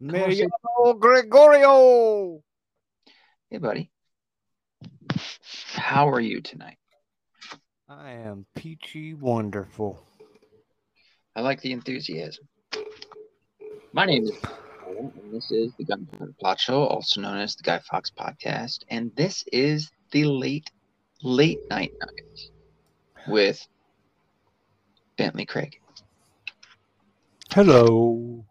Mariano Gregorio. Hey, buddy. How are you tonight? I am peachy wonderful. I like the enthusiasm. My name is and this is the Gunpowder Plot Show, also known as the Guy Fawkes Podcast, and this is the late, late night nuggets with Bentley Craig. Hello.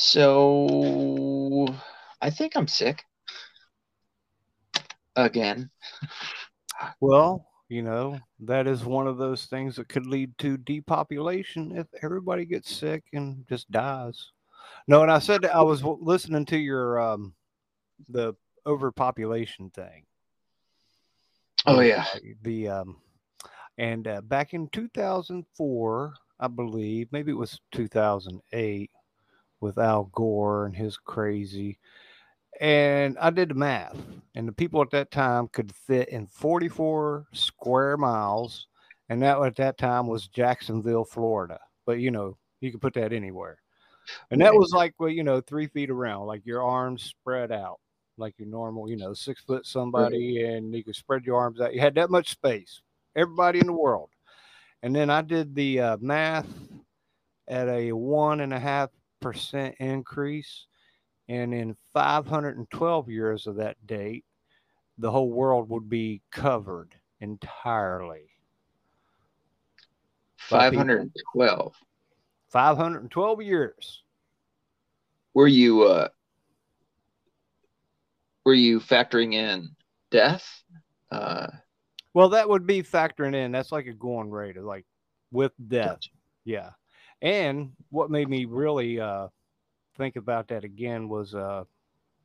So, I think I'm sick again. Well, you know, that is one of those things that could lead to depopulation if everybody gets sick and just dies. No, and I said I was listening to your um the overpopulation thing. Oh yeah. The um and uh, back in 2004, I believe, maybe it was 2008 with Al Gore and his crazy and I did the math, and the people at that time could fit in 44 square miles, and that at that time was Jacksonville, Florida. But you know, you could put that anywhere, and that was like well, you know, three feet around, like your arms spread out, like your normal, you know, six foot somebody, and you could spread your arms out. You had that much space, everybody in the world. And then I did the uh, math at a one and a half percent increase and in 512 years of that date, the whole world would be covered entirely. 512. 512 years. Were you uh were you factoring in death? Uh Well, that would be factoring in. That's like a going rate of like with death. Gotcha. Yeah. And what made me really uh, think about that again was uh,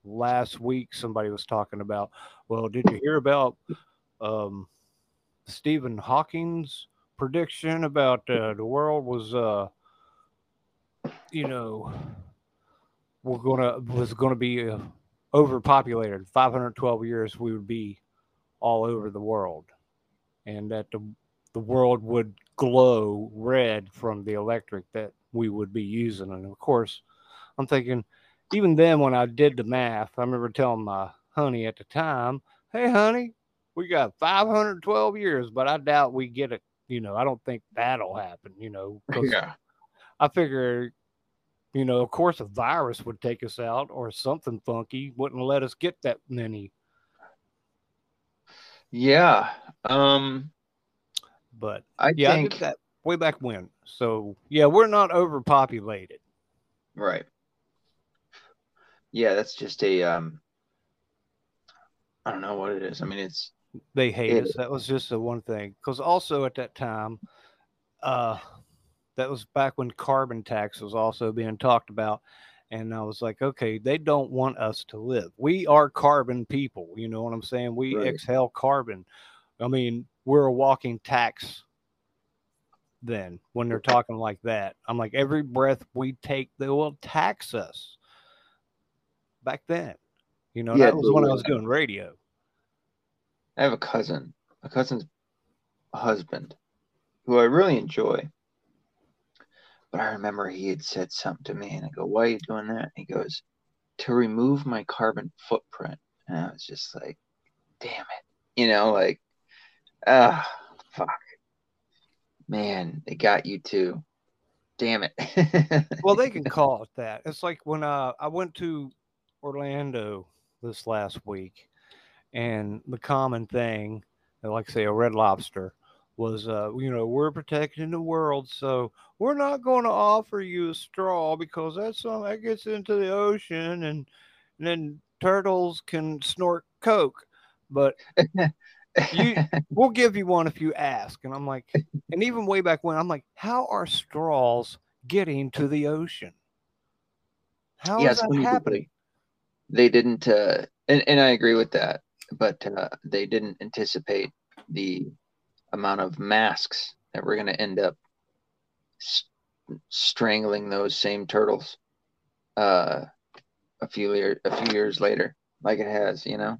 last week somebody was talking about, well, did you hear about um, Stephen Hawking's prediction about uh, the world was, uh, you know, we're gonna was gonna be uh, overpopulated. 512 years, we would be all over the world, and that the the world would glow red from the electric that we would be using. And of course, I'm thinking, even then, when I did the math, I remember telling my honey at the time, "Hey, honey, we got 512 years, but I doubt we get it. You know, I don't think that'll happen. You know. Yeah. I figure, you know, of course, a virus would take us out or something funky wouldn't let us get that many. Yeah. Um But I yeah, think did that way back when. So yeah, we're not overpopulated. right. Yeah, that's just a um I don't know what it is. I mean it's They hate It- us. That was just the one thing. Because also at that time, uh, that was back when carbon tax was also being talked about. And I was like, okay, they don't want us to live. We are carbon people. You know what I'm saying? We Right. exhale carbon. I mean, we're a walking tax then when they're talking like that. I'm like, every breath we take, they will tax us. Back then, you know, Yeah, that was when I was doing radio. I have a cousin, a cousin's husband, who I really enjoy. But I remember he had said something to me, and I go, "Why are you doing that?" And he goes, "To remove my carbon footprint." And I was just like, "Damn it!" You know, like, ah, fuck, man, they got you too. Damn it. well, they can call it that. It's like when uh, I went to Orlando this last week, and the common thing, like say a red lobster, was uh, you know we're protecting the world, so we're not going to offer you a straw because that's something that gets into the ocean, and, and then turtles can snort coke, but you we'll give you one if you ask. And I'm like, and even way back when, I'm like, how are straws getting to the ocean? How is Yes, that you put happening? they didn't uh and, and i agree with that but uh they didn't anticipate the amount of masks that we're going to end up s- strangling those same turtles uh a few year, a few years later like it has you know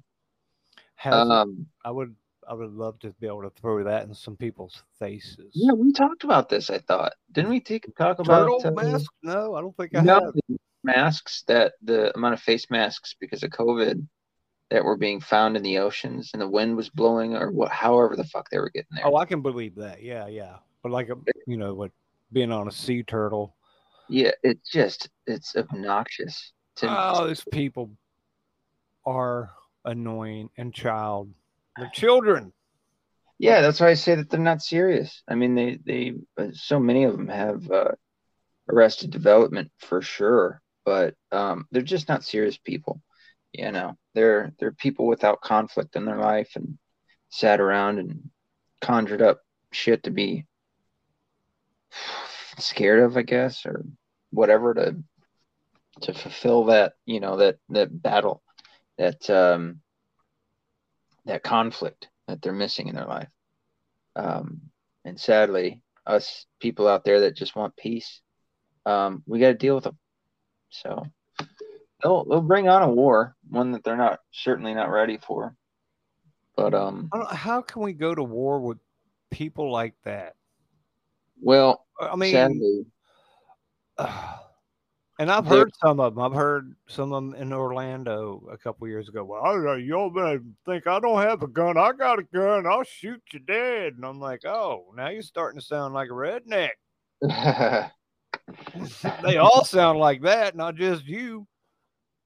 Has um I would I would love to be able to throw that in some people's faces. Yeah, we talked about this. I thought didn't we take talk about Turtle uh, mask? No, I don't think I no, have. masks that the amount of face masks because of COVID that were being found in the oceans and the wind was blowing or what, however the fuck they were getting there. Oh, I can believe that. Yeah, yeah. But like a, you know, what being on a sea turtle. Yeah, it's just it's obnoxious to Oh, these people are annoying and child. They're children. Yeah, that's why I say that they're not serious. I mean, they they uh, so many of them have uh, arrested development for sure, but um, they're just not serious people. You know, they're they're people without conflict in their life and sat around and conjured up shit to be scared of, I guess, or whatever to to fulfill that you know that that battle that um that conflict that they're missing in their life. Um and sadly us people out there that just want peace um we got to deal with them so they'll they'll bring on a war one that they're not certainly not ready for. But um how can we go to war with people like that? well I mean, sadly and I've heard some of them. I've heard some of them in Orlando a couple years ago. Well, I, y'all better think I don't have a gun. I got a gun. I'll shoot you dead. And I'm like, oh, now you're starting to sound like a redneck. they all sound like that, not just you.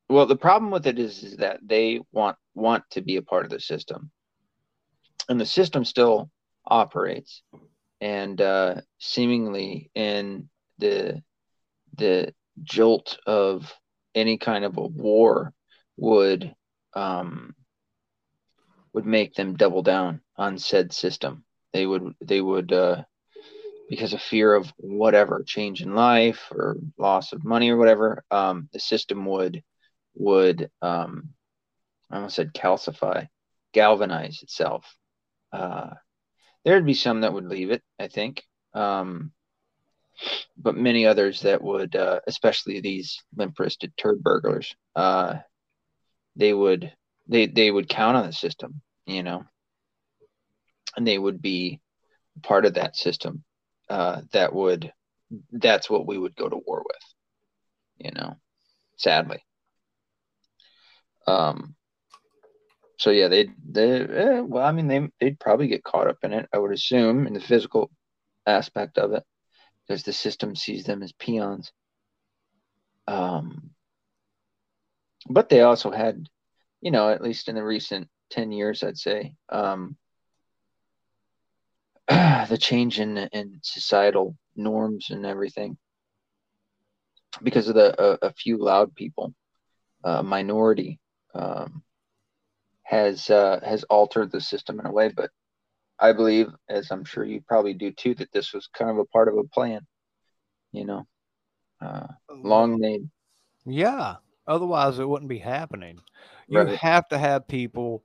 Well, the problem with it is, is that they want want to be a part of the system, and the system still operates, and uh, seemingly in the the jolt of any kind of a war would um, would make them double down on said system. They would they would uh, because of fear of whatever change in life or loss of money or whatever. Um, the system would would um, I almost said calcify, galvanize itself. Uh, there'd be some that would leave it, I think, um, but many others that would, uh, especially these limp-wristed turd burglars, uh, they would they they would count on the system, you know, and they would be part of that system. Uh, that would that's what we would go to war with, you know, sadly. Um, so yeah, they they eh, well, I mean, they they'd probably get caught up in it. I would assume in the physical aspect of it, because the system sees them as peons. Um, but they also had, you know, at least in the recent ten years, I'd say, um, the change in in societal norms and everything because of the a, a few loud people, uh, minority um, has uh, has altered the system in a way. But I believe, as I'm sure you probably do too, that this was kind of a part of a plan. You know, uh, long name. Yeah. Otherwise, it wouldn't be happening. You Right. have to have people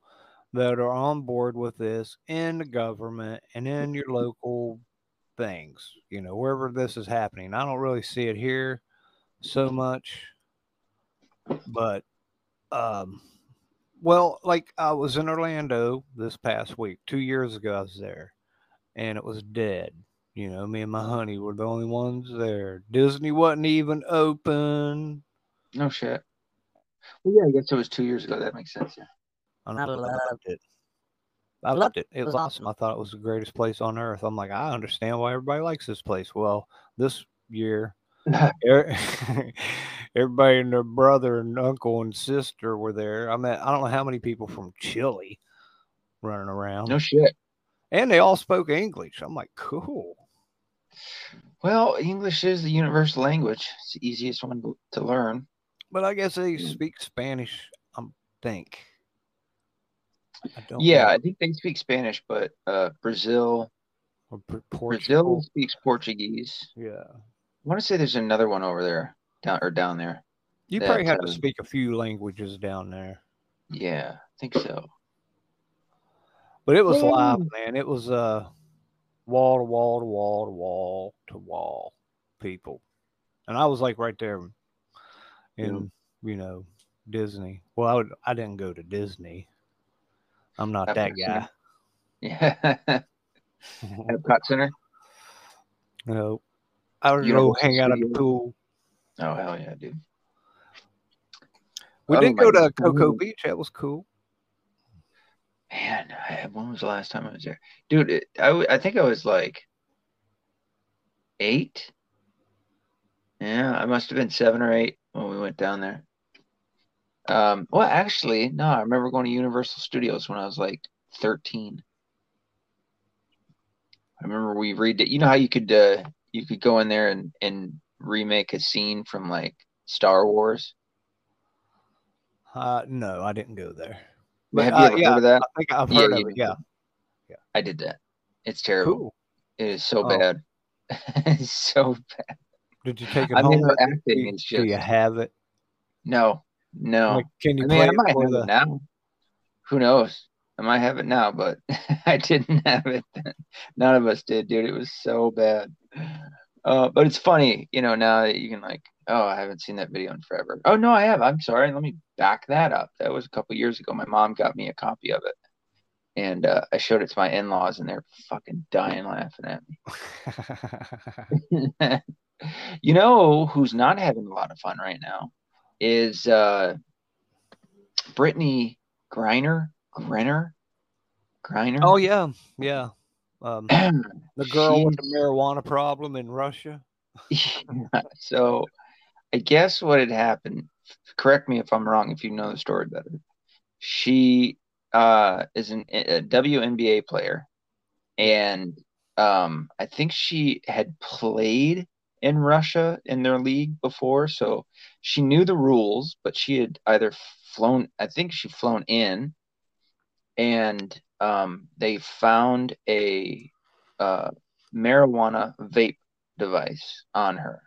that are on board with this in the government and in your local things, you know, wherever this is happening. I don't really see it here so much, but, um, well, like I was in Orlando this past week, two years ago, I was there and it was dead. You know, me and my honey were the only ones there. Disney wasn't even open. No shit. Well, yeah, I guess it was two years ago. That makes sense. Yeah. I know, I loved it. I loved it. It was awesome. I thought it was the greatest place on earth. I'm like, I understand why everybody likes this place. Well, this year, er- everybody and their brother and uncle and sister were there. I mean, I don't know how many people from Chile running around, No shit. and they all spoke English. I'm like, cool. Well, English is the universal language. It's the easiest one to, learn. But I guess they Mm. speak Spanish. I think. I don't Yeah, know. I think they speak Spanish, but uh, Brazil, Or Brazil speaks Portuguese. Yeah. I want to say there's another one over there, down or down there. You that, probably have to speak a few languages down there. Yeah, I think so. But it was Yeah. live, man. It was uh wall to wall to wall to wall to wall people. And I was like right there in, you know, Disney. Well, I would I didn't go to Disney. I'm not I've that guy. it. Yeah. At Epcot Center. no, I don't know. Universal Hang out at the Studios. pool. Oh hell yeah, dude. We Oh did go to Cocoa God. Beach. That was cool. Man, I, when was the last time I was there, dude? It, I I think I was like eight. Yeah, I must have been seven or eight when we went down there. Um, well, actually, no, I remember going to Universal Studios when I was like 13. I remember we read it. You know how you could uh you could go in there and and remake a scene from like Star Wars. Uh, no, I didn't go there. Have But, you uh, ever yeah, heard of that? I think I've Yeah, of it. Yeah, I did that. It's terrible. cool. It is so Oh. bad. it's so bad. Did you take it I mean, home? the with you? acting Do, is do you have it? no, no. Like, can you I mean, play I might have the? it now. Who knows? I might have it now, but I didn't have it then. None of us did, dude. It was so bad. Uh, but it's funny, you know, now that you can like, oh, I haven't seen that video in forever. Oh no, I have. I'm sorry. Let me back that up. That was a couple years ago. My mom got me a copy of it, and uh, I showed it to my in-laws, and they're fucking dying laughing at me. you know who's not having a lot of fun right now is uh Brittney Griner, Griner, Griner. oh yeah, yeah. Um, the girl with the marijuana problem in Russia. So I guess what had happened, correct me if I'm wrong if you know the story better. She uh is an, a WNBA player and um I think she had played in Russia in their league before, so she knew the rules, but she had either flown, I think she flown in and um they found a uh marijuana vape device on her.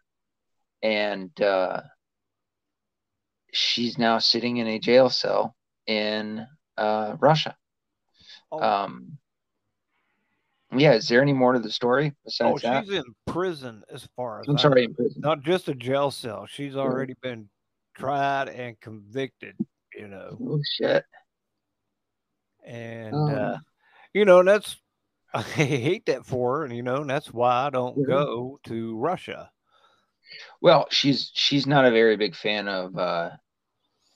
And uh, she's now sitting in a jail cell in uh, Russia. Oh, Um, yeah, is there any more to the story oh, besides that? she's in prison as far as I'm I sorry, in prison. not just a jail cell. She's already been tried and convicted. You know, Oh shit. And Oh. uh, you know and that's I hate that for her, and you know, and that's why I don't Mhm. go to Russia. Well, she's she's not a very big fan of uh,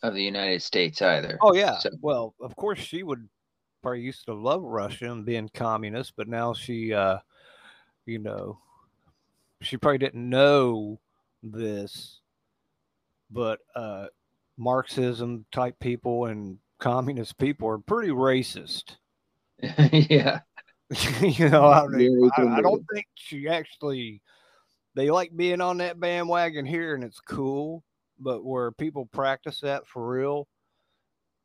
of the United States either. Oh yeah. So- Well, of course she would probably used to love Russia and being communist, but now she uh you know she probably didn't know this, but uh Marxism type people and communist people are pretty racist. yeah. you know, I, mean, I, I don't think she actually they like being on that bandwagon here and it's cool, but where people practice that for real,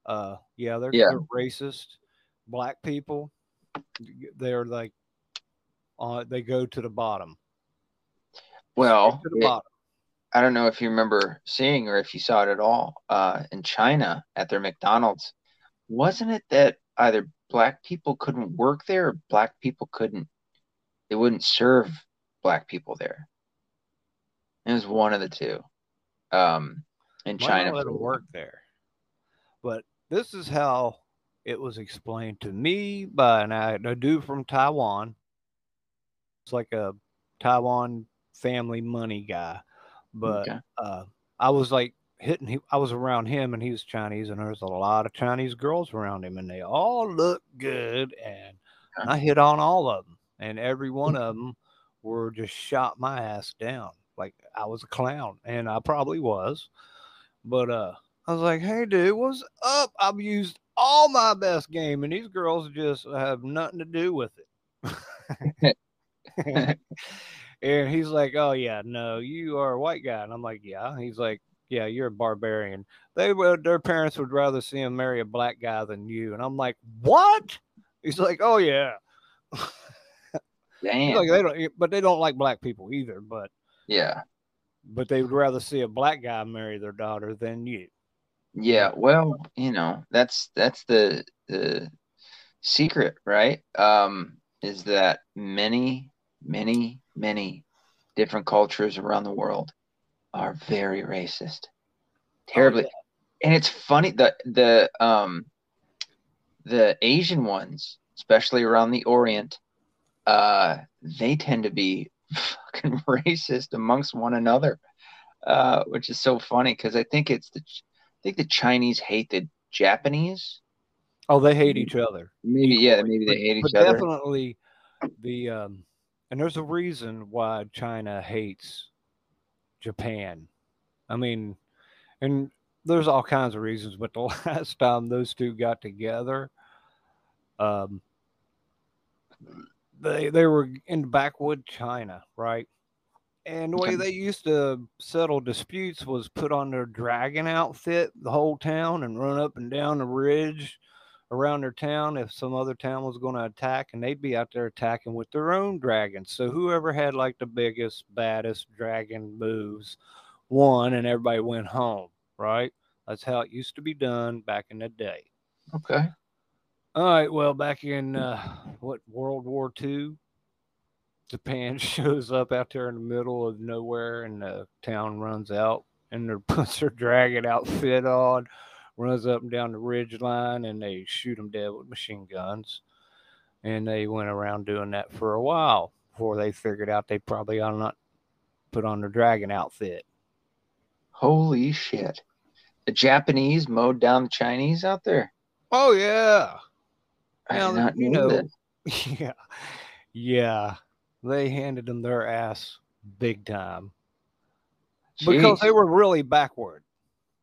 uh yeah, they're, Yeah. they're racist. Black people, they're like uh they go to the bottom. Well, to the it- bottom. I don't know if you remember seeing or if you saw it at all uh, in China at their McDonald's. Wasn't it that either black people couldn't work there or black people couldn't, they wouldn't serve black people there? It was one of the two. Um, in Might China. let 'em work there. But this is how it was explained to me by an, a dude from Taiwan. It's like a Taiwan family money guy. But Okay. uh, I was like hitting, he, I was around him and he was Chinese, and there's a lot of Chinese girls around him, and they all look good. And Okay. I hit on all of them, and every one of them were just shot my ass down. Like I was a clown, and I probably was. But uh, I was like, "Hey, dude, what's up? I've used all my best game, and these girls just have nothing to do with it." and he's like, "Oh yeah, no, you are a white guy," and I'm like, "Yeah." He's like, "Yeah, you're a barbarian." They would, their parents would rather see him marry a black guy than you, and I'm like, "What?" He's like, "Oh yeah." Damn. like they don't, but they don't like black people either. But yeah. but they would rather see a black guy marry their daughter than you. Yeah, well, you know, that's that's the the secret, right? Um, is that many, many, many different cultures around the world are very racist. Terribly. And it's funny the the um the Asian ones especially around the Orient, uh, they tend to be fucking racist amongst one another, uh, which is so funny because I think it's the I think the Chinese hate the Japanese. Oh, they hate each other. Maybe yeah, maybe they hate but each other. Definitely, the um, and there's a reason why China hates Japan. I mean, and there's all kinds of reasons. But the last time those two got together, um, they they were in backwood China, right? And the way they used to settle disputes was put on their dragon outfit the whole town and run up and down the ridge around their town if some other town was going to attack and they'd be out there attacking with their own dragons. So whoever had like the biggest, baddest dragon moves won and everybody went home, right? That's how it used to be done back in the day. Okay. All right. Well, back in uh, what World War II, Japan shows up out there in the middle of nowhere, and the town runs out, and they puts their dragon outfit on, runs up and down the ridge line, and they shoot them dead with machine guns. And they went around doing that for a while before they figured out they probably ought not put on their dragon outfit. Holy shit. The Japanese mowed down the Chinese out there. Oh yeah, I Now, did not you know, that. yeah, yeah. They handed them their ass big time. because they were really backward.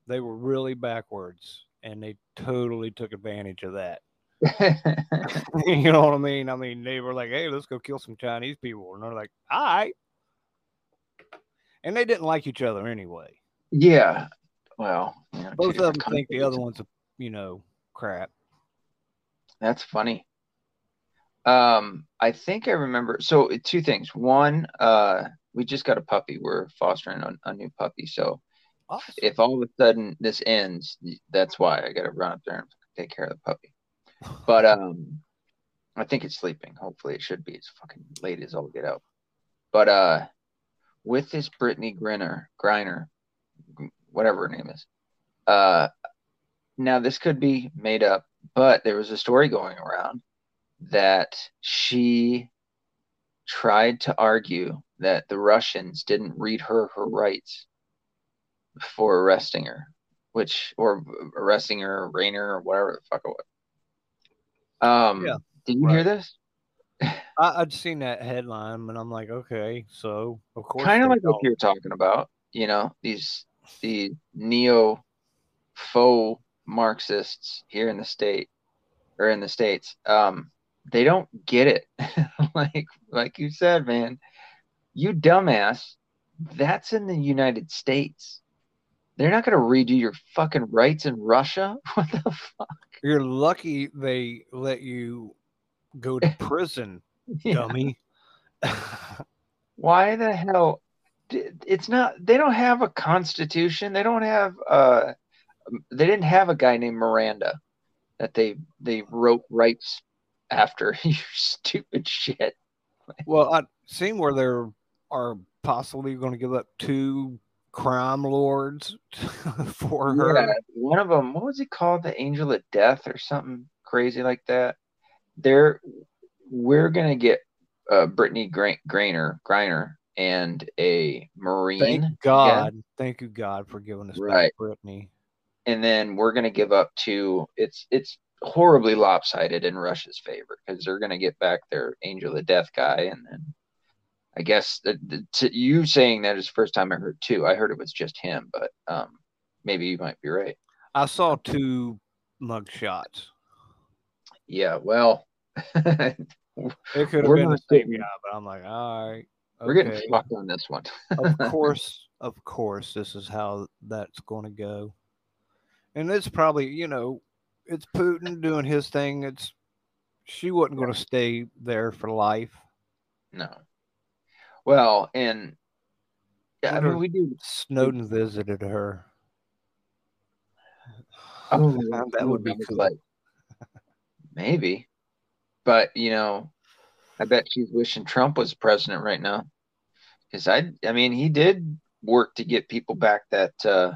They were really backwards, and they totally took advantage of that. you know what I mean? I mean, they were like, "Hey, let's go kill some Chinese people," and they're like, "All right." And they didn't like each other anyway. yeah. Well, you know, Both of them think the other one's a, you know, crap. That's funny. Um, I think I remember. So two things. One, uh, we just got a puppy. We're fostering a, a new puppy. So Awesome. if all of a sudden this ends, that's why I got to run up there and take care of the puppy. But um, I think it's sleeping. Hopefully, it should be. It's fucking late as all get out. But uh, with this Brittney Griner, Griner, whatever her name is, uh, now this could be made up, but there was a story going around that she tried to argue that the Russians didn't read her her rights before arresting her, which or arresting her, Rainer, or whatever the fuck it was. Um, Yeah, did you hear this? I, I'd seen that headline, and I'm like, okay, so of course, Kind of like what don't. you're talking about. You know, these these neo faux Marxists here in the state or in the states. Um, they don't get it. like like you said, man, you dumbass. That's in the United States. They're not gonna redo your fucking rights in Russia. What the fuck? You're lucky they let you go to prison, dummy. Why the hell? It's not. They don't have a constitution. They don't have. Uh, they didn't have a guy named Miranda that they they wrote rights after. you stupid shit. well, I've seen where there are possibly going to give up two crime lords for her. Yeah, one of them. What was he called? The Angel of Death or something crazy like that. They're we're gonna get uh, Brittney Gra- Grainer Griner and a Marine. Thank again. God. Thank you, God, for giving us Right. back Brittney. and then we're to give up to it's it's horribly lopsided in Russia's favor because they're to get back their Angel of Death guy, and then I guess the, the, to you saying that is the first time I heard too. I heard it was just him, but um, maybe you might be right. I saw two mug shots. Yeah, well, we're It could have been the same guy, but I'm like, all right. Okay. we're getting fucked on this one. of course, of course, this is how that's going to go. And it's probably, you know, it's Putin doing his thing. It's she wasn't going to stay there for life. no. Well, and yeah, I mean we do. Snowden visited her. Oh, that would be cool. like, maybe, but you know, I bet she's wishing Trump was president right now, because I, I mean, he did work to get people back that uh,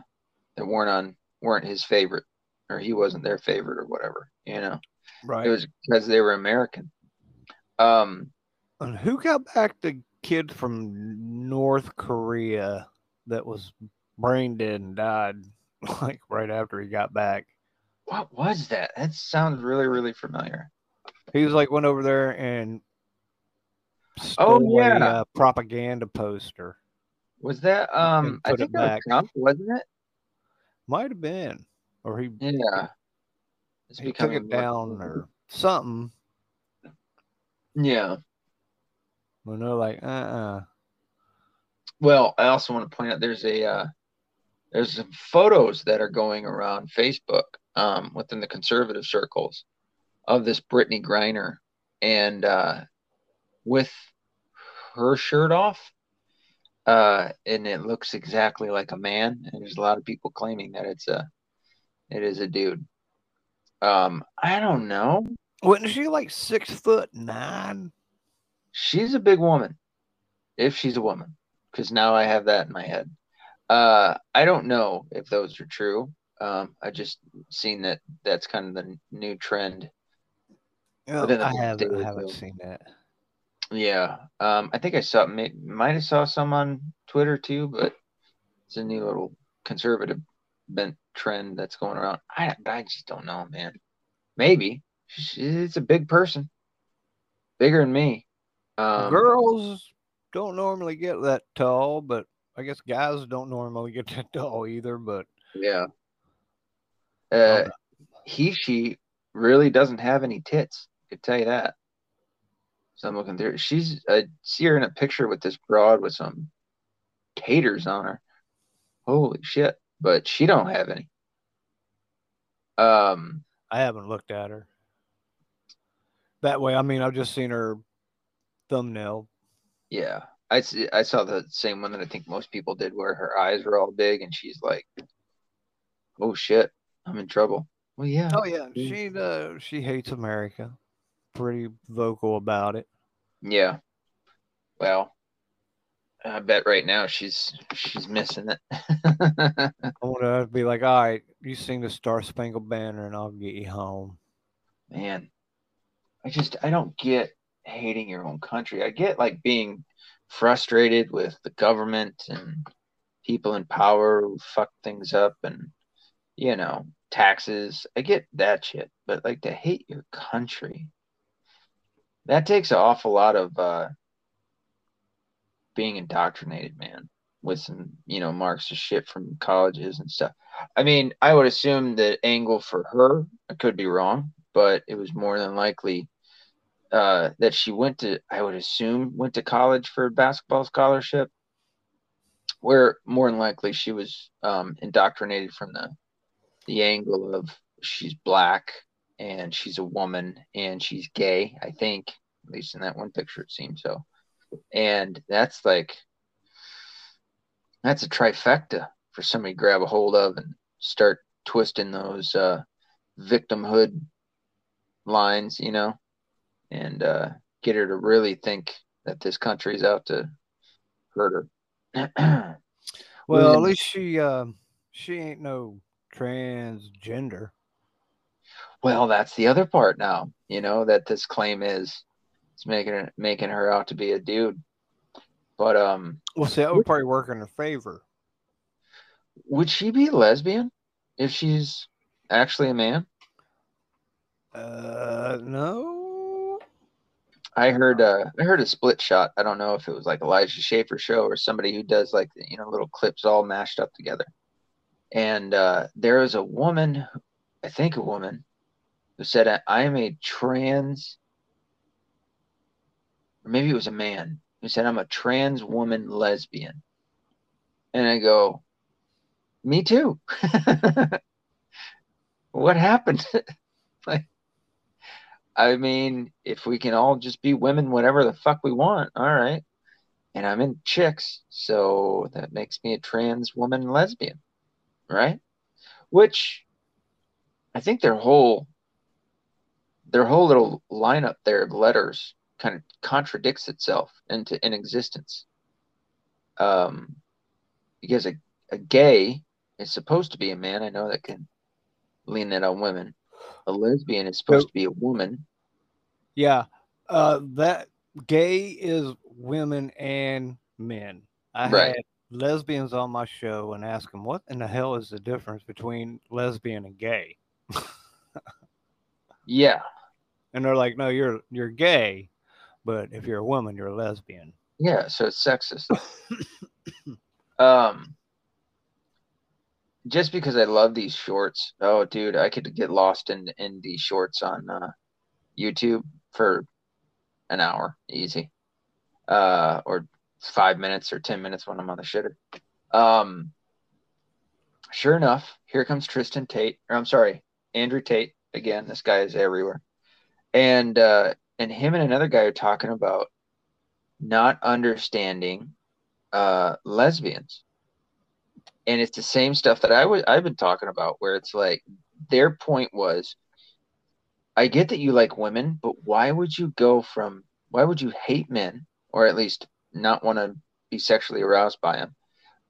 that weren't on weren't his favorite, or he wasn't their favorite, or whatever. You know, Right. It was because they were American. Um, and who got back the kid from North Korea that was brain dead and died like right after he got back? what was that? That sounds really, really familiar. He was like went over there and Oh, stole a yeah. uh, propaganda poster. Was that um? I think that was Trump, wasn't it? Might have been, or he, Yeah. It's he took it down or something. Yeah. When they're like, uh, uh Well, I also want to point out there's a uh, there's some photos that are going around Facebook um, within the conservative circles of this Brittney Griner and uh, with her shirt off, uh, and it looks exactly like a man. And there's a lot of people claiming that it's a it is a dude. Um, I don't know. wasn't she like six foot nine? She's a big woman, if she's a woman, because now I have that in my head. Uh, I don't know if those are true. Um, I just seen that that's kind of the new trend. Oh, I haven't, I haven't seen that. Yeah. Um, I think I saw may, might have saw some on Twitter too, but it's a new little conservative bent trend that's going around. I I just don't know, man. Maybe it's a big person, bigger than me. Um, Girls don't normally get that tall, but I guess guys don't normally get that tall either. But Yeah. Uh, he she really doesn't have any tits. I could tell you that. So I'm looking through. She's I see her in a picture with this broad with some taters on her. Holy shit! But she don't have any. Um. I haven't looked at her. That way, I mean, I've just seen her thumbnail. Yeah. I see, I saw the same one that I think most people did, where her eyes were all big, and she's like, "Oh shit, I'm in trouble." Well, yeah. Oh yeah, she uh, she hates America. Pretty vocal about it. Yeah. Well, I bet right now she's she's missing it. I want to be like, all right, you sing the Star Spangled Banner, and I'll get you home. Man, I just I don't get hating your own country. I get like being frustrated with the government and people in power who fuck things up and you know, taxes. I get that shit, but like to hate your country. That takes an awful lot of uh being indoctrinated, man, with some, you know, Marxist shit from colleges and stuff. I mean, I would assume the angle for her, I could be wrong, but it was more than likely uh, that she went to, I would assume, went to college for a basketball scholarship, where more than likely she was um, indoctrinated from the the angle of she's black and she's a woman and she's gay. I think, at least in that one picture, it seems so. And that's like, that's a trifecta for somebody to grab a hold of and start twisting those uh, victimhood lines, you know, and uh, get her to really think that this country's out to hurt her. Well, Yeah. at least she uh, she ain't no transgender. well, that's the other part now, you know, that this claim is it's making her making her out to be a dude. But um Well, see, that would probably work in her favor. would she be lesbian if she's actually a man? Uh, no. I heard uh I heard a split shot. I don't know if it was like Elijah Schaffer show or somebody who does like you know little clips all mashed up together. And uh there was a woman, I think a woman, who said I am a trans or maybe it was a man who said I'm a trans woman lesbian. And I go, Me too. what happened? like I mean, if we can all just be women, whatever the fuck we want, all right. And I'm in chicks, so that makes me a trans woman lesbian, right? Which I think their whole their whole little lineup there of letters kind of contradicts itself into in existence. Um, because a, a gay is supposed to be a man. I know that can lean that on women. A lesbian is supposed So- to be a woman. Yeah. Uh, that gay is women and men. I Right. had lesbians on my show and asked them what in the hell is the difference between lesbian and gay, Yeah, and they're like, no, you're you're gay, but if you're a woman, you're a lesbian. yeah. So it's sexist. um, just because I love these shorts. Oh, dude, I could get lost in in these shorts on uh, YouTube for an hour, easy. Uh, or five minutes or ten minutes when I'm on the shitter. Um, sure enough, here comes Tristan Tate. Or I'm sorry, Andrew Tate. Again, this guy is everywhere. And uh, and him and another guy are talking about not understanding uh, lesbians. And it's the same stuff that I was I've been talking about, where it's like their point was, I get that you like women, but why would you go from why would you hate men, or at least not want to be sexually aroused by them?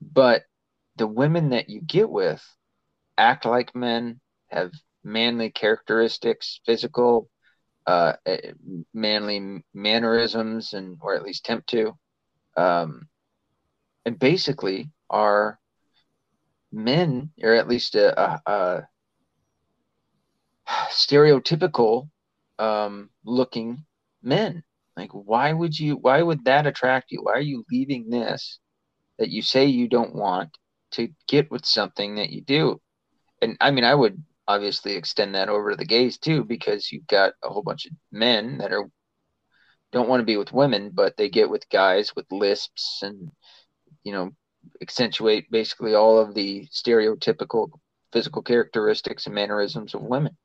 But the women that you get with act like men, have manly characteristics, physical, uh, eh, manly mannerisms, and or at least tempt to, um, and basically are men, or at least a, a, a stereotypical um, looking men. Like, why would you? Why would that attract you? Why are you leaving this that you say you don't want to get with something that you do? And I mean, I would obviously extend that over to the gays too, because you've got a whole bunch of men that are don't want to be with women, but they get with guys with lisps and you know accentuate basically all of the stereotypical physical characteristics and mannerisms of women.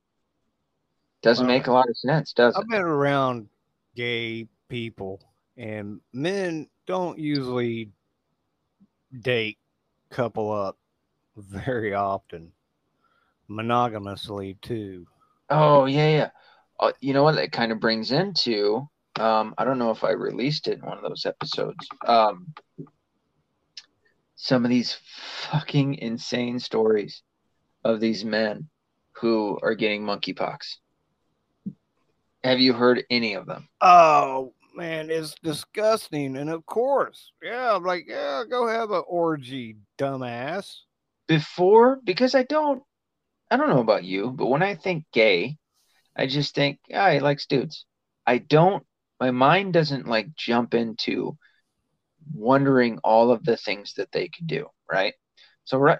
Doesn't make a lot of sense, does it? I've been around gay people, and men don't usually date couple up very often, monogamously too. Oh yeah, yeah. Uh, you know what? That kind of brings into. Um, I don't know if I released it in one of those episodes. Um, some of these fucking insane stories of these men who are getting monkeypox. Have you heard any of them? Oh man, it's disgusting. And of course, yeah, I'm like, yeah, go have an orgy, dumbass. Before, because I don't, I don't know about you, but when I think gay, I just think, yeah, he likes dudes. I don't, my mind doesn't like jump into wondering all of the things that they could do, right? So right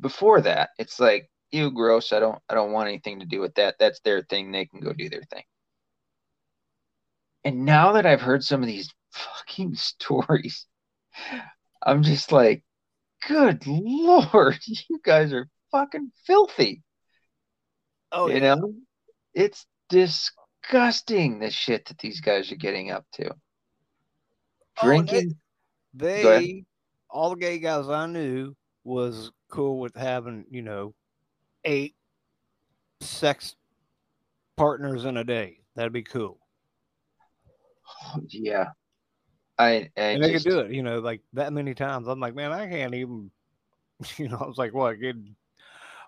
before that, it's like, ew, gross. I don't, I don't want anything to do with that. That's their thing. They can go do their thing. And now that I've heard some of these fucking stories, I'm just like, good lord, you guys are fucking filthy. Oh, you know, it's disgusting the shit that these guys are getting up to. Oh, Drinking, they, all the gay guys I knew was cool with having, you know, eight sex partners in a day. That'd be cool. yeah. I, I and they just, could do it, you know, like that many times. I'm like, man, I can't even, you know, I was like, what, get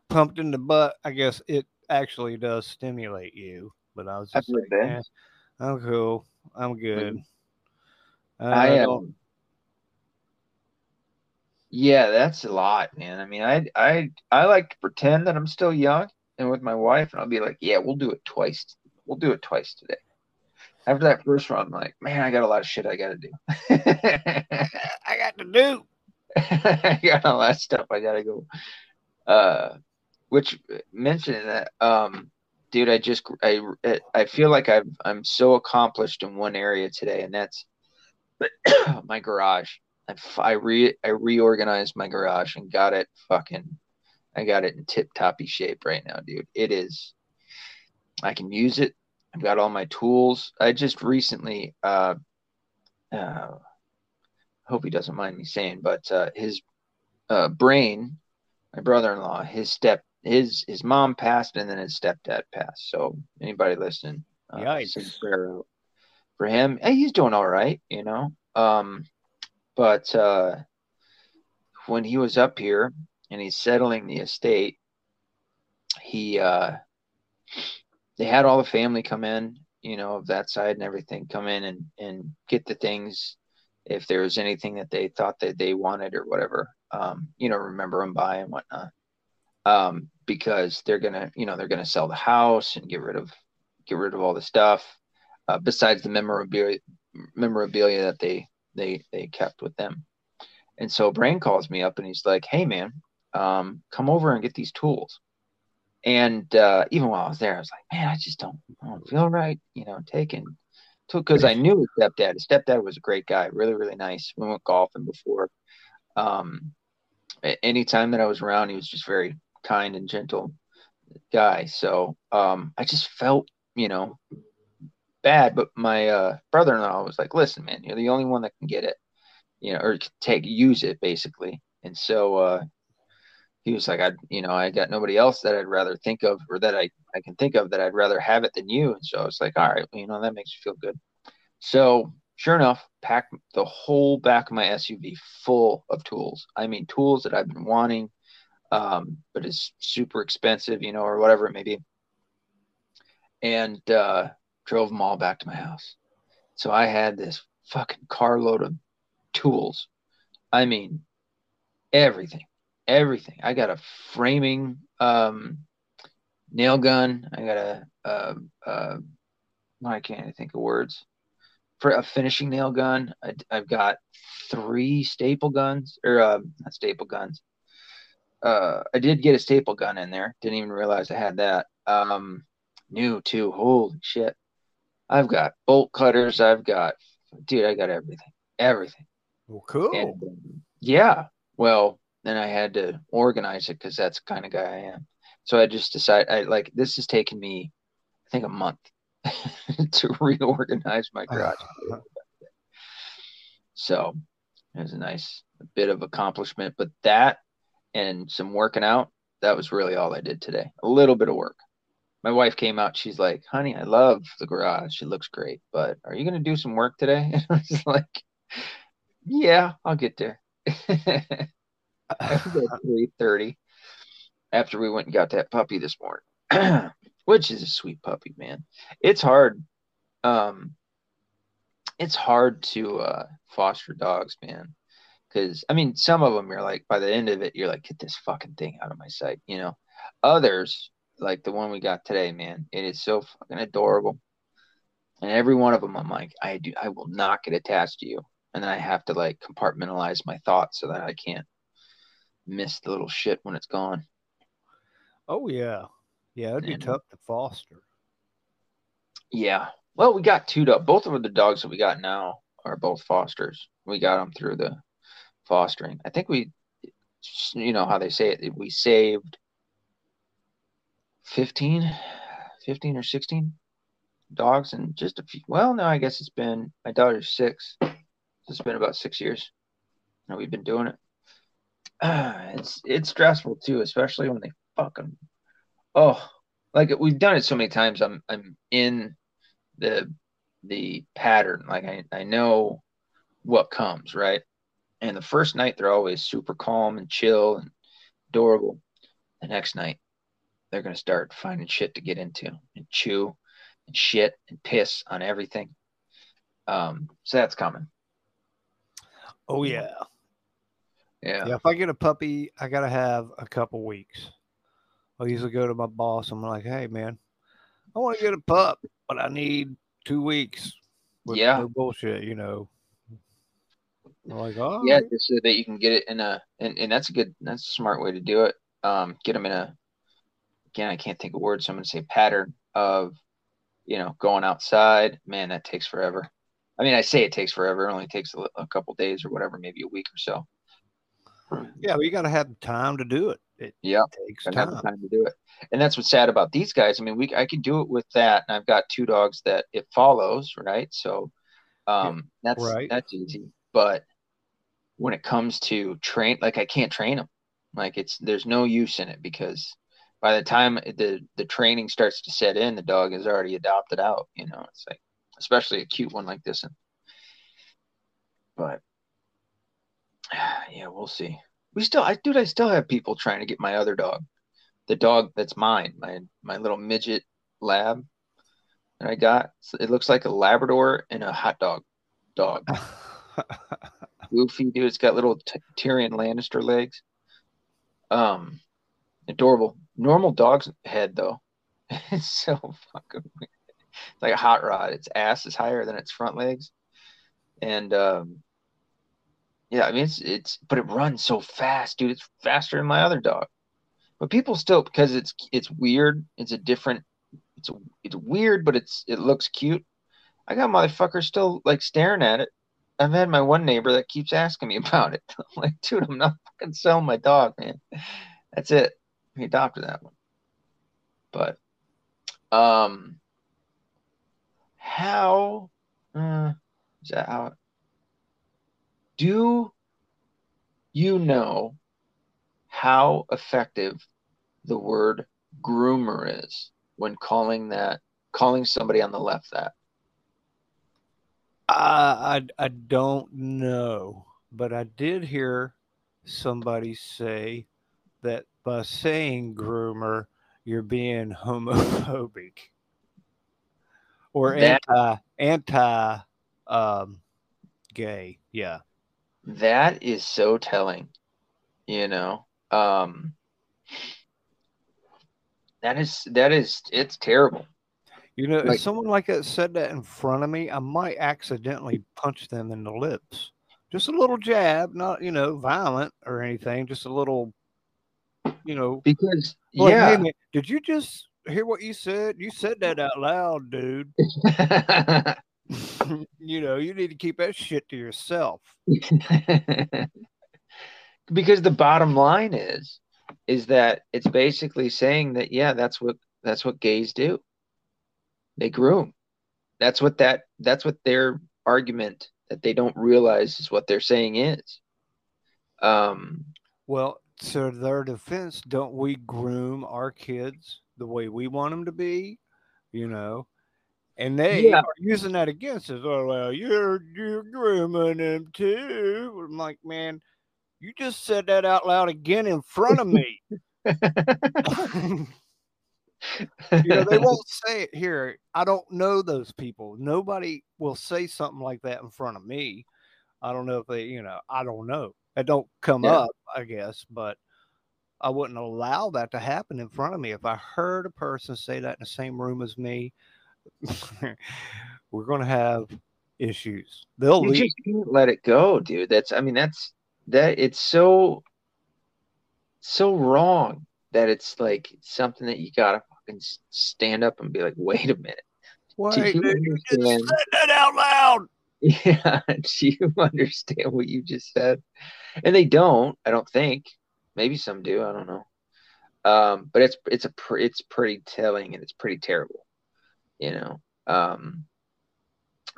pumped in the butt? I guess it actually does stimulate you. But I was just like, eh, I'm cool. I'm good. I am. Yeah, that's a lot, man. I mean, I I I like to pretend that I'm still young and with my wife, and I'll be like, yeah, we'll do it twice. We'll do it twice today. After that first one, I'm like, man, I got a lot of shit I got to do. I got to do. I got a lot of stuff I got to go. Uh, which mentioning that, um, dude, I just I I feel like I've I'm so accomplished in one area today, and that's my garage. I, I re I reorganized my garage and got it fucking I got it in tip toppy shape right now, dude. It is I can use it. I've got all my tools. I just recently uh uh hope he doesn't mind me saying, but uh his uh brain, my brother-in-law, his step his his mom passed and then his stepdad passed. So anybody listening, uh, Yikes. prayer for him. Hey, he's doing all right, you know. Um but uh, when he was up here and he's settling the estate, he uh, they had all the family come in, you know, of that side and everything, come in and and get the things if there was anything that they thought that they wanted or whatever. Um, you know, remember them by and whatnot. Um, because they're gonna, you know, they're gonna sell the house and get rid of get rid of all the stuff uh, besides the memorabilia memorabilia that they they they kept with them. And so Brian calls me up and he's like, "Hey man, um, come over and get these tools." And uh, even while I was there, I was like, "Man, I just don't, I don't feel right, you know, taking." Because I knew his stepdad. His stepdad was a great guy, really, really nice. We went golfing before. Um, anytime that I was around, he was just very kind and gentle guy. So um, I just felt, you know, bad. But my uh, brother-in-law was like, "Listen, man, you're the only one that can get it, you know, or take use it, basically." And so uh, he was like, "I, you know, I got nobody else that I'd rather think of, or that I I can think of that I'd rather have it than you." And so I was like, "All right, you know, that makes me feel good." So sure enough, packed the whole back of my SUV full of tools. I mean, tools that I've been wanting, um, but it's super expensive, you know, or whatever it may be. And uh, drove them all back to my house. So I had this fucking carload of tools. I mean, everything, everything. I got a framing um, nail gun. I got a, uh, uh, I can't think of words for a finishing nail gun. I, have got three staple guns or uh, not staple guns. Uh, I did get a staple gun in there. Didn't even realize I had that. Um, new too. Holy shit. I've got bolt cutters. I've got, dude, I got everything, everything. Well, cool. And, yeah. Well, then I had to organize it because that's the kind of guy I am. So I just decided, I like, this has taken me, I think, a month to reorganize my uh-huh. garage. so it was a nice a bit of accomplishment. But that and some working out, that was really all I did today. A little bit of work my wife came out. She's like, "Honey, I love the garage. It looks great, but are you going to do some work today?" And I was like, "Yeah, I'll get there." three thirty after we went and got that puppy this morning, which is a sweet puppy, man. It's hard. Um, it's hard to uh, foster dogs, man. Because I mean, some of them you're like, by the end of it, you're like, get this fucking thing out of my sight, you know. Others, like the one we got today, man. It is so fucking adorable. And every one of them, I'm like, I do, I will not get attached to you. And then I have to like compartmentalize my thoughts so that I can't miss the little shit when it's gone. Oh yeah, yeah, it'd be and, tough to foster. Yeah, well, we got two dogs. Both of the dogs that we got now are both fosters. We got them through the fostering. I think we, you know how they say it. We saved 15, 15 or 16 dogs and just a few. Well, no, I guess it's been, my daughter's six. So It's been about six years. And we've been doing it. Uh, it's it's stressful too, especially when they fucking oh like we've done it so many times. I'm I'm in the the pattern. Like I, I know what comes, right? And the first night they're always super calm and chill and adorable. The next night they're going to start finding shit to get into and chew and shit and piss on everything. Um, so that's coming. Oh yeah. Yeah. Yeah. If I get a puppy, I gotta have a couple weeks. I usually go to my boss. I'm like, hey man, I want to get a pup, but I need two weeks. yeah. No bullshit, you know. I'm like, oh yeah, just so that you can get it in a, and, and that's a good, that's a smart way to do it. Um, get them in a again, I can't think of words. So I'm going to say pattern of, you know, going outside. Man, that takes forever. I mean, I say it takes forever. It only takes a, a couple days or whatever, maybe a week or so. Yeah, well, you got to have time to do it. It yeah, takes time. Time to do it. And that's what's sad about these guys. I mean, we I can do it with that, and I've got two dogs that it follows, right? So, um, that's right. that's easy. But when it comes to train, like I can't train them. Like it's there's no use in it because by the time the the training starts to set in, the dog is already adopted out. You know, it's like especially a cute one like this. And, but yeah, we'll see. We still, I dude, I still have people trying to get my other dog, the dog that's mine, my my little midget lab that I got. It looks like a Labrador and a hot dog dog. Goofy dude. It's got little Tyrion Lannister legs. Um, adorable. Normal dog's head though. it's so fucking weird. It's like a hot rod. Its ass is higher than its front legs, and um, yeah, I mean it's it's but it runs so fast, dude. It's faster than my other dog. But people still because it's it's weird. It's a different. It's it's weird, but it's it looks cute. I got motherfuckers still like staring at it. I've had my one neighbor that keeps asking me about it. I'm like, dude, I'm not fucking selling my dog, man. That's it. He adopted that one. But um how uh, is that how do you know how effective the word groomer is when calling that calling somebody on the left that I, I I don't know, but I did hear somebody say that by saying groomer, you're being homophobic or That- anti anti um, gay. Yeah. that is so telling you know um that is that is it's terrible You know, Like- if someone like that said that in front of me, I might accidentally punch them in the lips. Just a little jab, not you know violent or anything. Just a little, you know. because Like, yeah hey, man, did you just hear what you said? You said that out loud, dude. you know, you need to keep that shit to yourself. because the bottom line is is that it's basically saying that yeah that's what that's what gays do they groom that's what that that's what their argument that they don't realize is what they're saying is um Well, to their defense, don't we groom our kids the way we want them to be? You know, and they Yeah. are using that against us. Oh, well, you're you're grooming them too. I'm like, man, you just said that out loud again in front of me. you know, they won't say it here. I don't know those people. Nobody will say something like that in front of me. I don't know if they, you know, I don't know. It don't come Yeah. up, I guess, but I wouldn't allow that to happen in front of me. If I heard a person say that in the same room as me, we're gonna have issues. They'll you leave. just can't let it go dude that's i mean that's that it's so so wrong that it's like something that you gotta fucking stand up and be like wait a minute Wait, dude, you just said that out loud. Yeah, do you understand what you just said? And they don't, I don't think. Maybe some do, I don't know. Um, but it's it's a pr- it's pretty telling and it's pretty terrible, you know. Um,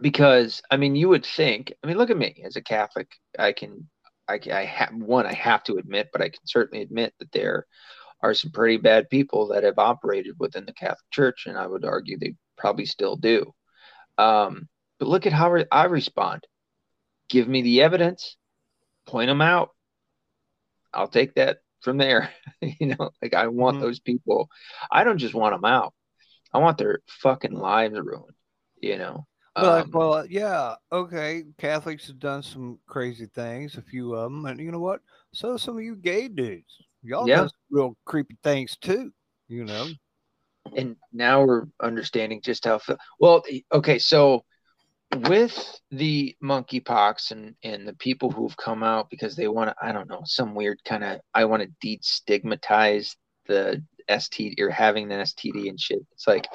because I mean, you would think. I mean, look at me as a Catholic. I can, I I have one. I have to admit, but I can certainly admit that there are some pretty bad people that have operated within the Catholic Church, and I would argue they probably still do. Um, but look at how re- I respond. Give me the evidence, point them out. I'll take that from there. you know, like I want Mhm. those people. I don't just want them out. I want their fucking lives ruined. You know. But Um, well, yeah, okay. Catholics have done some crazy things, a few of them, and you know what? So some of you gay dudes, y'all Yeah. done some real creepy things too. You know, and now we're understanding just how. Well, okay, so with the monkeypox and and the people who've come out because they want to, I don't know, some weird kind of, I want to destigmatize the STD or having an STD and shit. It's like,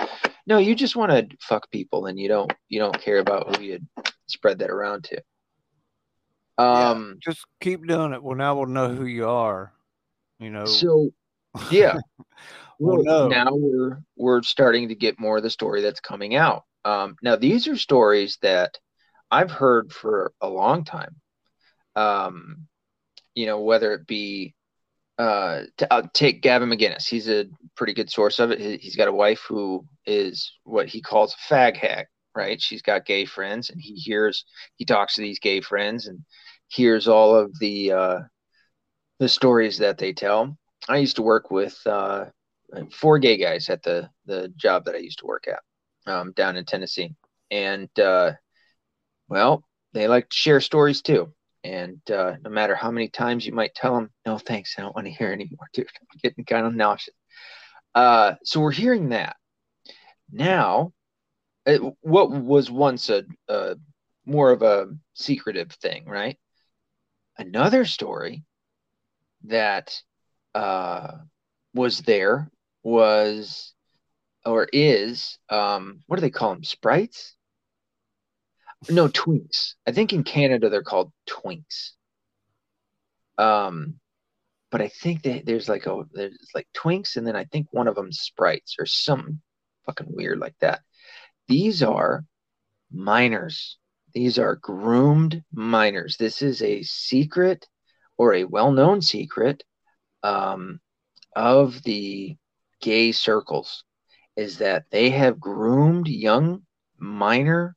no, you just want to fuck people and you don't you don't care about who you spread that around to. Yeah. Um. just keep doing it. Well, now we'll know who you are. You know, So yeah. Well, no. now we're we're starting to get more of the story that's coming out. Um, now these are stories that I've heard for a long time. Um, you know, whether it be uh, I'll take Gavin McInnes. He's a pretty good source of it. He, he's got a wife who is what he calls a fag hag, right? She's got gay friends, and he hears he talks to these gay friends and hears all of the uh, the stories that they tell. I used to work with uh, four gay guys at the the job that I used to work at um, down in Tennessee, and uh, well, they like to share stories too. And uh, no matter how many times you might tell them, no thanks, I don't want to hear anymore, dude. I'm getting kind of nauseous. Uh, so we're hearing that now. It, what was once a, a more of a secretive thing, right? Another story that uh, was there was or is um, what do they call them? Sprites? No, twinks. I think in Canada they're called twinks. Um, but I think that there's like a there's like twinks, and then I think one of them sprites or something fucking weird like that. These are minors. These are groomed minors. This is a secret or a well-known secret um, of the gay circles is that they have groomed young minor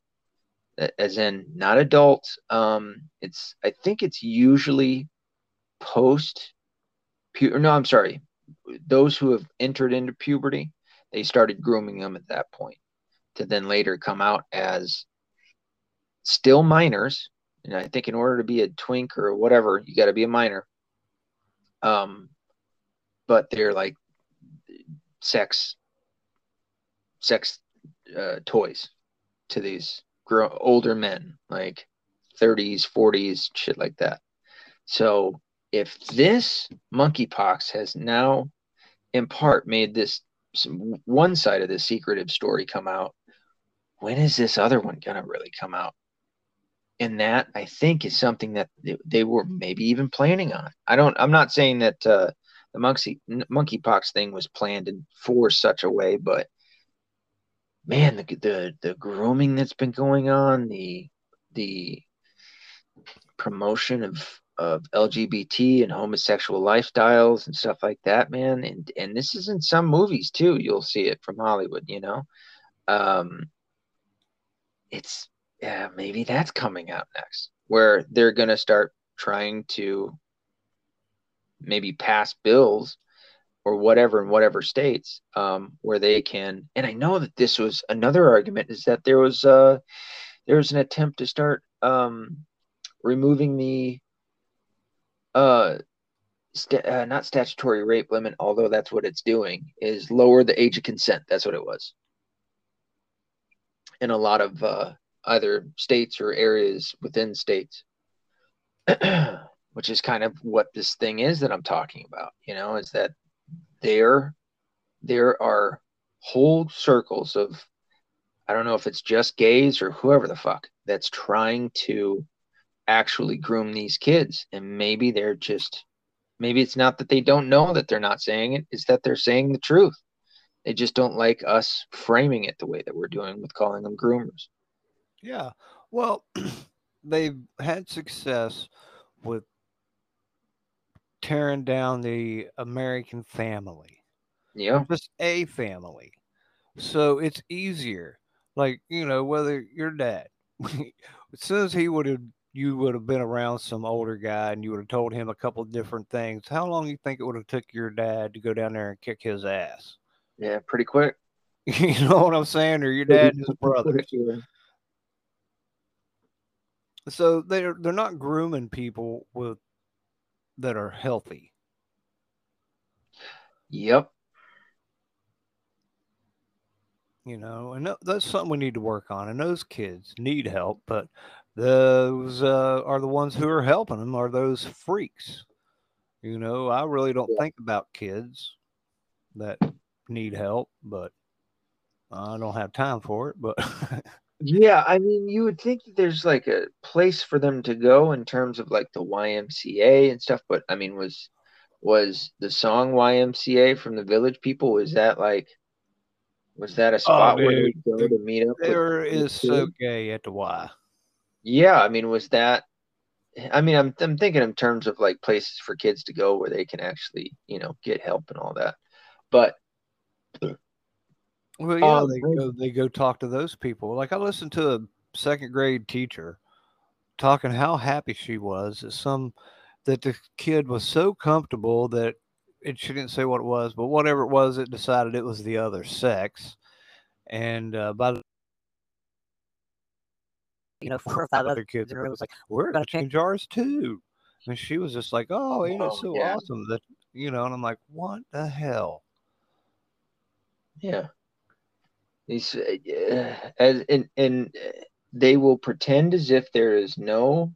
as in not adults um it's i think it's usually post no i'm sorry those who have entered into puberty they started grooming them at that point to then later come out as still minors. And i think in order to be a twink or whatever you got to be a minor. Um but they're like sex sex uh, toys to these grow older men like 30s 40s shit like that. So if this monkeypox has now in part made this one side of the secretive story come out when is this other one gonna really come out? And that i think is something that they were maybe even planning on. I don't i'm not saying that uh, the monkey monkeypox thing was planned in for such a way, but man, the the the grooming that's been going on, the the promotion of of LGBT and homosexual lifestyles and stuff like that, man. And and this is in some movies too. You'll see it from Hollywood, you know. Um, it's yeah, maybe that's coming out next, where they're gonna start trying to maybe pass bills or whatever in whatever states um, where they can. And I know that this was another argument is that there was uh, there was an attempt to start um, removing the uh, st- uh, not statutory rape limit, although that's what it's doing, is lower the age of consent. That's what it was. In a lot of uh, either states or areas within states. which is kind of what this thing is that I'm talking about, you know, is that there there are whole circles of I don't know if it's just gays or whoever the fuck that's trying to actually groom these kids. And maybe they're just maybe it's not that they don't know that they're not saying it it's that they're saying the truth. They just don't like us framing it the way that we're doing with calling them groomers. Yeah. Well they've had success with tearing down the American family. Yeah. Just a family. So it's easier. Like, you know, whether your dad, as soon as he would have, you would have been around some older guy and you would have told him a couple of different things. How long do you think it would have took your dad to go down there and kick his ass? Yeah, pretty quick. you know what I'm saying? Or your dad and his brother. So they're they're not grooming people with that are healthy. Yep. You know, and that's something we need to work on. And those kids need help, but those uh, are the ones who are helping them are those freaks. You know, I really don't yeah. think about kids that need help, but I don't have time for it. But Yeah, I mean, you would think that there's like a place for them to go in terms of like the YMCA and stuff, but I mean, was was the song YMCA from the Village People? Was that like was that a oh, spot oh, where would go to meet up? There is so gay at the Y. Yeah, I mean, was that? I mean, I'm I'm thinking in terms of like places for kids to go where they can actually, you know, get help and all that. But well, yeah, um, they go they go talk to those people. Like I listened to a second grade teacher talking how happy she was that some that the kid was so comfortable that it she didn't say what it was, but whatever it was, it decided it was the other sex. And uh, by the you know, four or five other kids, and it was like, we're gonna change ours too. And she was just like, oh, ain't it so yeah. awesome that you know? And I'm like, what the hell? Yeah. These uh, as and and they will pretend as if there is no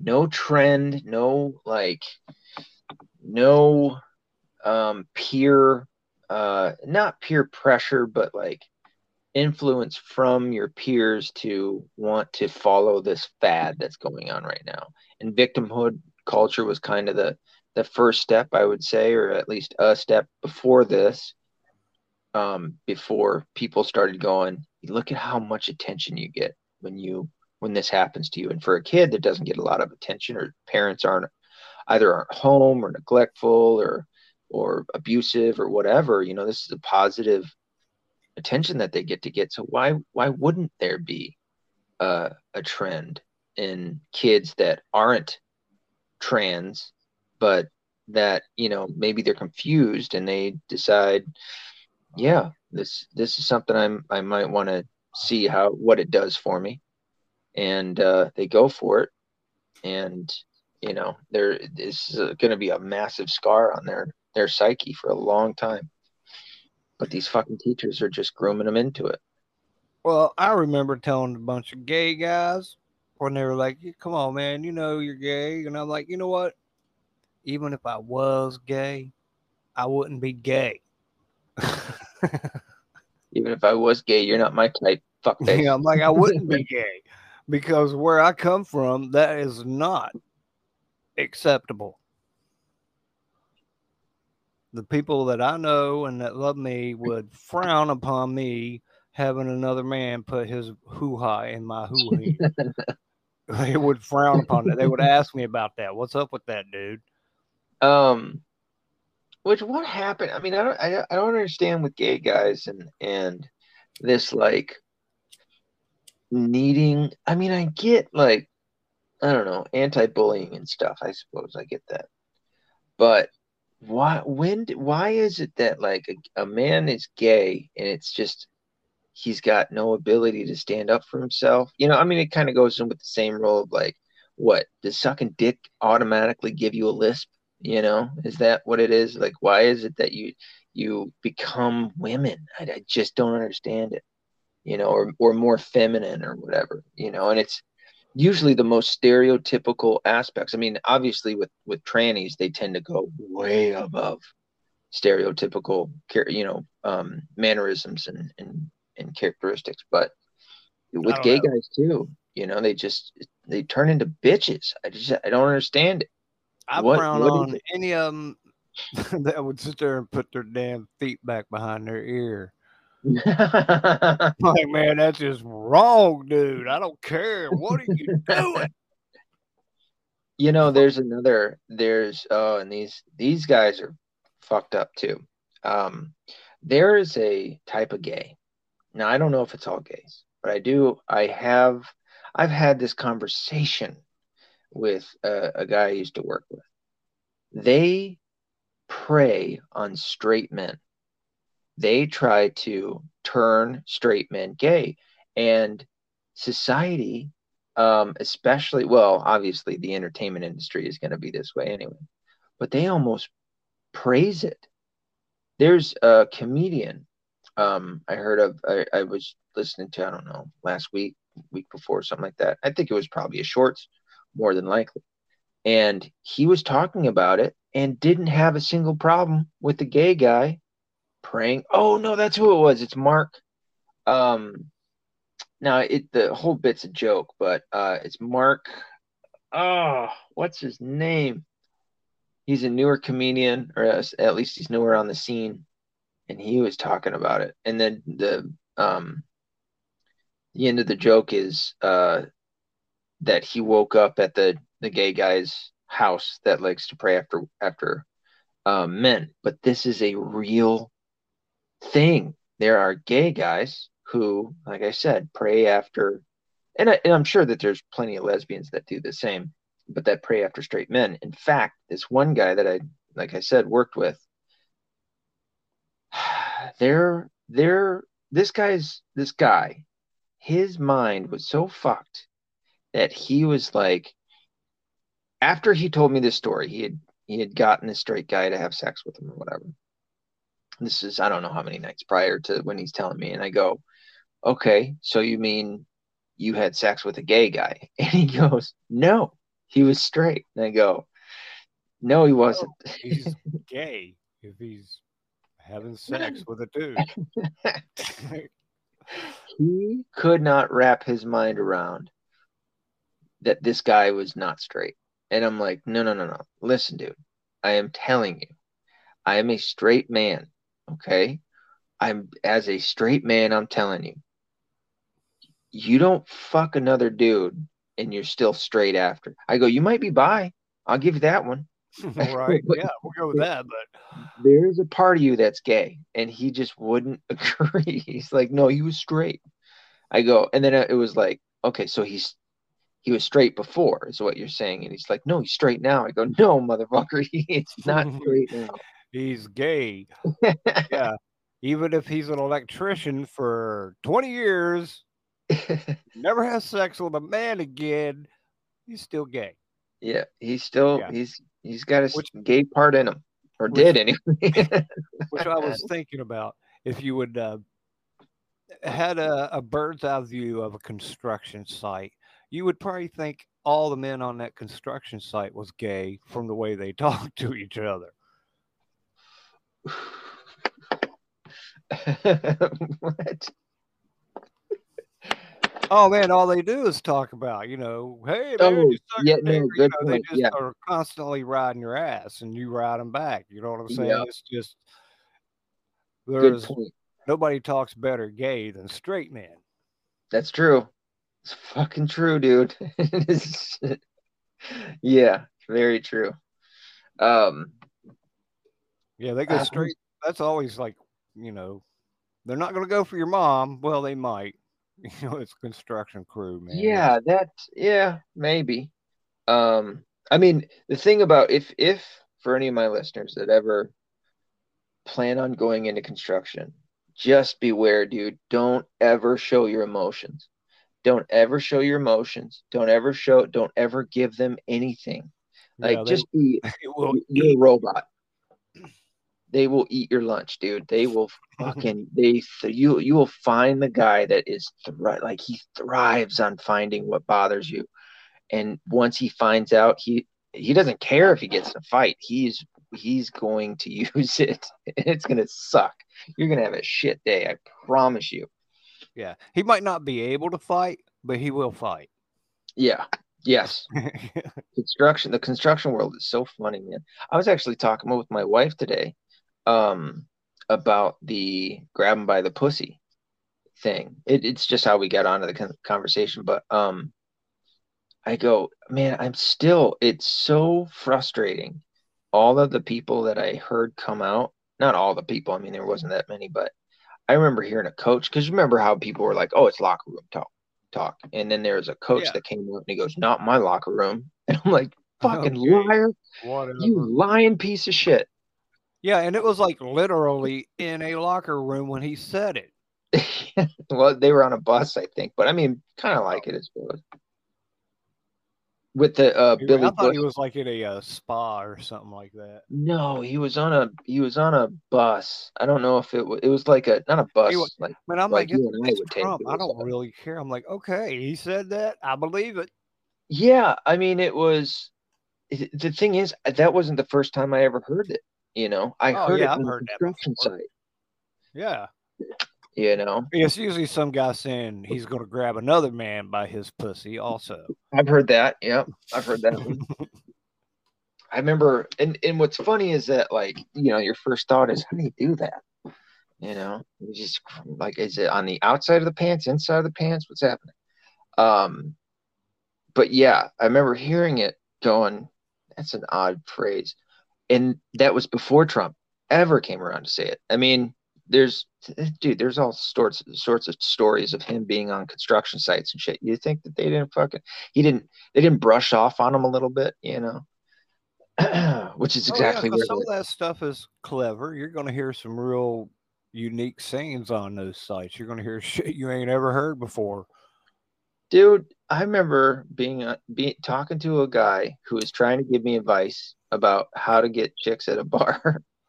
no trend, no like no um peer uh not peer pressure, but like influence from your peers to want to follow this fad that's going on right now. And victimhood culture was kind of the the first step, I would say, or at least a step before this. Um, before people started going, look at how much attention you get when you when this happens to you. And for a kid that doesn't get a lot of attention, or parents aren't either aren't home or neglectful or or abusive or whatever, you know, this is a positive attention that they get to get. So why why wouldn't there be uh, a trend in kids that aren't trans, but that you know maybe they're confused and they decide, yeah, this this is something I'm I might want to see how what it does for me, and uh, they go for it, and you know there is going to be a massive scar on their their psyche for a long time. But these fucking teachers are just grooming them into it. Well, I remember telling a bunch of gay guys when they were like, "Come on, man, you know you're gay," and I'm like, "You know what? Even if I was gay, I wouldn't be gay." Even if I was gay, you're not my type. Fuck that. Yeah, I'm like, I wouldn't be gay because where I come from, that is not acceptable the people that I know and that love me would frown upon me having another man put his hoo ha in my hoo they would frown upon that. They would ask me about that. What's up with that, dude? Um, which what happened? I mean, I don't, I, I don't understand with gay guys and and this like needing. I mean, I get like I don't know anti-bullying and stuff. I suppose I get that, but why when why is it that like a, a man is gay and it's just he's got no ability to stand up for himself you know i mean it kind of goes in with the same role of like what does sucking dick automatically give you a lisp you know is that what it is like why is it that you you become women i, I just don't understand it you know or or more feminine or whatever you know and it's usually the most stereotypical aspects. I mean, obviously with with trannies, they tend to go way above stereotypical, you know, um, mannerisms and, and and characteristics. But with gay know. guys too, you know, they just they turn into bitches. I just I don't understand it. I what, frown what on any of them that would sit there and put their damn feet back behind their ear like, man, that's just wrong, dude. I don't care. What are you doing? You know, there's another. There's oh, and these these guys are fucked up too. Um, there is a type of gay. Now I don't know if it's all gays, but I do. I have. I've had this conversation with a, a guy I used to work with. They prey on straight men. They try to turn straight men gay. And society um, especially well obviously the entertainment industry is going to be this way anyway but they almost praise it. There's a comedian um, i heard of I, I was listening to i don't know last week week before something like that. I think it was probably a shorts more than likely and he was talking about it and didn't have a single problem with the gay guy preying. Oh no, that's who it was. It's Mark. Um, now it the whole bit's a joke, but uh, it's Mark. Oh, what's his name? He's a newer comedian, or at least he's newer on the scene, and he was talking about it. And then the um, the end of the joke is uh, that he woke up at the the gay guy's house that likes to prey after after um, men. But this is a real thing. There are gay guys who, like I said, prey after, and, I, and I'm sure that there's plenty of lesbians that do the same, but that prey after straight men. In fact, this one guy that I, like I said, worked with they're they're this guy's this guy, his mind was so fucked that he was like after he told me this story, he had he had gotten a straight guy to have sex with him or whatever. This is I don't know how many nights prior to when he's telling me, and I go, okay, so you mean you had sex with a gay guy? And he goes, no, he was straight. And I go, no, he wasn't. No, he's gay if he's having sex with a dude. he could not wrap his mind around that this guy was not straight. And I'm like, no, no, no, no. Listen, dude, I am telling you, I am a straight man. Okay. I'm as a straight man, I'm telling you, you don't fuck another dude and you're still straight after. I go, you might be bi. I'll give you that one. right. yeah, we'll go with that. But there's a part of you that's gay, and he just wouldn't agree. He's like, no, he was straight. I go, and then it was like, okay, so he's he was straight before, is what you're saying. And he's like, no, he's straight now. I go, no, motherfucker, he's not straight now. he's gay. yeah. Even if he's an electrician for 20 years, never has sex with a man again, he's still gay. Yeah, he's still yeah. he's he's got a which, gay part in him, or which, did anyway. which I was thinking about if you would uh, had a, a bird's eye view of a construction site, you would probably think all the men on that construction site was gay from the way they talk to each other. what? Oh man, all they do is talk about, you know, hey man, oh, yeah, no, you know, They just yeah. are constantly riding your ass, and you ride them back. You know what I'm saying? Yeah. It's just there's nobody talks better gay than straight men. That's true. It's fucking true, dude. yeah, very true. Um, yeah, they go straight. That's always like, you know, they're not going to go for your mom. Well, they might. You know, it's construction crew, man. Yeah, that. Yeah, maybe. Um, I mean, the thing about if if for any of my listeners that ever plan on going into construction, just beware, dude. Don't ever show your emotions. Don't ever show your emotions. Don't ever show. Don't ever give them anything. Like yeah, just be. You're a robot they will eat your lunch, dude. They will fucking they you you will find the guy that is thri- like he thrives on finding what bothers you, and once he finds out, he he doesn't care if he gets in a fight. He's he's going to use it. It's gonna suck. You're gonna have a shit day. I promise you. Yeah, he might not be able to fight, but he will fight. Yeah. Yes. construction. The construction world is so funny, man. I was actually talking with my wife today um, about the grab him by the pussy thing. It, it's just how we got onto the conversation. But um, I go, man, I'm still, it's so frustrating. All of the people that I heard come out, not all the people, I mean, there wasn't that many, but I remember hearing a coach, because you remember how people were like, oh, it's locker room talk. Talk. And then there was a coach yeah. that came up and he goes, Not my locker room. And I'm like, fucking okay. liar. Whatever. You lying piece of shit. Yeah, and it was like literally in a locker room when he said it. well, they were on a bus, I think, but I mean, kind of oh. like it as well. With the uh, Billy, I thought Bush. he was like in a uh, spa or something like that. No, he was on a he was on a bus. I don't know if it was it was like a not a bus. Was, like, but I'm like, like it's Trump. I don't really care. I'm like, okay, he said that. I believe it. Yeah, I mean, it was. The thing is, that wasn't the first time I ever heard it. You know, I oh, heard yeah, it on the construction site. Yeah. You know, it's usually some guy saying he's going to grab another man by his pussy. Also, I've heard that. Yep, I've heard that. I remember, and and what's funny is that like you know your first thought is how do you do that? You know, you just like is it on the outside of the pants, inside of the pants? What's happening? Um, but yeah, I remember hearing it going. That's an odd phrase and that was before Trump ever came around to say it. I mean, there's dude, there's all sorts sorts of stories of him being on construction sites and shit. You think that they didn't fucking he didn't they didn't brush off on him a little bit, you know? Which is exactly oh, yeah, some of that stuff is clever. You're going to hear some real unique scenes on those sites. You're gonna hear shit you ain't ever heard before. Dude, I remember being uh, be, talking to a guy who was trying to give me advice about how to get chicks at a bar.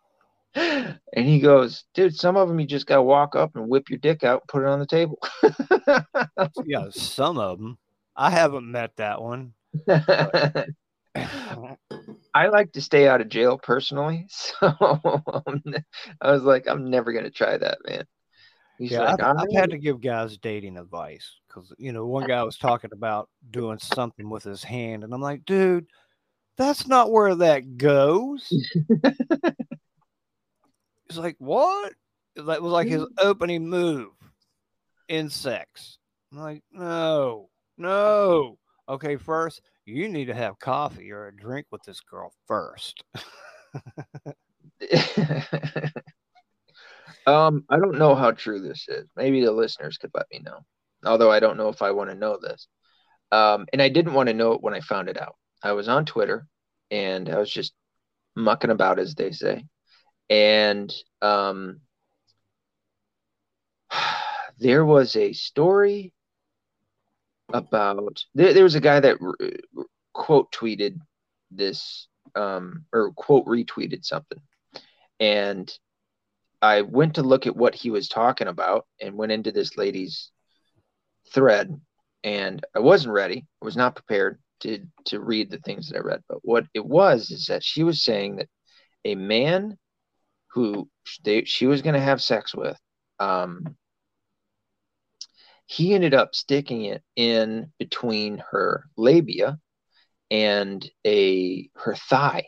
and he goes, dude, some of them you just got to walk up and whip your dick out and put it on the table. yeah, some of them. I haven't met that one. I like to stay out of jail personally. So I was like, I'm never going to try that, man. He's yeah, like, I've, I've had to give guys dating advice because, you know, one guy was talking about doing something with his hand. And I'm like, dude, that's not where that goes. He's like, what? That was like his opening move in sex. I'm like, no, no. Okay, first, you need to have coffee or a drink with this girl first. um, I don't know how true this is. Maybe the listeners could let me know. Although I don't know if I want to know this. Um, and I didn't want to know it when I found it out. I was on Twitter and I was just mucking about, as they say and um, there was a story about there, there was a guy that quote tweeted this um, or quote retweeted something. And i went to look at what he was talking about and went into this lady's thread. And i wasn't ready. I was not prepared to to read the things that i read. But what it was is that she was saying that a man who they, she was going to have sex with, um, he ended up sticking it in between her labia and a her thigh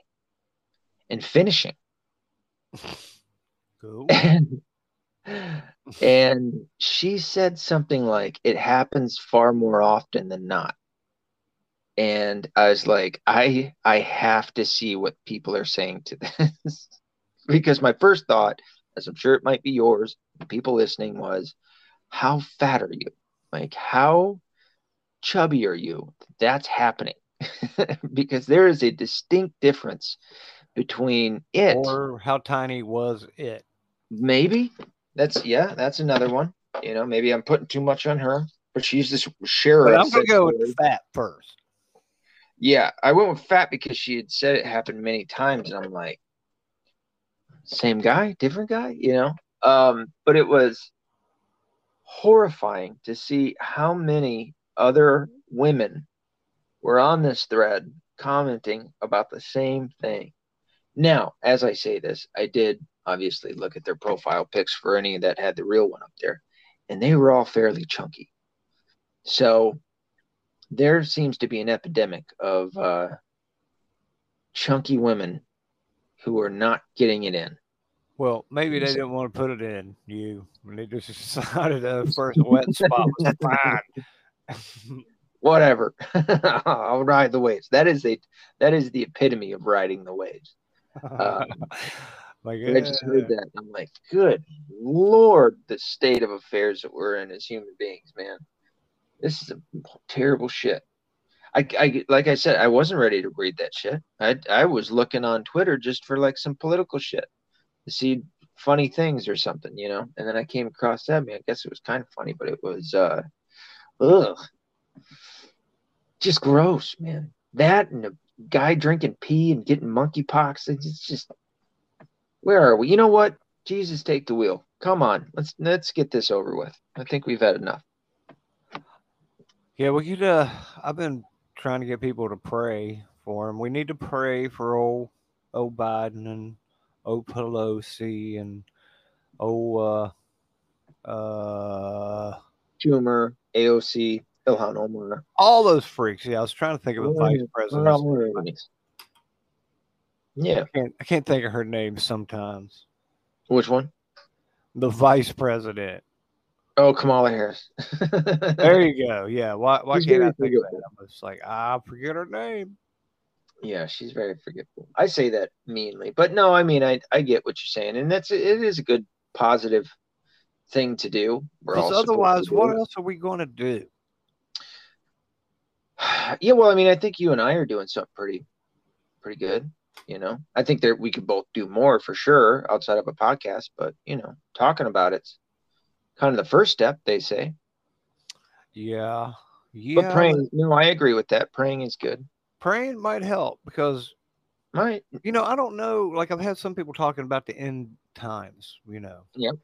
and finishing. Cool. And, and she said something like, "It happens far more often than not." And I was like, I I have to see what people are saying to this because my first thought, as I'm sure it might be yours, people listening, was how fat are you? Like, how chubby are you? That's happening. because there is a distinct difference between it or how tiny was it. Maybe that's yeah, that's another one. You know, maybe I'm putting too much on her, but she's this sheriff. But I'm gonna go with fat first. Yeah, I went with fat because she had said it happened many times, and I'm like, same guy, different guy, you know. Um, but it was horrifying to see how many other women were on this thread commenting about the same thing. Now, as I say this, I did obviously look at their profile pics for any that had the real one up there, and they were all fairly chunky. So there seems to be an epidemic of uh, chunky women who are not getting it in. Well, maybe they didn't want to put it in you. They just decided the first wet spot was fine. Whatever. I'll ride the waves. That is a that is the epitome of riding the waves. Um, like, I just heard that. I'm like, good lord, the state of affairs that we're in as human beings, man. This is a terrible shit. I, I like I said, I wasn't ready to read that shit. I I was looking on Twitter just for like some political shit to see funny things or something, you know. And then I came across that. I mean, I guess it was kind of funny, but it was uh ugh. Just gross, man. That and a guy drinking pee and getting monkeypox. It's just where are we? You know what? Jesus, take the wheel. Come on, let's let's get this over with. I think we've had enough. Yeah, we could. Uh, I've been trying to get people to pray for him. We need to pray for old old Biden and old Pelosi and old uh, uh, Schumer, AOC, Ilhan Omar. All those freaks. Yeah, I was trying to think of the vice president. Yeah, I can't, I can't think of her name sometimes. Which one? The vice president. Oh, Kamala Harris. there you go. Yeah. Why, why can't I think of that? I'm just like, I forget her name. Yeah, she's very forgetful. I say that meanly, but no, I mean, I, I get what you're saying. And that's, it is a good, positive thing to do. Because otherwise, do what else are we going to do? yeah. Well, I mean, I think you and I are doing something pretty, pretty good. You know, I think that we could both do more for sure outside of a podcast, but you know, talking about it's kind of the first step, they say. Yeah. Yeah. But praying, no, I agree with that. Praying is good. praying might help because Might. you know I don't know. Like I've had some people talking about the end times. You know. Yep.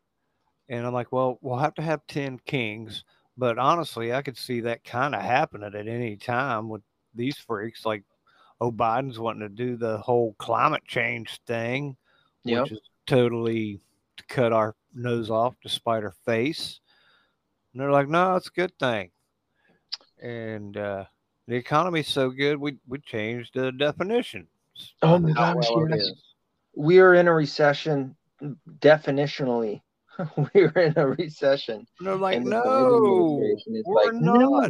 And I'm like, well, we'll have to have ten kings. But honestly, I could see that kind of happening at any time with these freaks. Like, oh, Biden's wanting to do the whole climate change thing, Yep. which is totally to cut our nose off to spite our face. And they're like, no, it's a good thing. And uh, the economy's so good, we we changed the definition. Oh my how gosh, well yes. We are in a recession definitionally. We're in a recession. And they're like, And no, administration we're like, not. "No."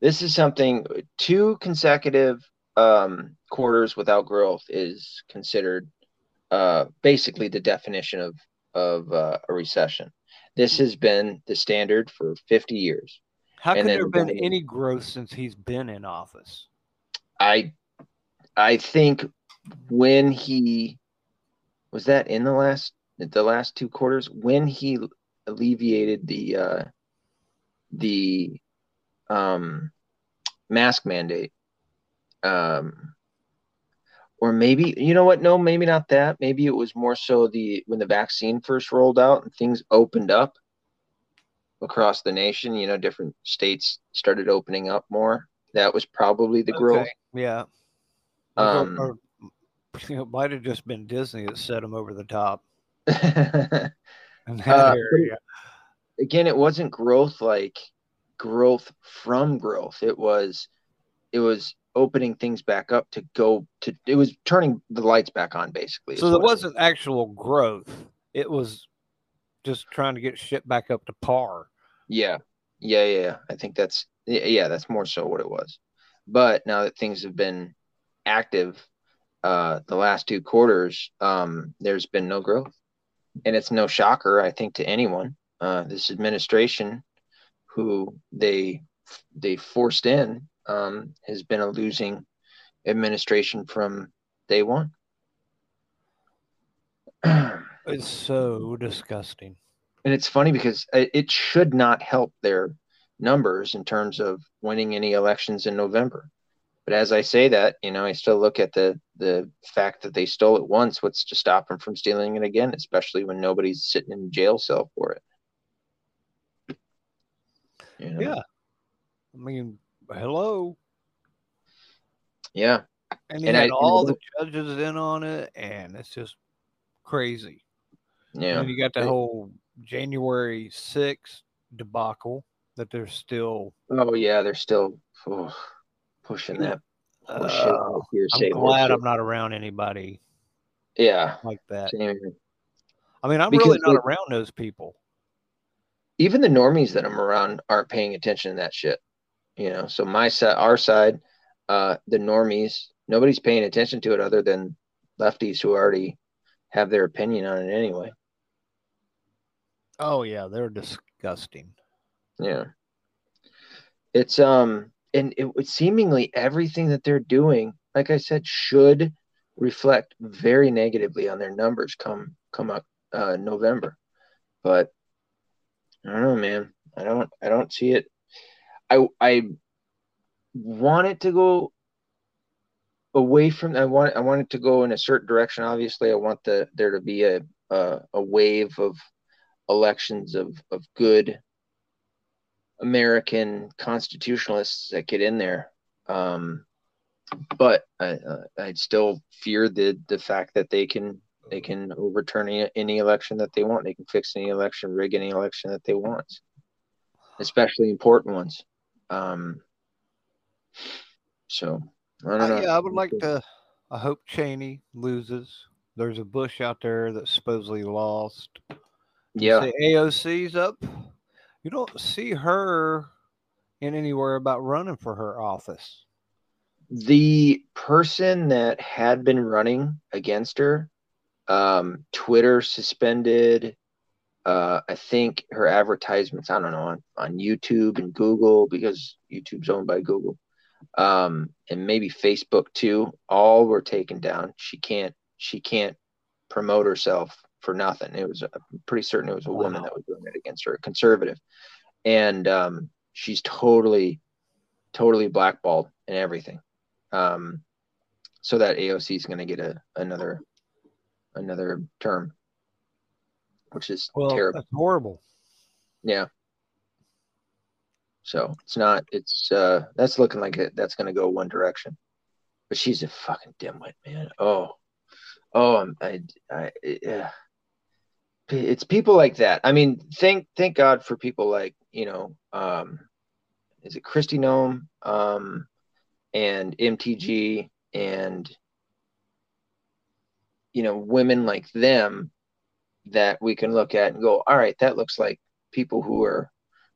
This is something two consecutive um, quarters without growth is considered uh, basically the definition of of uh, a recession. This has been the standard for 50 years. How could there have been any growth since he's been in office? I I think when he was that in the last the last two quarters when he alleviated the uh the um mask mandate um or maybe you know what? No maybe not that. Maybe it was more so the when the vaccine first rolled out and things opened up across the nation you know different states started opening up more. That was probably the growth. Okay, Yeah. Like, or- Um, or, you know, it might have just been Disney that set him over the top. That Uh, again it wasn't growth like growth from growth. It was it was opening things back up to go to it was turning the lights back on basically So there it wasn't actual growth. It was just trying to get shit back up to par. yeah yeah yeah. I think that's yeah yeah, that's more so what it was. But now that things have been active uh the last two quarters um there's been no growth. And it's no shocker i think to anyone uh this administration who they they forced in um has been a losing administration from day one It's so disgusting. And it's funny because it should not help their numbers in terms of winning any elections in november but as i say that you know i still look at the the fact that they stole it once what's to stop them from stealing it again especially when nobody's sitting in jail cell for it You know? Yeah. I mean, hello. yeah And he And had I- all the judges in on it, and it's just crazy. yeah And you got the whole January 6th debacle that they're still. Oh yeah, they're still oh, pushing that Uh. I'm glad. I'm not around anybody Yeah, like that. same. I mean, I'm Because really not it- around those people. Even the normies that I'm around aren't paying attention to that shit. You know, so my side, our side, uh, the normies, nobody's paying attention to it other than lefties who already have their opinion on it anyway. Oh yeah, they're disgusting. Yeah. It's um and it was seemingly everything that they're doing, like I said, should reflect very negatively on their numbers come come up uh November. But I don't know, man. I don't I don't see it. I I want it to go away from I want I want it to go in a certain direction. Obviously, I want the there to be a a, a wave of elections of of good American constitutionalists that get in there. Um, but I, I'd still fear the the fact that they can they can overturn any, any election that they want. They can fix any election, rig any election that they want, especially important ones. Um, so I don't know. yeah, I would like to. I hope Cheney loses. There's a Bush out there that supposedly lost. Yeah, say AOC's up. You don't see her in anywhere about running for her office. the person that had been running against her, um, Twitter suspended. Uh, I think her advertisements. I don't know on, on YouTube and Google because YouTube's owned by Google. um, and maybe Facebook too, all were taken down. She can't she can't promote herself for nothing. It was I'm pretty certain it was a wow. woman that was doing it against her, a conservative, and um, she's totally totally blackballed and everything. Um, so that AOC is going to get a another another term, which is well, terrible. That's horrible. Yeah. So it's not. It's uh that's looking like it. That's going to go one direction. But she's a fucking dimwit, man. Oh, oh, I'm, I, I, yeah. It's people like that. I mean, thank thank God for people like you know, um, is it Kristi Noem, um, and MTG and you know women like them that we can look at and go, all right, that looks like people who are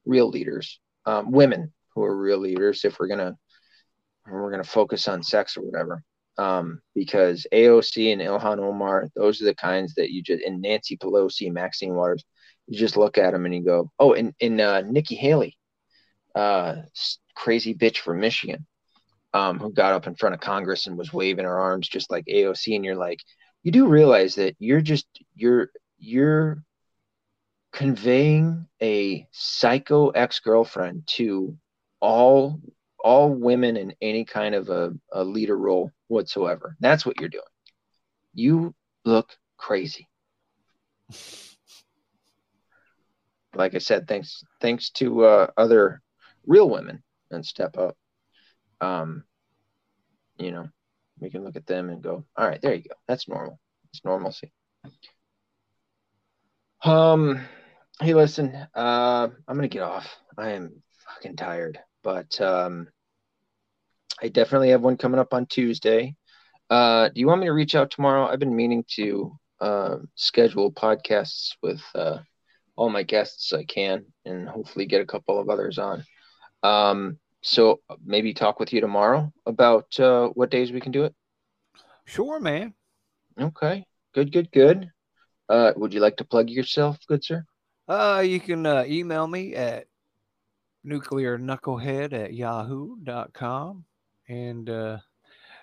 real leaders um, women who are real leaders if we're gonna we're gonna focus on sex or whatever. Um, because AOC and Ilhan Omar, those are the kinds that you just and Nancy Pelosi, Maxine Waters, you just look at them and you go, oh, and and uh, Nikki Haley, uh, crazy bitch from Michigan, um, who got up in front of Congress and was waving her arms just like AOC, and you're like, you do realize that you're just you're you're conveying a psycho ex-girlfriend to all all women in any kind of a, a leader role whatsoever. That's what you're doing. You look crazy. like I said, thanks thanks to uh, other real women and step up. Um, you know, we can look at them and go, all right, there you go. That's normal. It's normalcy. Um, Hey, listen, uh, I'm gonna get off. I am fucking tired, but um, I definitely have one coming up on Tuesday. Uh, do you want me to reach out tomorrow? I've been meaning to uh, schedule podcasts with uh, all my guests I can, and hopefully get a couple of others on. Um, so maybe talk with you tomorrow about uh, what days we can do it. Sure, man. Okay, good, good, good. Uh, would you like to plug yourself, good sir? Uh, you can uh, email me at nuclearknucklehead at yahoo.com and uh,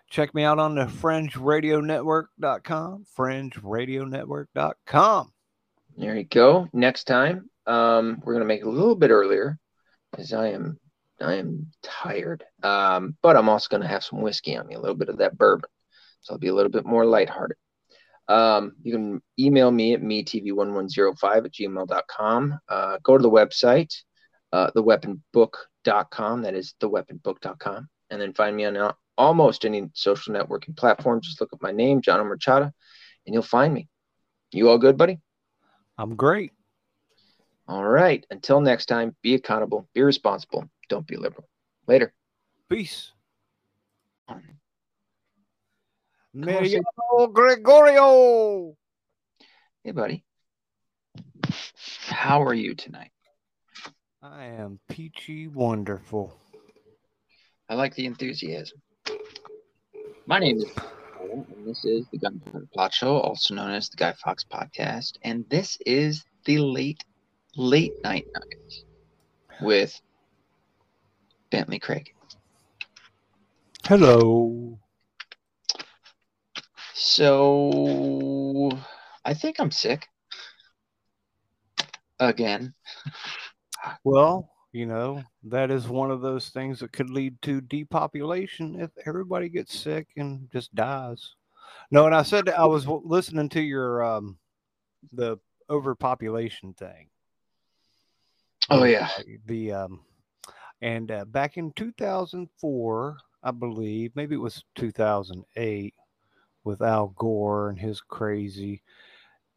check me out on the fringeradionetwork.com, fringeradionetwork.com. There you go. Next time, um, we're going to make it a little bit earlier because I am I am tired. Um, but I'm also going to have some whiskey on me, a little bit of that bourbon. So I'll be a little bit more lighthearted. Um, you can email me at metv1105 at gmail.com. Uh, go to the website, uh, theweaponbook.com. That is theweaponbook.com. And then find me on almost any social networking platform. Just look up my name, John Omerchada, and you'll find me. You all good, buddy? I'm great. All right. Until next time, be accountable, be responsible, don't be liberal. Later. Peace. Mariano Gregorio. Hey, buddy. How are you tonight? I am peachy wonderful. I like the enthusiasm. My name is and this is the Gunpowder Plot Show, also known as the Guy Fawkes Podcast, and this is the late, late night nuggets with Bentley Craig. Hello. So I think I'm sick again. Well, you know, that is one of those things that could lead to depopulation if everybody gets sick and just dies. No, and I said I was listening to your um the overpopulation thing. Oh yeah. The um and uh, back in 2004, I believe, maybe it was 2008 with Al Gore and his crazy.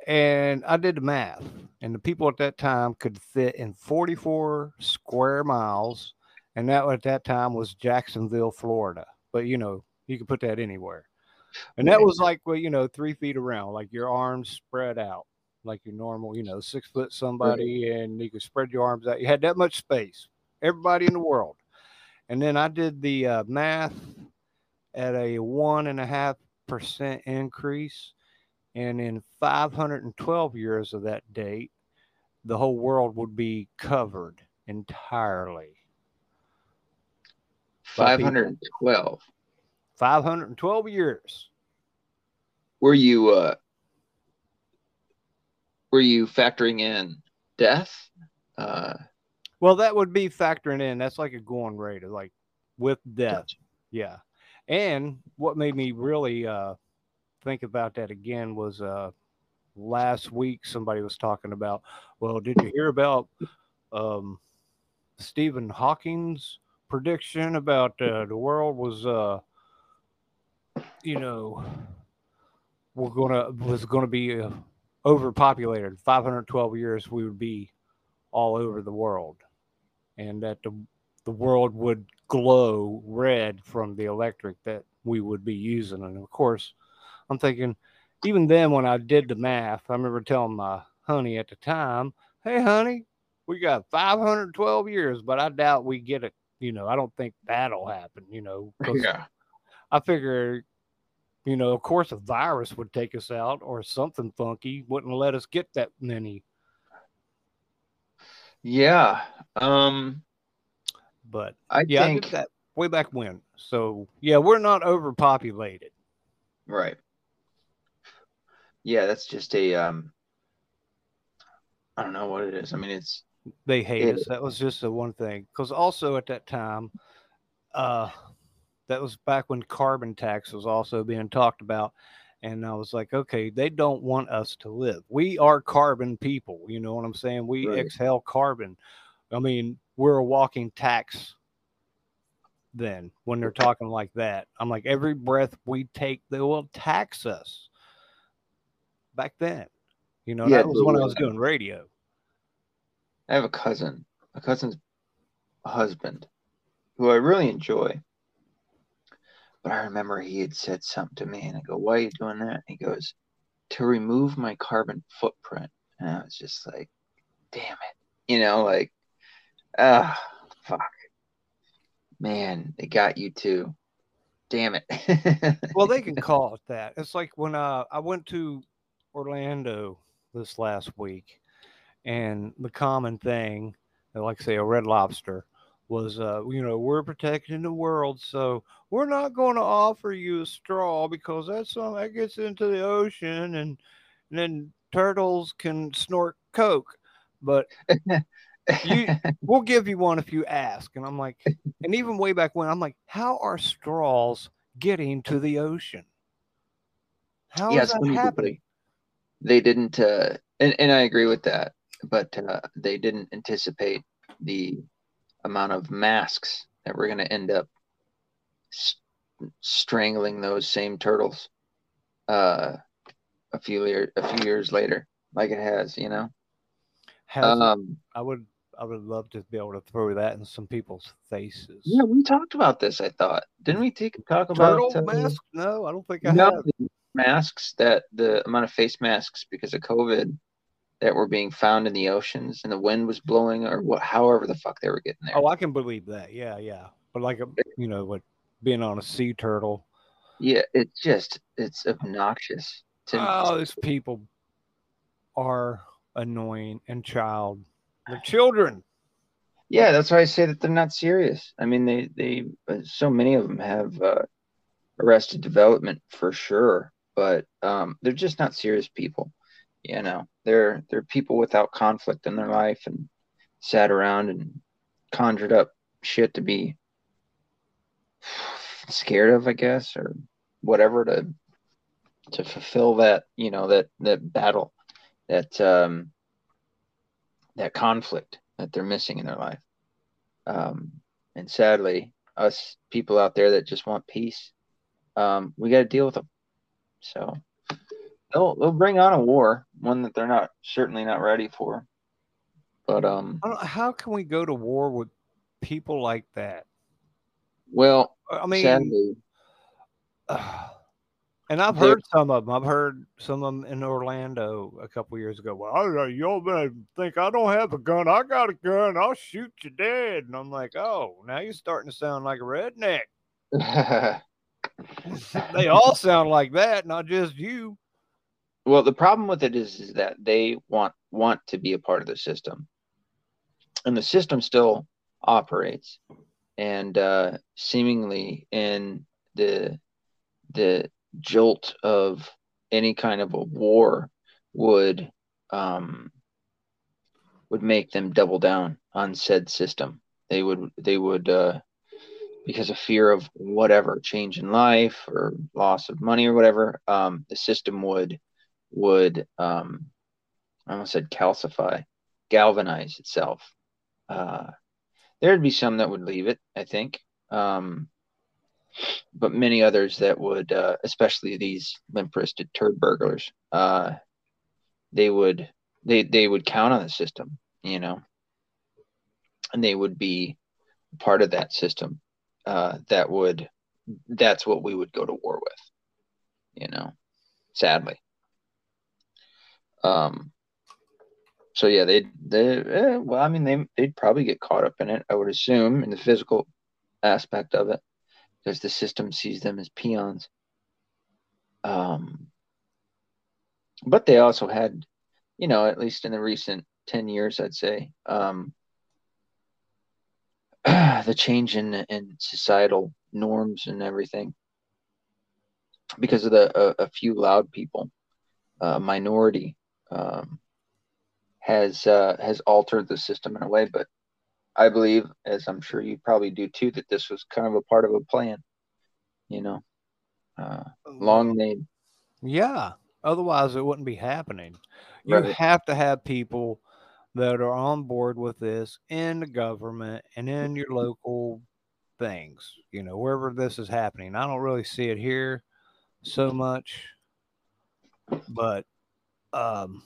And I did the math, and the people at that time could fit in 44 square miles, and that at that time was Jacksonville, Florida. But you know, you could put that anywhere. And that was like, well, you know, three feet around, like your arms spread out, like your normal, you know, six foot somebody, and you could spread your arms out. You had that much space, everybody in the world. And then I did the uh, math at a one and a half percent increase. And in 512 years of that date, the whole world would be covered entirely. by 512. 512 years. Were you uh were you factoring in death? Uh Well, that would be factoring in. That's like a going rate, of like with death. gotcha. Yeah. And what made me really uh, think about that again was uh, last week somebody was talking about, well, did you hear about um, Stephen Hawking's prediction about uh, the world was, uh, you know, we're gonna was gonna be uh, overpopulated. 512 years, we would be all over the world, and that the the world would glow red from the electric that we would be using. And of course, I'm thinking, even then, when I did the math, I remember telling my honey at the time, Hey, honey, we got 512 years, but I doubt we get it. You know, I don't think that'll happen, you know. Yeah. I figure, you know, of course, a virus would take us out or something funky wouldn't let us get that many. Yeah. Um But I yeah, I think did that way back when. So yeah, we're not overpopulated. right. Yeah, that's just a um I don't know what it is. I mean it's They hate It- us. That was just the one thing. Because also at that time, uh, that was back when carbon tax was also being talked about. And I was like, okay, they don't want us to live. We are carbon people. You know what I'm saying? We Right. exhale carbon. I mean, we're a walking tax then when they're talking like that. I'm like, every breath we take, they will tax us. Back then, you know, Yeah, that was when I was doing radio. I have a cousin, a cousin's husband, who I really enjoy. But I remember he had said something to me, and I go, "Why are you doing that?" And he goes, "To remove my carbon footprint." And I was just like, "Damn it," you know, like, ah, fuck, man, they got you too. Damn it. well they can call it that it's like when uh, i went to orlando this last week and the common thing like say a red lobster was uh, you know we're protecting the world so we're not going to offer you a straw because that's something that gets into the ocean and, and then turtles can snort coke but you we'll give you one if you ask. And i'm like and even way back when i'm like how are straws getting to the ocean? How is Yes, that that happening? they, didn't, uh, and, and I agree with that, but uh, they didn't anticipate the amount of masks that were going to end up s- strangling those same turtles uh, a few year, a few years later, like it has, you know. Has Um, i would i would love to be able to throw that in some people's faces. Yeah, we talked about this. I thought, didn't we take talk about turtle uh, mask? No i don't think i no, have. masks that the amount of face masks because of COVID that were being found in the oceans and the wind was blowing or what, however the fuck they were getting there. oh i can believe that. Yeah yeah. But like a you know what being on a sea turtle. Yeah, it's just it's obnoxious to oh these people are annoying and child they're children yeah. That's why I say that they're not serious. I mean, they they so many of them have uh, arrested development for sure, but um, they're just not serious people. You know, they're they're people without conflict in their life and sat around and conjured up shit to be scared of, I guess, or whatever to to fulfill that you know that that battle that um that conflict that they're missing in their life. Um and sadly us people out there that just want peace um we got to deal with them so they'll they'll bring on a war one that they're not certainly not ready for. But um how can we go to war with people like that? Well i mean sadly and I've heard some of them. I've heard some of them in Orlando a couple years ago. Well, I, y'all think I don't have a gun. I got a gun. I'll shoot you dead. And I'm like, oh, now you're starting to sound like a redneck. they all sound like that, not just you. Well, the problem with it is, is that they want want to be a part of the system, and the system still operates. and uh, seemingly in the the jolt of any kind of a war would um, would make them double down on said system. They would they would uh, because of fear of whatever change in life or loss of money or whatever. Um, the system would would um, I almost said calcify, galvanize itself. Uh, there'd be some that would leave it, I think. Um, but many others that would, uh, especially these limp-wristed turd burglars, uh, they would they they would count on the system, you know, and they would be part of that system. Uh, that would that's what we would go to war with, you know, sadly. Um. So yeah, they they eh, well, I mean they they'd probably get caught up in it. I would assume in the physical aspect of it because the system sees them as peons. Um, but they also had, you know, at least in the recent 10 years, I'd say, um, the change in, in societal norms and everything because of the a, a few loud people, uh, minority, um, has uh, has altered the system in a way. But I believe, as I'm sure you probably do too, that this was kind of a part of a plan. You know, uh, long name. Yeah. Otherwise, it wouldn't be happening. You Right. have to have people that are on board with this in the government and in your local things, you know, wherever this is happening. I don't really see it here so much, but, um,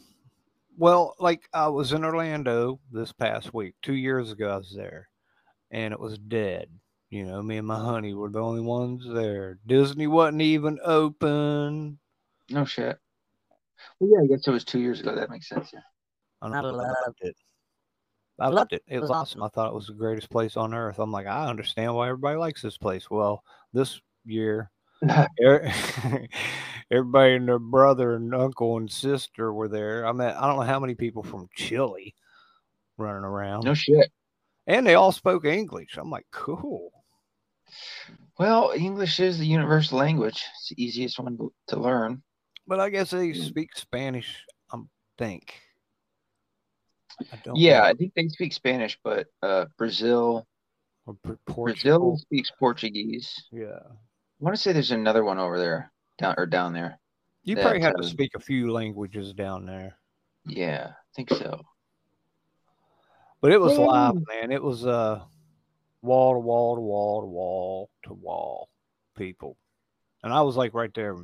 well, like I was in Orlando this past week, two years ago, I was there and it was dead. You know, me and my honey were the only ones there. Disney wasn't even open. No shit. Well, yeah, I guess it was two years ago. That makes sense. Yeah. I don't know, I loved it. I loved it. It was awesome. I thought it was the greatest place on earth. I'm like, I understand why everybody likes this place. Well, this year, everybody and their brother and uncle and sister were there. I met, I don't know how many people from Chile running around, no shit. and they all spoke English. I'm like, cool. Well, English is the universal language. It's the easiest one to- to learn. But I guess they Mm. speak Spanish. I think. I don't Yeah, know. I think they speak Spanish, but uh, Brazil, Or Brazil speaks Portuguese. Yeah. I want to say there's another one over there, down or down there. You that, probably have to speak a few languages down there. Yeah, I think so. But it was Woo! live, man. It was uh wall to wall to wall to wall to wall people. And I was like right there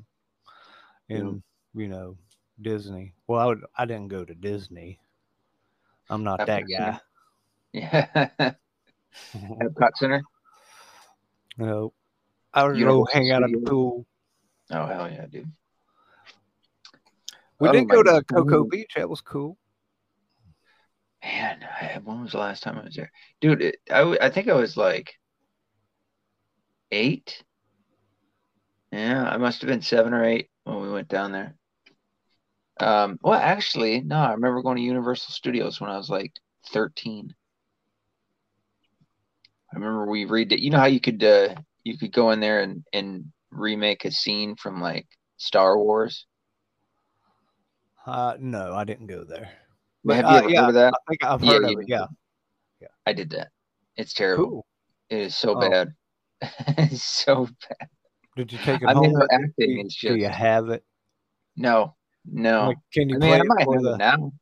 in, you know, Disney. Well, I would I didn't go to Disney. I'm not that Epcot guy. Yeah, Epcot Center. no. I would go Universal hang out at the pool. Oh hell yeah, dude. We Oh did go to Cocoa God. Beach. That was cool. Man, I, when was the last time I was there, dude? It, I I think I was like eight. Yeah, I must have been seven or eight when we went down there. Um, well, actually, no, I remember going to Universal Studios when I was like 13. I remember we read it. You know how you could uh you could go in there and and remake a scene from like Star Wars. Uh no, I didn't go there. Have But, you uh, ever yeah, heard of that? I think I've Yeah, of it. Yeah. Yeah, I did that. It's terrible. Cool. It is so Oh. bad. it's so bad. Did you take it I home? mean, her with you? acting Do- is Do you have it? no, no. Like, can you I play mean, I might have the? it now.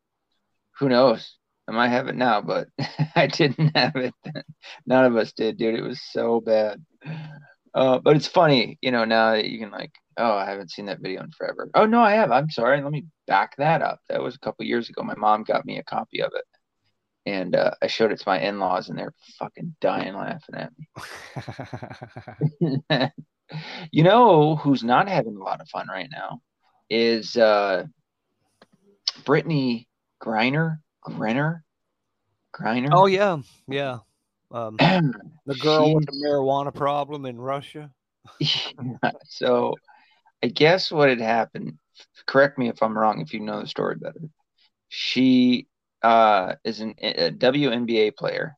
Who knows? I might have it now, but I didn't have it then. None of us did, dude. It was so bad. Uh, but it's funny, you know, now that you can like, oh, I haven't seen that video in forever. Oh no, I have. I'm sorry. Let me back that up. That was a couple years ago. My mom got me a copy of it, and uh, I showed it to my in-laws, and they're fucking dying laughing at me. you know who's not having a lot of fun right now is uh Brittney Griner. Griner? Griner? oh yeah, yeah. Um, the girl with the marijuana problem in Russia. so I guess what had happened, correct me if I'm wrong if you know the story better. She uh is an, a WNBA player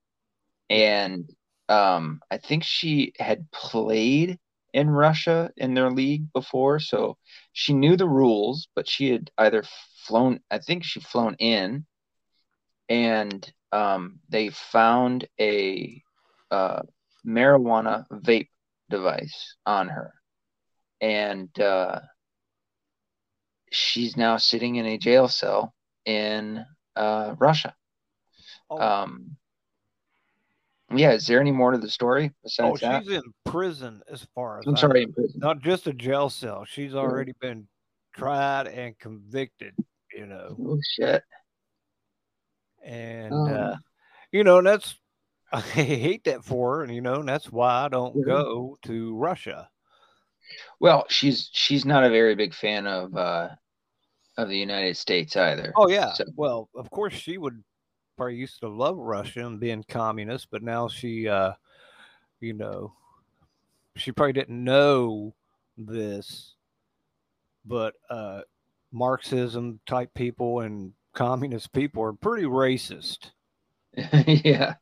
and um, I think she had played in Russia in their league before, so she knew the rules, but she had either flown, I think she flown in, and um, they found a uh, marijuana vape device on her, and uh, she's now sitting in a jail cell in uh, Russia. Oh. Um, yeah, is there any more to the story Oh, besides that? she's in prison as far as I'm I sorry, in prison. Not just a jail cell. She's already been tried and convicted, you know. Oh shit. And Oh. uh, you know, that's I hate that for her, and you know, and that's why I don't Yeah. go to Russia. Well, she's she's not a very big fan of uh of the United States either. Oh yeah. So- Well, of course she would probably used to love Russia and being communist, but now she uh you know she probably didn't know this, but uh Marxism type people and communist people are pretty racist. yeah.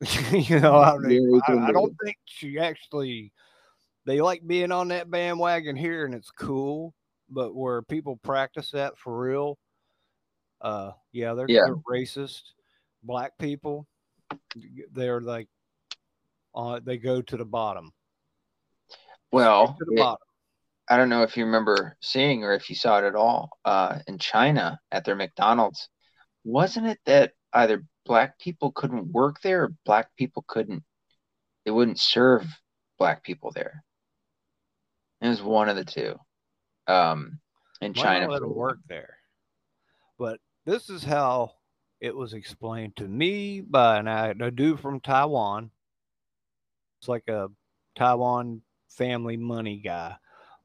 you know, I, mean, Very I, I don't think she actually they like being on that bandwagon here and it's cool, but where people practice that for real, uh yeah, they're, Yeah. they're racist. Black people, they're like uh they go to the bottom. Well, to the it- bottom. I don't know if you remember seeing or if you saw it at all uh, in China at their McDonald's. Wasn't it that either black people couldn't work there or black people couldn't, they wouldn't serve black people there? It was one of the two. Um, in China. let them work there. But this is how it was explained to me by an, a dude from Taiwan. It's like a Taiwan family money guy.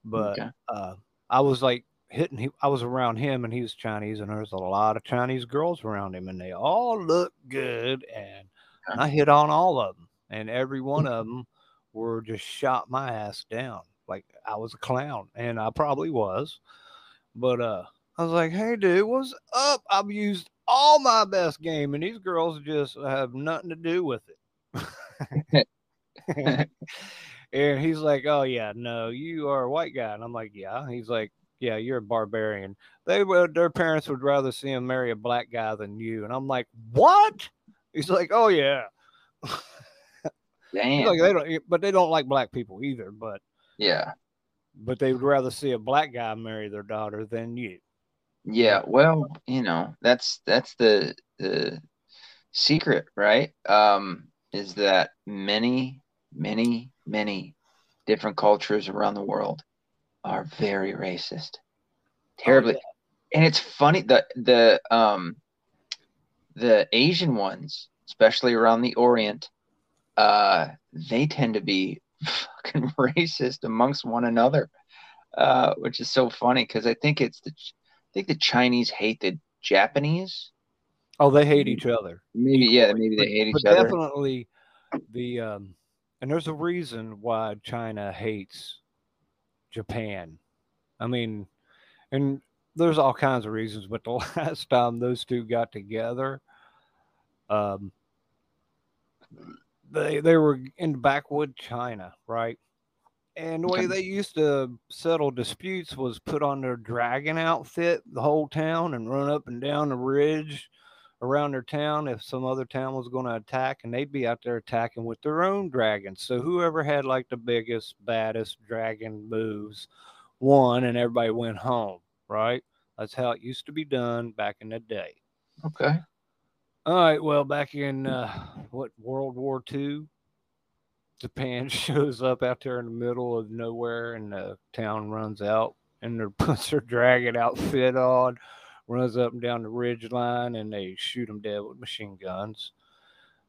But Okay. uh, I was like hitting, he, I was around him and he was Chinese, and there's a lot of Chinese girls around him, and they all look good. And Okay. I hit on all of them, and every one of them were just shot my ass down. Like I was a clown, and I probably was. But uh, I was like, "Hey, dude, what's up? I've used all my best game, and these girls just have nothing to do with it." and he's like, "Oh yeah, no, you are a white guy," and I'm like, "Yeah." He's like, "Yeah, you're a barbarian." They would, their parents would rather see him marry a black guy than you, and I'm like, "What?" He's like, "Oh yeah." Damn. like they don't, but they don't like black people either. But yeah. but they would rather see a black guy marry their daughter than you. Yeah, well, you know, that's that's the the secret, right? Um, is that many, many, many different cultures around the world are very racist. Terribly. And it's funny the the um the Asian ones, especially around the Orient, uh, they tend to be fucking racist amongst one another. Uh, which is so funny because I think it's the I think the Chinese hate the Japanese. Oh, they hate each other. Maybe yeah, maybe they hate but each other. Definitely the um and there's a reason why China hates Japan. I mean, and there's all kinds of reasons, but the last time those two got together, um they they were in backwood China, right? And the way they used to settle disputes was put on their dragon outfit the whole town and run up and down the ridge around their town if some other town was going to attack and they'd be out there attacking with their own dragons. So whoever had like the biggest baddest dragon moves won and everybody went home right? That's how it used to be done back in the day. Okay. all right well back in uh, what world war ii japan shows up out there in the middle of nowhere and the town runs out and their puts their dragon outfit on runs up and down the ridge line and they shoot them dead with machine guns.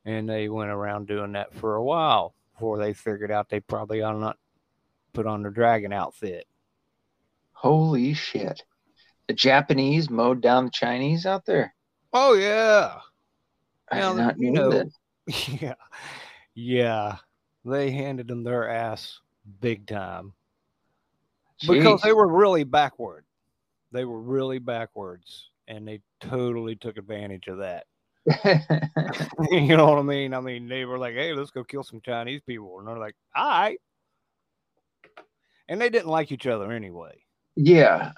And they went around doing that for a while before they figured out they probably ought not put on their dragon outfit. Holy shit. The Japanese mowed down the Chinese out there. Oh yeah. I Now, not you know, that. yeah. Yeah. They handed them their ass big time. Because they were really backward. They were really backwards and they totally took advantage of that. you know what I mean? I mean, they were like, "Hey, let's go kill some Chinese people," and they're like, "All right," and they didn't like each other anyway. yeah.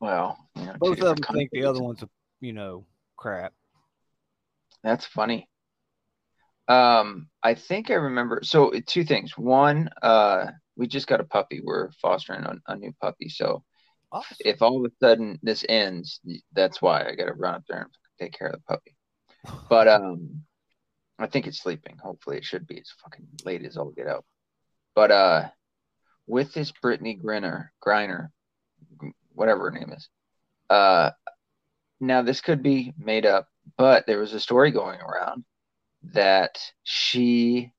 Well, you know, Both of them think the other one's a you know crap. That's funny. Um, I think I remember. So two things. One, uh, we just got a puppy. We're fostering a, a new puppy. So Awesome. if all of a sudden this ends, that's why I got to run up there and take care of the puppy. But um, I think it's sleeping. Hopefully, it should be. It's fucking late as all get out. But uh, with this Brittney Griner, Griner, whatever her name is, uh, now this could be made up, but there was a story going around that she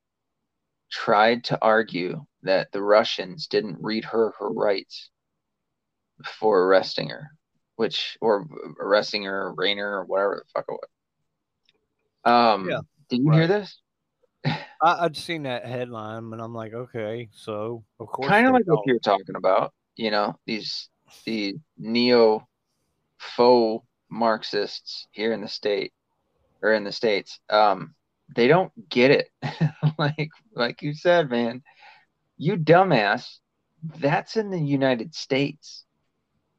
tried to argue that the Russians didn't read her her rights for arresting her, which or arresting her, Rainer, or whatever the fuck it was. Um, Yeah, did you hear this? I, I'd seen that headline, and I'm like, okay, so of course, Kind of like what don't. you're talking about. You know, these the neo faux Marxists here in the state or in the states. Um, they don't get it. like like you said, man, you dumbass. That's in the United States.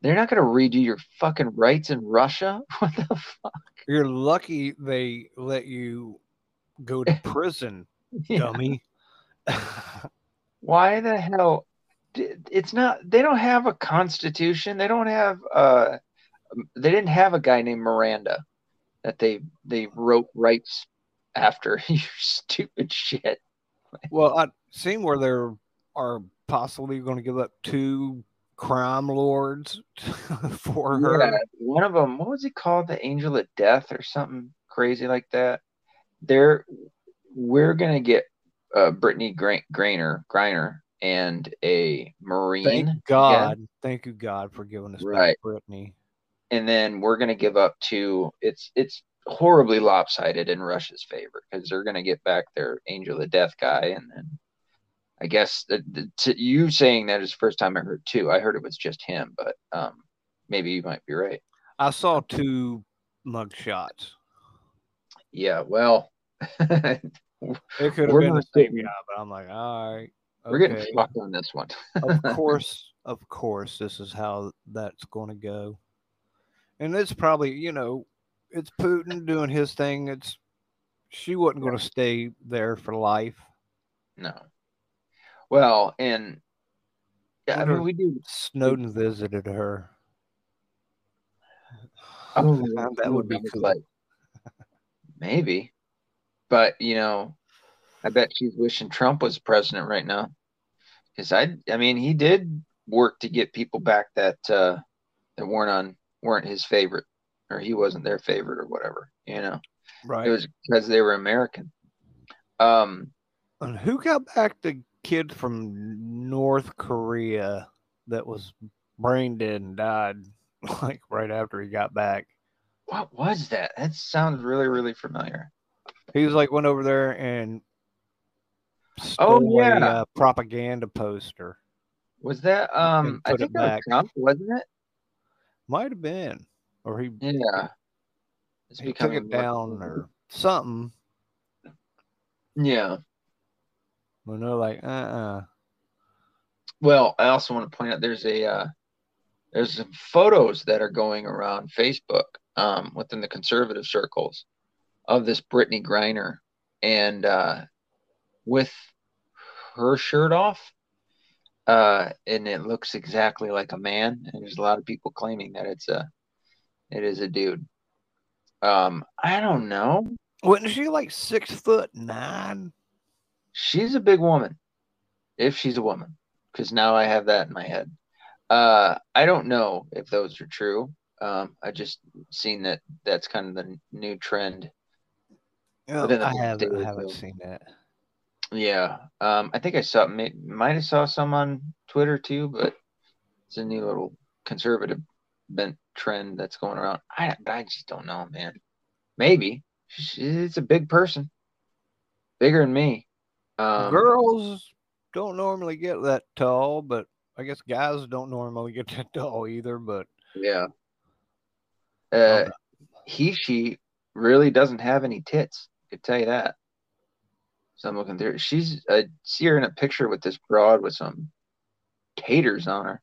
They're not gonna read you your fucking rights in Russia. What the fuck? You're lucky they let you go to prison, dummy. Why the hell? It's not. They don't have a constitution. They don't have. Uh, they didn't have a guy named Miranda that they they wrote rights after. you stupid shit. well, I've seen where there are possibly going to give up two crime lords for her. Yeah, one of them. What was he called? The Angel of Death or something crazy like that. They're we're gonna get uh, Brittney Gra- Grainer Griner and a Marine. Thank again. God. Thank you, God, for giving us Right. back Brittney. and then we're going to give up to it's it's horribly lopsided in Russia's favor because they're going to get back their Angel of Death guy, and then I guess the, the, to you saying that is the first time I heard too. I heard it was just him, but um, maybe you might be right. I saw two mug shots. Yeah, well, we're It could have been the same guy, but I'm like, all right. Okay. we're getting fucked on this one. of course, of course, this is how that's going to go. And it's probably, you know, it's Putin doing his thing. It's she wasn't going to stay there for life. no. Well, and yeah, I mean we do. Snowden visited her. Oh, that would be cool. like maybe, but you know, I bet she's wishing Trump was president right now, because I, I mean, he did work to get people back that uh, that weren't on weren't his favorite, or he wasn't their favorite, or whatever. You know, right? it was because they were American. Um, and who got back the kid from North Korea that was brain dead and died like right after he got back? what was that? That sounds really, really familiar. He was like went over there and Oh, stole a yeah. uh, propaganda poster. Was that um? I think that was. Trump, wasn't it? Might have been, or he Yeah. It's he took becoming it down or something. Yeah. When they're like, uh, uh Well, I also want to point out there's a uh, there's some photos that are going around Facebook um, within the conservative circles of this Brittney Griner and uh, with her shirt off, uh, and it looks exactly like a man. And there's a lot of people claiming that it's a it is a dude. Um, I don't know. wasn't she like six foot nine? She's a big woman, if she's a woman, because now I have that in my head. Uh, I don't know if those are true. Um, I just seen that that's kind of the new trend. Oh, I haven't, I haven't seen that. Yeah. Um, I think I saw may, might have saw some on Twitter too, but it's a new little conservative bent trend that's going around. I I just don't know, man. Maybe she's a big person, bigger than me. Um, Girls don't normally get that tall, but I guess guys don't normally get that tall either. But Yeah. Uh, he, she, really doesn't have any tits. I could tell you that. So I'm looking through. She's I see her in a picture with this broad with some taters on her.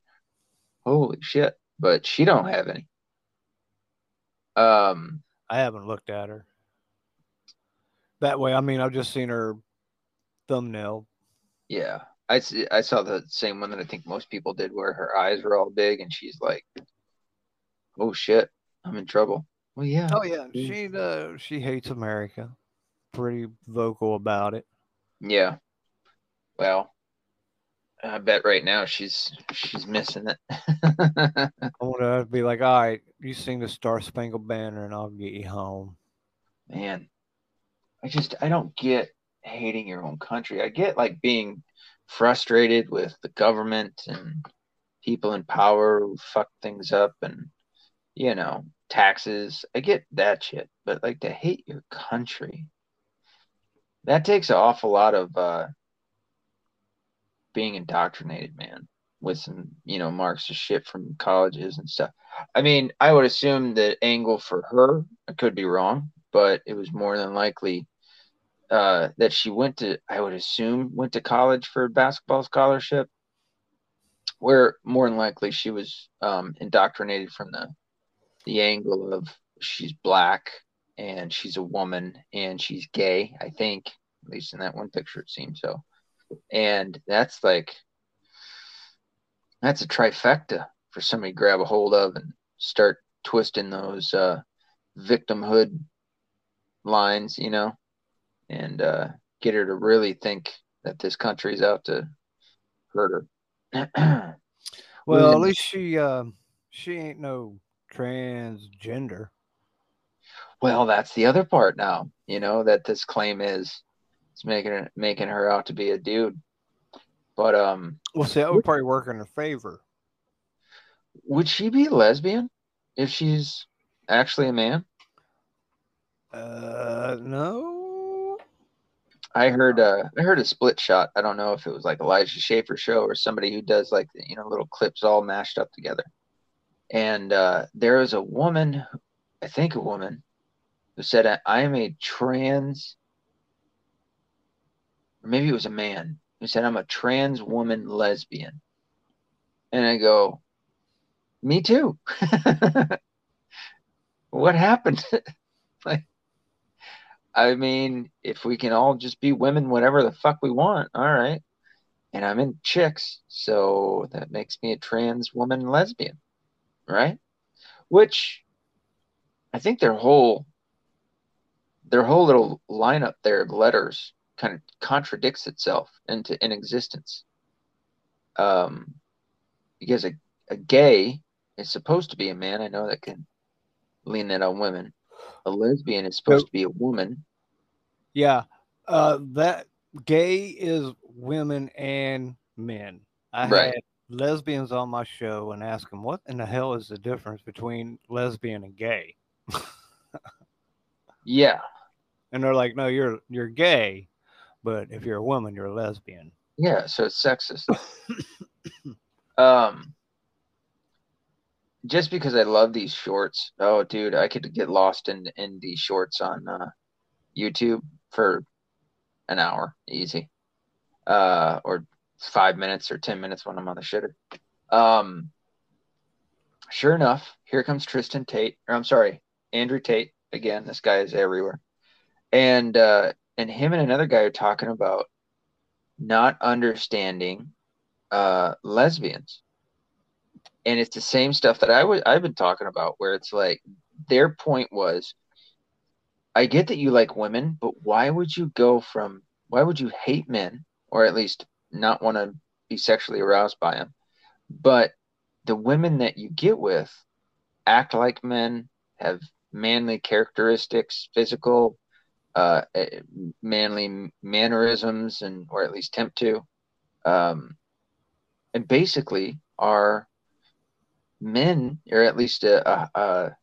Holy shit! But she don't have any. Um, I haven't looked at her. That way, I mean, I've just seen her thumbnail. Yeah, I see, I saw the same one that I think most people did, where her eyes were all big, and she's like, "Oh shit, I'm in trouble." Well, yeah. Oh yeah, she uh, she hates America. Pretty vocal about it. Yeah. Well, I bet right now she's she's missing it. I want to be like, all right, you sing the Star Spangled Banner, and I'll get you home. Man, I just I don't get hating your own country. I get like being frustrated with the government and people in power who fuck things up and you know taxes. I get that shit, but like to hate your country, that takes an awful lot of uh, being indoctrinated, man, with some you know Marxist shit from colleges and stuff. I mean, I would assume that angle for her, I could be wrong, but it was more than likely uh, that she went to, I would assume, went to college for a basketball scholarship, where more than likely she was um, indoctrinated from the the angle of she's black and she's a woman and she's gay. I think, at least in that one picture, it seems so. And that's like, that's a trifecta for somebody to grab a hold of and start twisting those uh, victimhood lines, you know, and uh, get her to really think that this country's out to hurt her. well, at least she uh, she ain't no transgender. Well, that's the other part now, you know, that this claim is it's making it making her out to be a dude. But um well see that would probably work in her favor. Would she be lesbian if she's actually a man? Uh no. I heard uh I heard a split shot. I don't know if it was like Elijah Schaffer show or somebody who does like you know little clips all mashed up together. And uh there was a woman, I think a woman, who said I am a trans or maybe it was a man who said I'm a trans woman lesbian. And I go, me too. what happened? like, I mean, if we can all just be women, whatever the fuck we want, all right. And I'm in chicks, so that makes me a trans woman lesbian, right? Which I think their whole their whole little lineup there of letters kind of contradicts itself into in existence. Um, because a, a gay is supposed to be a man. I know that can lean that on women. A lesbian is supposed so, to be a woman. Yeah, uh, that gay is women and men. I right. had lesbians on my show and ask them what in the hell is the difference between lesbian and gay. yeah, and they're like, "No, you're you're gay, but if you're a woman, you're a lesbian." Yeah, so it's sexist. um, just because I love these shorts. Oh, dude, I could get lost in in these shorts on uh, YouTube for an hour, easy, uh, or five minutes or ten minutes when I'm on the shitter. Um, sure enough, here comes Tristan Tate, or I'm sorry, Andrew Tate. Again, this guy is everywhere and uh, and him and another guy are talking about not understanding uh, lesbians, and it's the same stuff that I've been talking about, where it's like their point was, I get that you like women, but why would you go from why would you hate men, or at least not want to be sexually aroused by them, but the women that you get with act like men, have manly characteristics, physical uh, eh, manly mannerisms and or at least tempt to um, and basically are men or at least a, a, a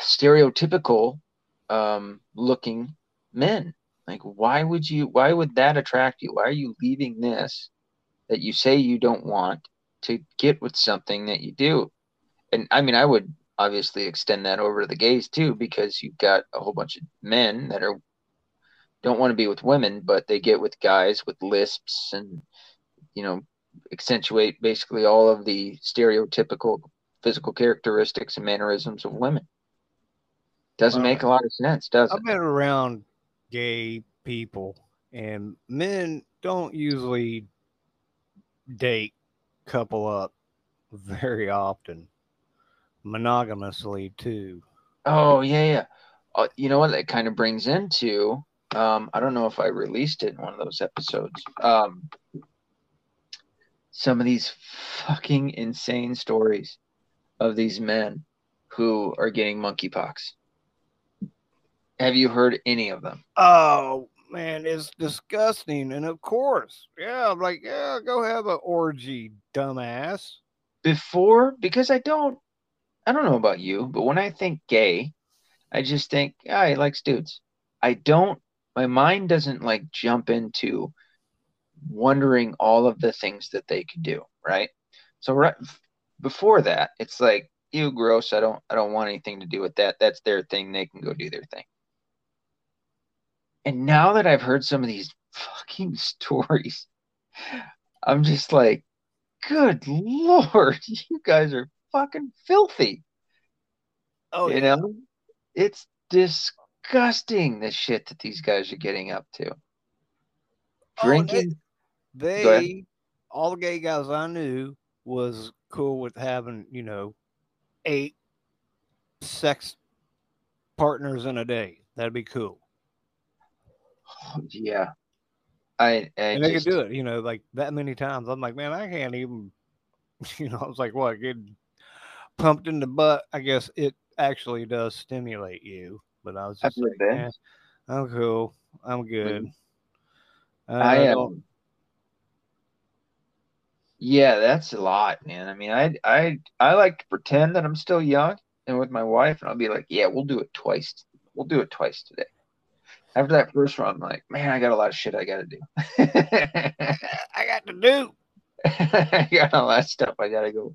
stereotypical um, looking men. Like why would you why would that attract you? Why are you leaving this that you say you don't want to get with something that you do? And i mean i would obviously extend that over to the gays too, because you've got a whole bunch of men that are don't want to be with women, but they get with guys with lisps and you know accentuate basically all of the stereotypical physical characteristics and mannerisms of women. Doesn't make a lot of sense, does it? I've been around gay people, and men don't usually date couple up very often, monogamously too. Oh yeah, yeah. Uh, you know what that kind of brings into? Um, I don't know if I released it in one of those episodes. Um, some of these fucking insane stories of these men who are getting monkeypox. Have you heard any of them? Oh man, it's disgusting. And of course, yeah, I'm like, yeah, go have an orgy, dumbass. Before, because I don't, I don't know about you, but when I think gay, I just think, yeah, he likes dudes. I don't, my mind doesn't like jump into wondering all of the things that they could do, right? So right before that, it's like, you gross. I don't, I don't want anything to do with that. That's their thing. They can go do their thing. And now that I've heard some of these fucking stories, I'm just like, good lord, you guys are fucking filthy. Oh, you yeah. know, it's disgusting the shit that these guys are getting up to. Oh, Drinking. Oh, they, all the gay guys I knew was cool with having, you know, eight sex partners in a day. That'd be cool. Yeah. I, I and they just, could do it, you know, like that many times. I'm like, man, I can't even, you know, I was like, what, get pumped in the butt? I guess it actually does stimulate you. But I was just like, man, I'm cool. I'm good. Uh, I am. Yeah, that's a lot, man. I mean, I I I like to pretend that I'm still young and with my wife, and I'll be like, yeah, we'll do it twice. We'll do it twice today after that first run, I'm like, man, I got a lot of shit I got to do. I got to do. I got a lot of stuff I got to go.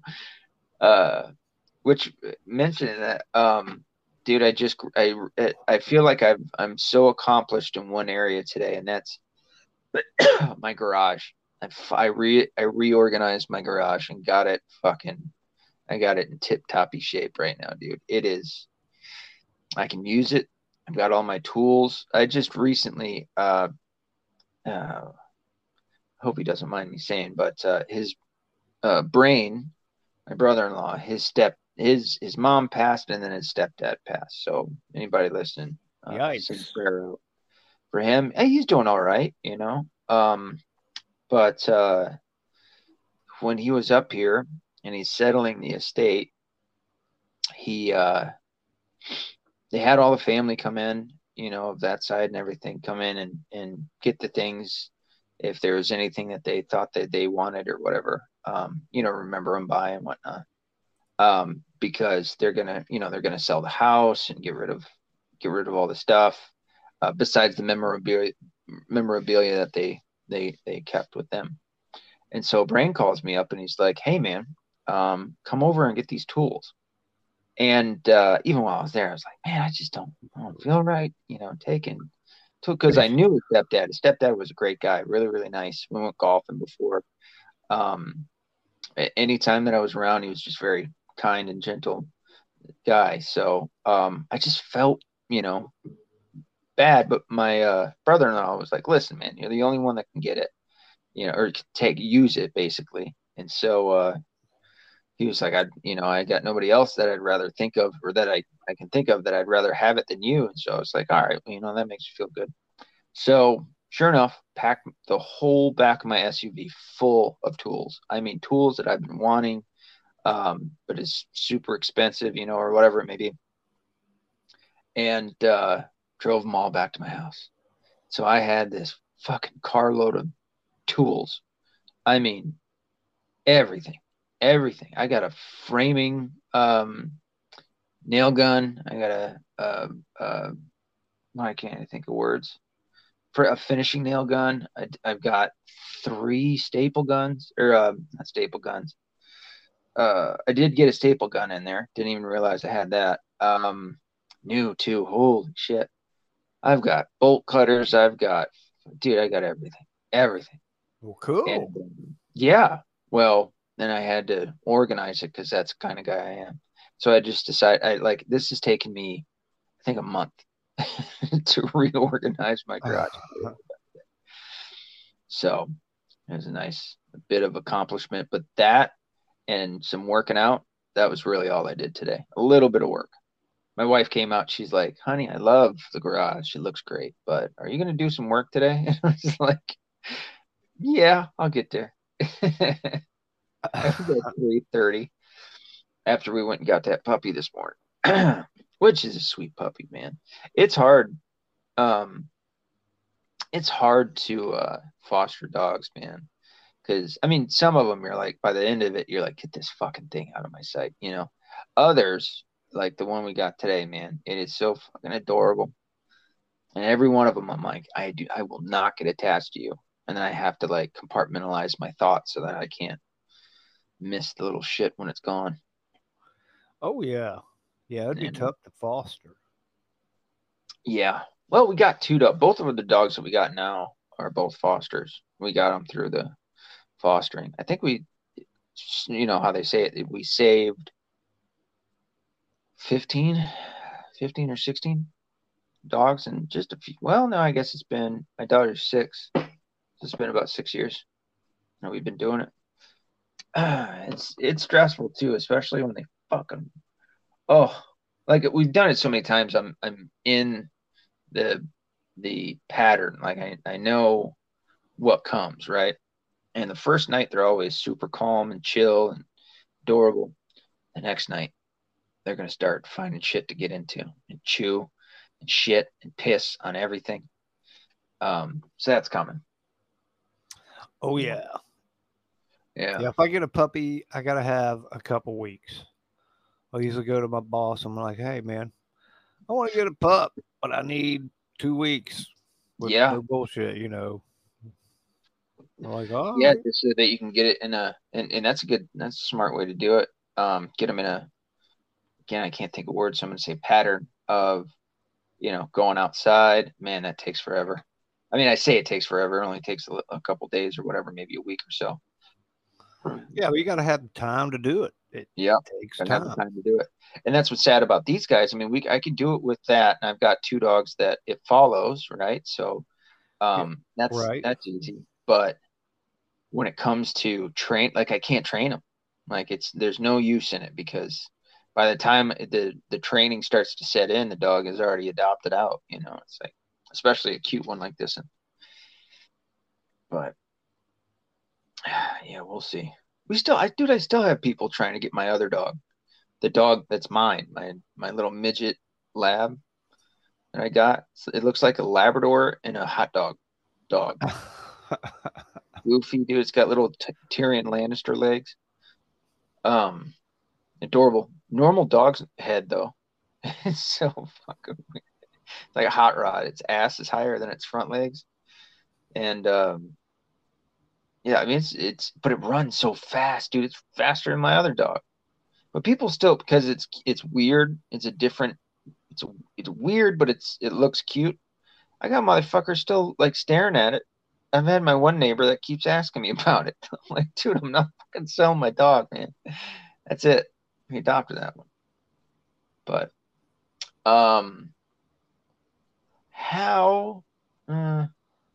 Uh, which mentioning that, um, dude, I just I I feel like I've I'm so accomplished in one area today, and that's my garage. I I re I reorganized my garage and got it fucking. I got it in tip toppy shape right now, dude. It is. I can use it I've got all my tools. I just recently, uh, uh, hope he doesn't mind me saying, but uh, his uh, Brian, my brother-in-law, his step, his his mom passed, and then his stepdad passed. So anybody listening, uh, Yikes. for him. Hey, he's doing all right, you know. Um, but uh, when he was up here and he's settling the estate, he uh, they had all the family come in, you know, of that side and everything come in and, and get the things if there was anything that they thought that they wanted or whatever, um, you know, remember them by and whatnot. Um, because they're gonna, you know, they're gonna sell the house and get rid of get rid of all the stuff, uh, besides the memorabilia memorabilia that they they they kept with them. And so Brian calls me up and he's like, "Hey man, um, come over and get these tools." And uh, even while I was there, I was like, man, I just don't, I don't feel right, you know, taking because I knew his stepdad. His stepdad was a great guy, really, really nice. We went golfing before. Um, anytime that I was around, he was just very kind and gentle guy. So um, I just felt, you know, bad. But my uh, brother-in-law was like, "Listen, man, you're the only one that can get it, you know, or take use it, basically." And so uh, he was like, I, you know, I got nobody else that I'd rather think of or that I, I can think of that I'd rather have it than you. And so I was like, all right, you know, that makes me feel good. So sure enough, packed the whole back of my SUV full of tools. I mean, tools that I've been wanting, um, but it's super expensive, you know, or whatever it may be. And uh, drove them all back to my house. So I had this fucking carload of tools. I mean, everything everything. I got a framing um, nail gun. I got a, uh, uh, I can't think of words for a finishing nail gun. I, have got three staple guns or uh, not staple guns. uh, I did get a staple gun in there. Didn't even realize I had that. Um, new too. Holy shit! I've got bolt cutters. I've got, dude. I got everything. Everything. Well, cool. And, yeah. Well, then I had to organize it because that's the kind of guy I am. So I just decided, I like this has taken me, I think, a month to reorganize my uh-huh. garage. so it was a nice bit of accomplishment. But that and some working out, that was really all I did today. A little bit of work. My wife came out. She's like, "Honey, I love the garage. It looks great, but are you going to do some work today?" And I was like, "Yeah, I'll get there." three thirty after we went and got that puppy this morning, which is a sweet puppy, man. It's hard. Um, it's hard to uh, foster dogs, man. Because I mean, some of them you're like, by the end of it, you're like, get this fucking thing out of my sight, you know. Others, like the one we got today, man, it is so fucking adorable. And every one of them, I'm like, I do, I will not get attached to you, and then I have to like compartmentalize my thoughts so that I can't miss the little shit when it's gone. Oh yeah, yeah, it'd be And- tough to foster. Yeah. Well, we got two dogs. Both of the dogs that we got now are both fosters. We got them through the fostering. I think we, you know how they say it, we saved 15, 15 or 16 dogs and just a few. Well, no, I guess it's been, my daughter's six. So it's been about six years. that we've been doing it. it's it's stressful too, especially when they fucking oh like we've done it so many times. I'm I'm in the the pattern. Like I, I know what comes, right? And the first night they're always super calm and chill and adorable. The next night they're gonna start finding shit to get into and chew and shit and piss on everything. Um, so that's coming. Oh yeah. Yeah. Yeah, if I get a puppy, I gotta have a couple weeks. I usually go to my boss. I'm like, hey man, I want to get a pup, but I need two weeks. With Yeah. no bullshit, you know. I'm like, oh yeah, just so that you can get it in a and, and that's a good that's a smart way to do it. Um, get them in a again, I can't think of words, so I'm gonna say pattern of you know going outside. Man, that takes forever. I mean, I say it takes forever. It only takes a, a couple days or whatever, maybe a week or so. yeah, but you gotta have time to do it. It Yeah, takes time. time to do it. And that's what's sad about these guys. I mean, we I can do it with that, and I've got two dogs that it follows, right? So um that's right. that's easy. But when it comes to train like I can't train them. Like it's there's no use in it because by the time the the training starts to set in, the dog is already adopted out, you know. It's like especially a cute one like this one. But yeah, we'll see. We still, I dude, I still have people trying to get my other dog, the dog that's mine, my my little midget lab that I got. So it looks like a Labrador and a hot dog dog. Goofy dude, it's got little t- Tyrion Lannister legs. Um, adorable. Normal dog's head though. it's so fucking weird. It's like a hot rod. Its ass is higher than its front legs, and um, yeah, I mean it's it's but it runs so fast, dude. It's faster than my other dog. But people still because it's it's weird. It's a different. It's a, it's weird, but it's it looks cute. I got motherfuckers still like staring at it. I've had my one neighbor that keeps asking me about it. I'm like, dude, I'm not fucking selling my dog, man. That's it. We adopted that one. But um how uh,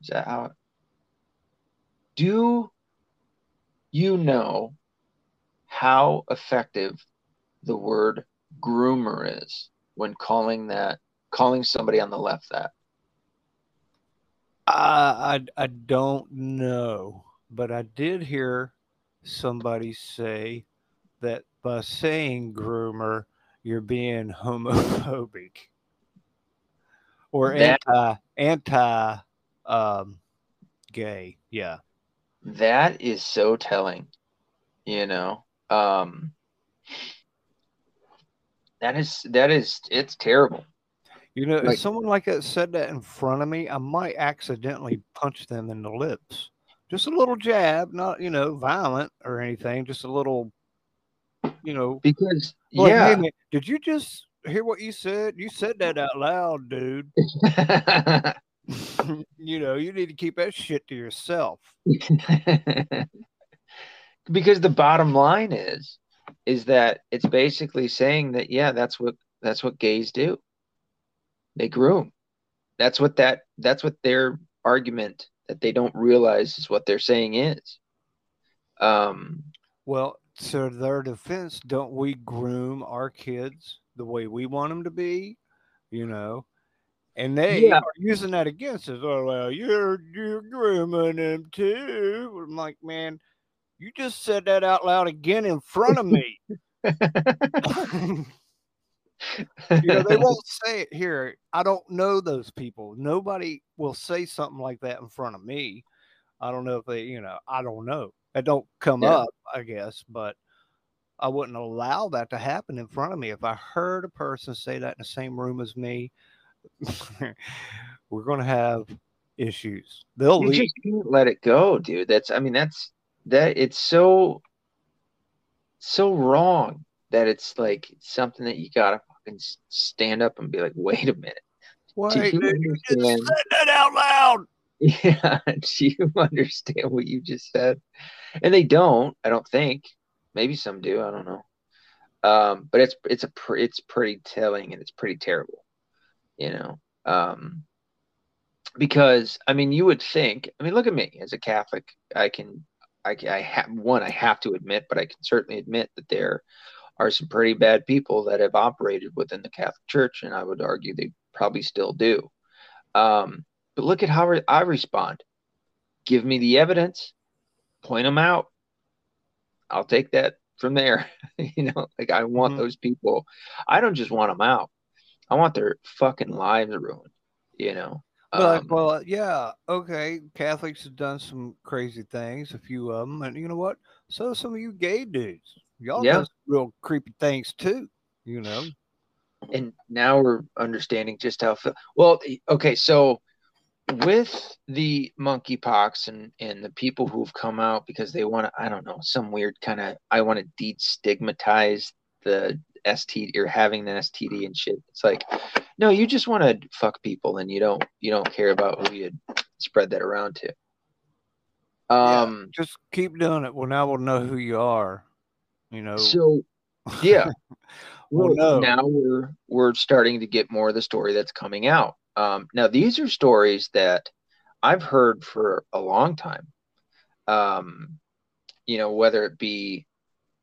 is that how do you know how effective the word groomer is when calling that calling somebody on the left that I I don't know, but I did hear somebody say that by saying groomer, you're being homophobic or That- anti anti um gay. Yeah. that is so telling you know um that is that is it's terrible You know, Like- if someone like that said that in front of me, I might accidentally punch them in the lips. Just a little jab, not, you know, violent or anything, just a little You know, because yeah, hey, man, did you just hear what you said? You said that out loud, dude. you know, you need to keep that shit to yourself. because the bottom line is is that it's basically saying that yeah, that's what that's what gays do. They groom. That's what that that's what their argument that they don't realize is what they're saying is. Um well, to their defense, don't we groom our kids the way we want them to be? You know, and they yeah. are using that against us. Oh well, you're you're grooming them too. I'm like, man, you just said that out loud again in front of me. you know, they won't say it here. I don't know those people. Nobody will say something like that in front of me. I don't know if they, you know, I don't know. It don't come yeah. up, I guess, but I wouldn't allow that to happen in front of me. If I heard a person say that in the same room as me, we're going to have issues. They'll you leave. just can't let it go, dude. That's I mean that's that it's so so wrong that it's like something that you gotta fucking stand up and be like, wait a minute. Wait, you, you just said that out loud. Yeah, do you understand what you just said? And they don't. I don't think. Maybe some do. I don't know. Um, but it's it's a pr- it's pretty telling and it's pretty terrible you know um, because i mean you would think i mean look at me as a catholic i can i, I have one i have to admit but i can certainly admit that there are some pretty bad people that have operated within the catholic church and i would argue they probably still do um, but look at how re- i respond give me the evidence point them out i'll take that from there you know like i want mm-hmm. those people i don't just want them out I want their fucking lives ruined, you know. But, um, well, yeah, okay. Catholics have done some crazy things, a few of them, and you know what? So some of you gay dudes, y'all yeah. real creepy things too, you know. And now we're understanding just how. Well, okay, so with the monkeypox and and the people who've come out because they want to, I don't know, some weird kind of, I want to destigmatize the STD or having the STD and shit. It's like, no, you just want to fuck people and you don't you don't care about who you spread that around to. Um, yeah, just keep doing it. Well, now we'll know who you are. You know. So, yeah. well, no. now we're we're starting to get more of the story that's coming out. Um, now these are stories that I've heard for a long time. Um, you know, whether it be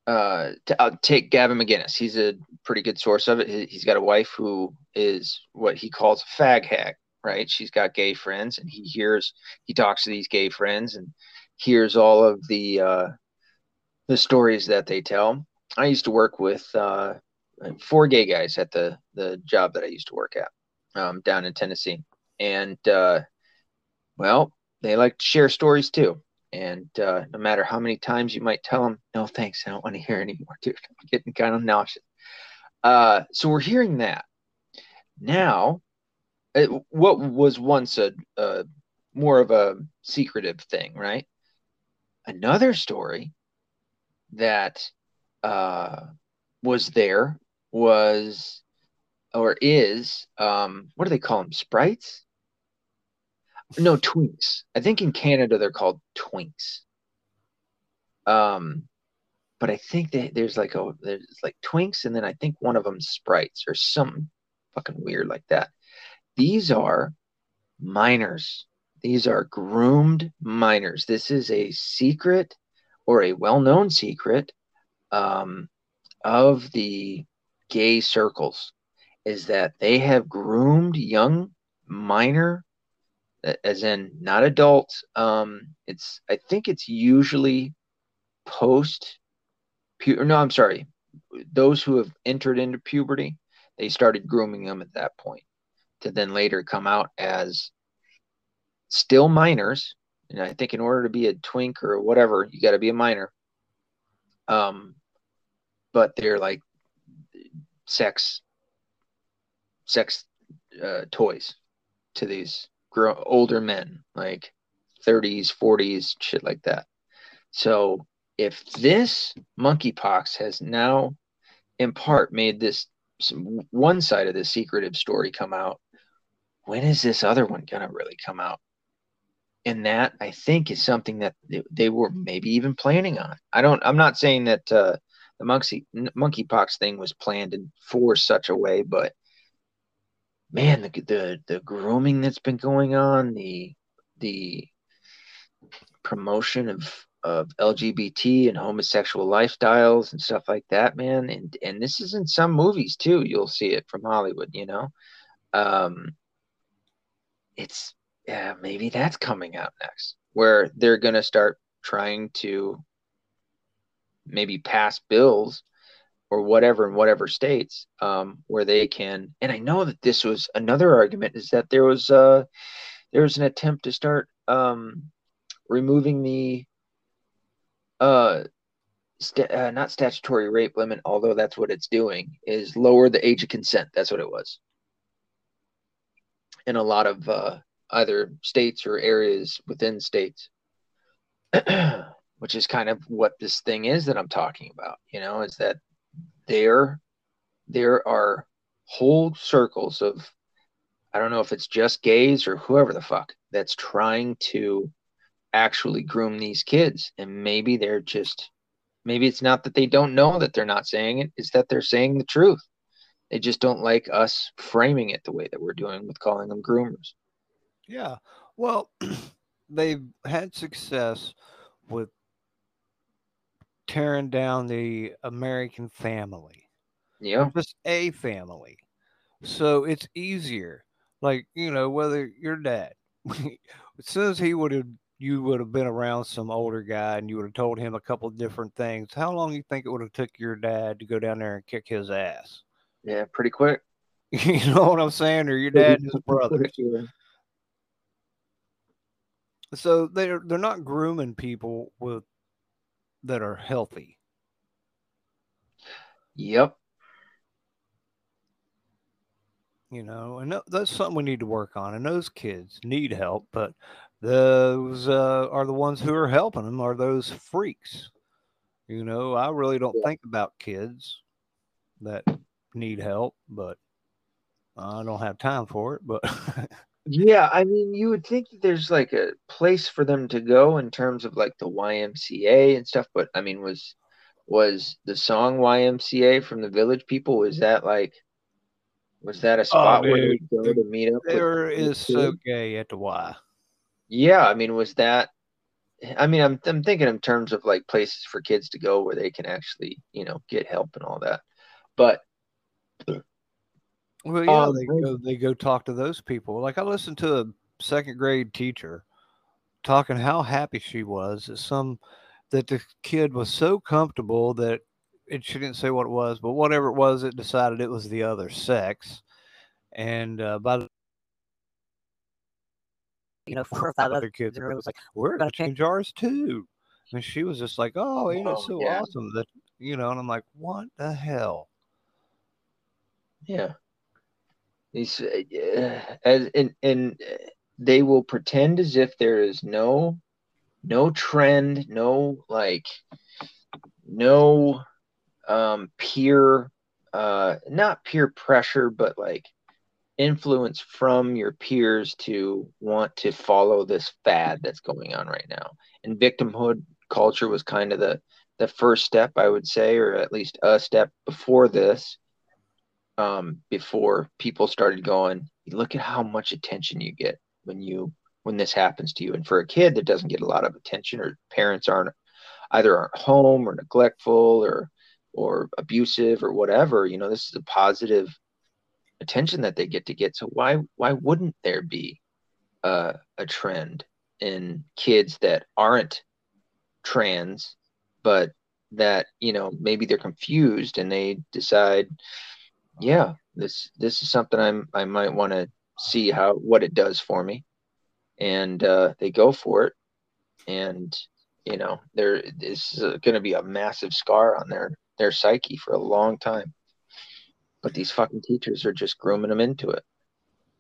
uh, to, I'll take Gavin McInnes. He's a pretty good source of it. He's got a wife who is what he calls a fag hag, right? She's got gay friends, and he hears, he talks to these gay friends and hears all of the uh, the stories that they tell. I used to work with uh, four gay guys at the the job that I used to work at um, down in Tennessee, and uh, well, they like to share stories too. And uh, no matter how many times you might tell them, no, thanks, I don't want to hear anymore, dude. I'm getting kind of nauseous. Uh, so we're hearing that. Now, it, what was once a, a more of a secretive thing, right? Another story that uh, was there was or is um, what do they call them? Sprites? No, twinks. I think in Canada they're called twinks. Um, but I think that there's like a there's like twinks, and then I think one of them sprites or something fucking weird like that. These are minors. These are groomed minors. This is a secret or a well-known secret um, of the gay circles is that they have groomed young minor as in not adult. Um, it's I think it's usually post. No, I'm sorry. Those who have entered into puberty, they started grooming them at that point, to then later come out as still minors. And I think in order to be a twink or whatever, you got to be a minor. Um, but they're like sex, sex uh, toys to these older men, like 30s, 40s, shit like that. So if this monkeypox has now, in part, made this one side of the secretive story come out, when is this other one gonna really come out? And that I think is something that they were maybe even planning on. I don't. I'm not saying that uh, the monkey monkeypox thing was planned in for such a way, but man, the the the grooming that's been going on, the the promotion of of LGBT and homosexual lifestyles and stuff like that, man. And and this is in some movies too. You'll see it from Hollywood, you know. Um, it's yeah, maybe that's coming out next, where they're gonna start trying to maybe pass bills or whatever in whatever states um, where they can. And I know that this was another argument is that there was uh, there was an attempt to start um, removing the uh, st- uh, not statutory rape limit, although that's what it's doing, is lower the age of consent. That's what it was. In a lot of uh, either states or areas within states. which is kind of what this thing is that I'm talking about, you know, is that there there are whole circles of I don't know if it's just gays or whoever the fuck that's trying to actually groom these kids. And maybe they're just maybe it's not that they don't know that they're not saying it it's that they're saying the truth. They just don't like us framing it the way that we're doing with calling them groomers. Yeah. Well they've had success with tearing down the American family. Yeah. Just a family. So it's easier. Like, you know, whether your dad, as soon as he would have, you would have been around some older guy and you would have told him a couple of different things. How long do you think it would have took your dad to go down there and kick his ass? Yeah, pretty quick. you know what I'm saying? Or your dad and his brother. So they're they're not grooming people with that are healthy. Yep. You know, and that's something we need to work on. And those kids need help, but those uh, are the ones who are helping them are those freaks. You know, I really don't think about kids that need help, but I don't have time for it. But Yeah, I mean, you would think that there's like a place for them to go in terms of like the YMCA and stuff, but I mean, was was the song YMCA from the Village People? Was that like was that a oh, spot oh, where you go to meet up? There is so gay at the Y. Yeah, I mean, was that? I mean, I'm I'm thinking in terms of like places for kids to go where they can actually, you know, get help and all that. But well, yeah, um, they go they go talk to those people. Like I listened to a second grade teacher talking how happy she was that some that the kid was so comfortable that it she didn't say what it was, but whatever it was, it decided it was the other sex. And uh, by the you know, four or five other kids, and it was like, we're gonna change ours too. And she was just like, "Oh, ain't it so yeah. awesome that you know?" And I'm like, "What the hell?" Yeah, these uh, as and and they will pretend as if there is no no trend, no like no um peer uh not peer pressure but like influence from your peers to want to follow this fad that's going on right now. And victimhood culture was kind of the the first step I would say or at least a step before this um, before people started going, look at how much attention you get when you when this happens to you. And for a kid that doesn't get a lot of attention, or parents aren't either aren't home or neglectful or or abusive or whatever, you know, this is a positive attention that they get to get. So why why wouldn't there be uh, a trend in kids that aren't trans, but that you know maybe they're confused and they decide yeah, this this is something I'm I might want to see how what it does for me, and uh, they go for it, and you know there is going to be a massive scar on their their psyche for a long time. But these fucking teachers are just grooming them into it.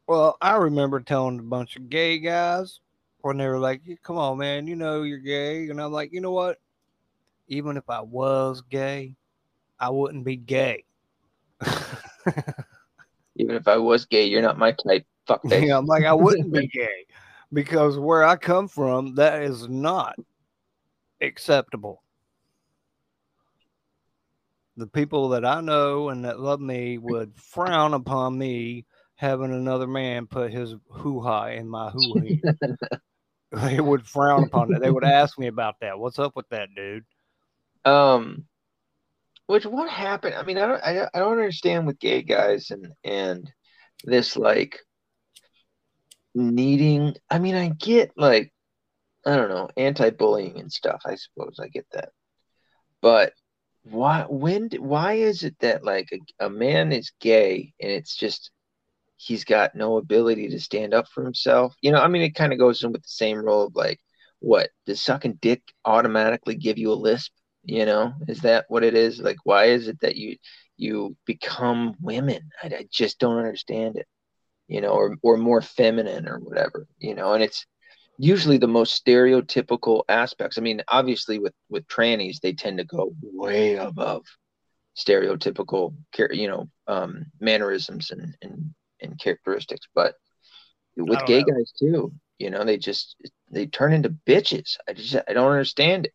Well, I remember telling a bunch of gay guys when they were like, "Come on, man, you know you're gay," and I'm like, "You know what? even if I was gay, I wouldn't be gay. Even if I was gay, you're not my type. Fuck that. yeah, I'm like, I wouldn't be gay because where I come from, that is not acceptable. The people that I know and that love me would frown upon me having another man put his hoo ha in my hoo ha. they would frown upon it. They would ask me about that. What's up with that, dude? Um, which what happened? I mean, I don't, I, I don't understand with gay guys and and this like needing. I mean, I get like I don't know anti-bullying and stuff. I suppose I get that, but why? When? Why is it that like a, a man is gay and it's just he's got no ability to stand up for himself? You know, I mean, it kind of goes in with the same role of like, what does sucking dick automatically give you a lisp? You know? Is that what it is? Like why is it that you you become women? I, I, just don't understand it you know or or more feminine or whatever you know? And it's usually the most stereotypical aspects. I mean obviously with with trannies they tend to go way above stereotypical you know um mannerisms and and, and characteristics. But with gay know. guys too you know they just they turn into bitches. I just i don't understand it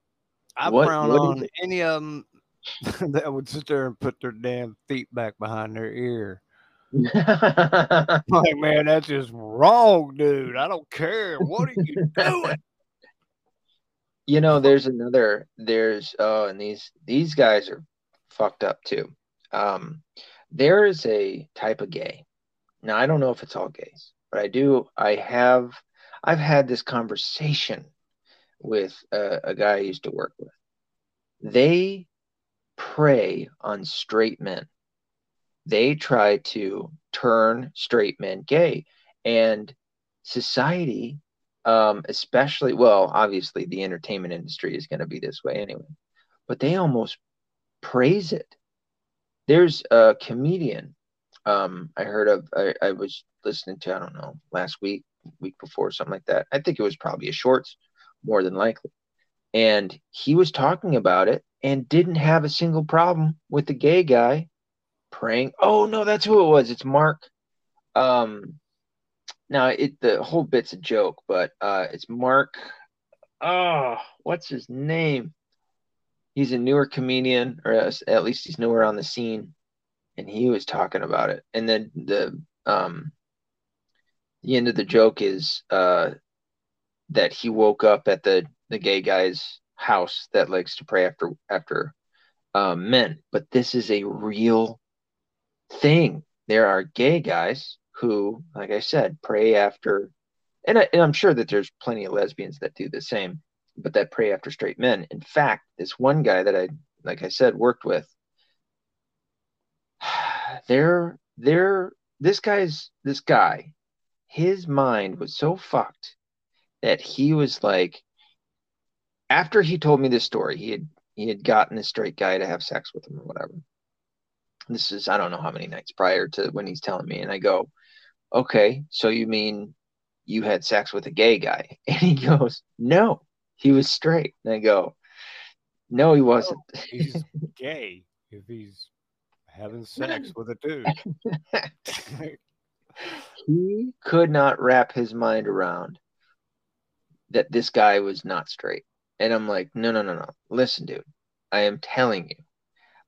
I what, frown what on any of them that would sit there and put their damn feet back behind their ear. like, man, that's just wrong, dude. I don't care. What are you doing? You know, there's another. There's oh, and these these guys are fucked up too. Um, there is a type of gay. Now I don't know if it's all gays, but I do. I have. I've had this conversation with a, a guy I used to work with. They prey on straight men. They try to turn straight men gay. And society, um, especially, well, obviously the entertainment industry is going to be this way anyway, but they almost praise it. There's a comedian um, I heard of, I, I was listening to, I don't know, last week, week before, something like that. I think it was probably a shorts more than likely. And he was talking about it and didn't have a single problem with the gay guy preying. Oh no, that's who it was. It's Mark. Um, now it the whole bit's a joke, but uh, it's Mark. Oh, what's his name? He's a newer comedian, or at least he's newer on the scene, and he was talking about it. And then the um, the end of the joke is uh, that he woke up at the the gay guy's house that likes to prey after after um, men. But this is a real thing. There are gay guys who, like I said, prey after, and, I, and I'm sure that there's plenty of lesbians that do the same, but that prey after straight men. In fact, this one guy that I, like I said, worked with, there, there, this guy's this guy, his mind was so fucked that he was like after he told me this story he had he had gotten a straight guy to have sex with him or whatever. This is i don't know how many nights prior to when he's telling me and i go okay so you mean you had sex with a gay guy? And he goes no he was straight. And i go no he wasn't. No, he's gay if he's having sex with a dude. He could not wrap his mind around that this guy was not straight. And I'm like, no, no, no, no. Listen, dude, I am telling you,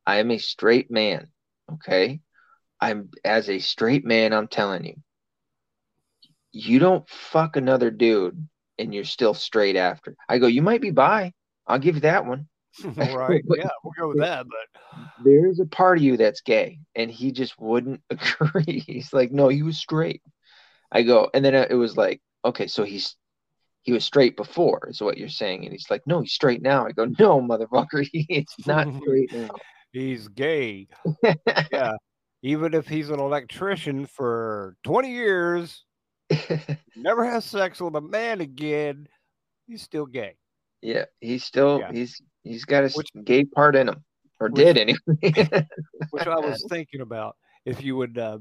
I am a straight man. Okay. I'm as a straight man, I'm telling you, you don't fuck another dude and you're still straight after. I go, you might be bi. I'll give you that one. right. yeah, we'll go with that. But there's a part of you that's gay, and he just wouldn't agree. He's like, no, he was straight. I go, and then it was like, okay, so he's he was straight before, is what you're saying. And he's like, no, he's straight now. I go, no, motherfucker, he's not straight now. he's gay. yeah. Even if he's an electrician for 20 years, never has sex with a man again, he's still gay. Yeah, he's still yeah. he's he's got a which, gay part in him, or which, did anyway. which I was thinking about if you would uh,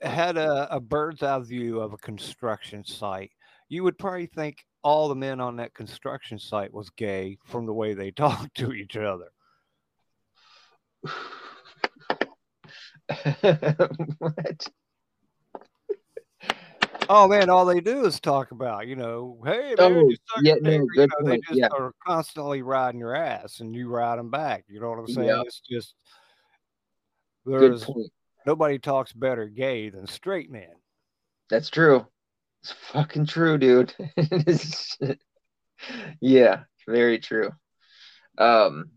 had a, a bird's eye view of a construction site you would probably think all the men on that construction site was gay from the way they talk to each other. what? Oh man, all they do is talk about, you know, hey man, Oh, yeah, no, dick," or, you good know, they just yeah. are constantly riding your ass and you ride them back. You know what I'm saying? Yeah. It's just Good there's point. nobody talks better gay than straight men. That's true. It's fucking true, dude. Yeah, very true. Um,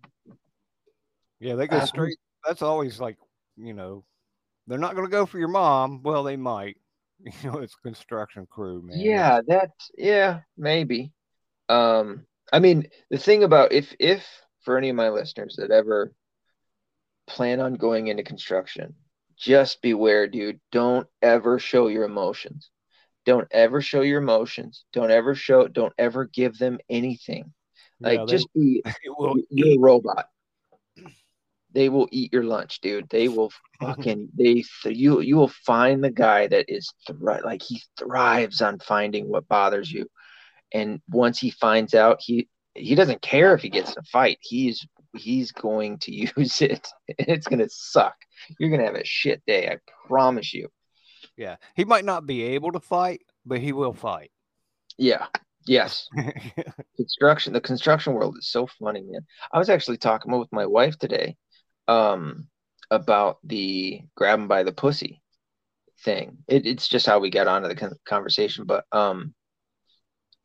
Yeah, they go straight. That's always like, you know, they're not going to go for your mom. Well, they might. You know, it's construction crew, man. yeah, that yeah, maybe. Um, I mean, the thing about if if for any of my listeners that ever plan on going into construction, just beware, dude. Don't ever show your emotions. Don't ever show your emotions. Don't ever show, don't ever give them anything. Like Yeah, they- just be you're a robot. They will eat your lunch, dude. They will fucking they th- you you will find the guy that is thri- like he thrives on finding what bothers you, and once he finds out, he he doesn't care if he gets in a fight. He's he's going to use it. It's gonna suck. You're gonna have a shit day. I promise you. Yeah, he might not be able to fight, but he will fight. Yeah. Yes. construction the construction world is so funny man i was actually talking with my wife today um about the grab him by the pussy thing it, it's just how we got onto the con- conversation but um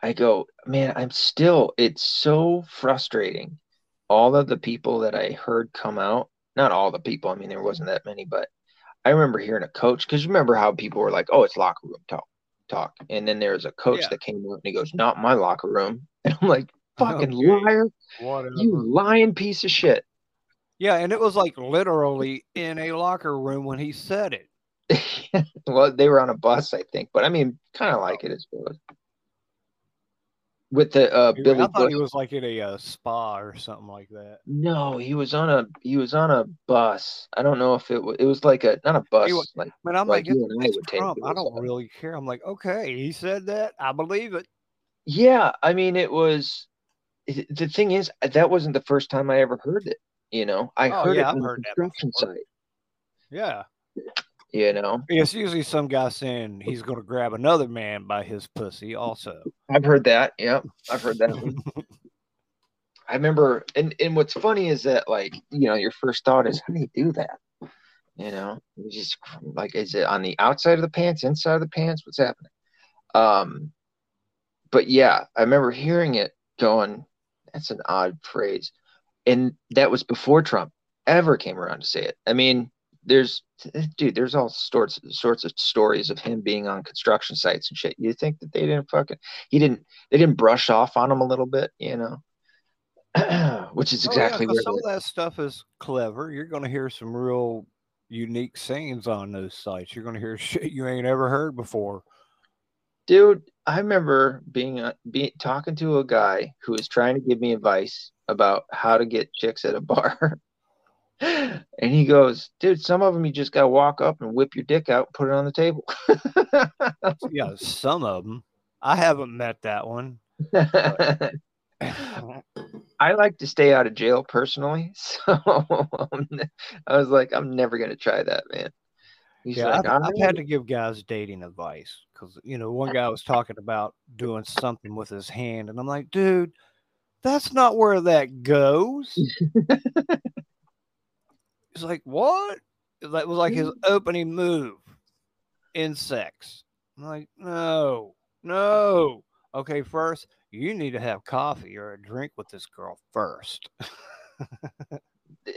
i go man i'm still it's so frustrating all of the people that i heard come out not all the people i mean there wasn't that many but i remember hearing a coach because you remember how people were like oh it's locker room talk talk and then there was a coach Yeah. that came out and he goes not my locker room and i'm like fucking Okay. liar Whatever. you lying piece of shit Yeah, and it was like literally in a locker room when he said it. well they were on a bus i think but i mean kind of like oh. it as well with the uh billy I thought bush he was like in a uh, spa or something like that. no he was on a he was on a bus i don't know if it was it was like a not a bus wa- like But I'm Like like, it's, I it's Trump. I don't a- really care. I'm like, okay, he said that. I believe it. Yeah, I mean, it was it- the thing is that wasn't the first time I ever heard it. You know, I Oh, heard yeah, it I've on a construction site. Yeah. You know, It's usually some guy saying he's going to grab another man by his pussy, also. I've heard that. Yeah, I've heard that. I remember, and and what's funny is that like you know your first thought is how do you do that? You know, you just like is it on the outside of the pants, inside of the pants? What's happening? Um, but yeah, I remember hearing it going. That's an odd phrase, and that was before Trump ever came around to say it. I mean, there's dude, there's all sorts sorts of stories of him being on construction sites and shit. You think that they didn't fucking he didn't they didn't brush off on him a little bit, you know? Which is Oh, yeah, where some of that stuff is clever. You're going to hear some real unique scenes on those sites. You're going to hear shit you ain't ever heard before. dude. I remember being uh, be, talking to a guy who was trying to give me advice about how to get chicks at a bar. and he goes, dude, some of them you just got to walk up and whip your dick out and put it on the table. Yeah, some of them. I haven't met that one. I like to stay out of jail personally, so I was like, I'm never gonna try that, man. He's yeah, like, I've, I've had to give guys dating advice because you know one guy was talking about doing something with his hand, and I'm like, dude, that's not where that goes. He's like, what? That was like his opening move in sex. I'm like, no, no. Okay, first you need to have coffee or a drink with this girl first.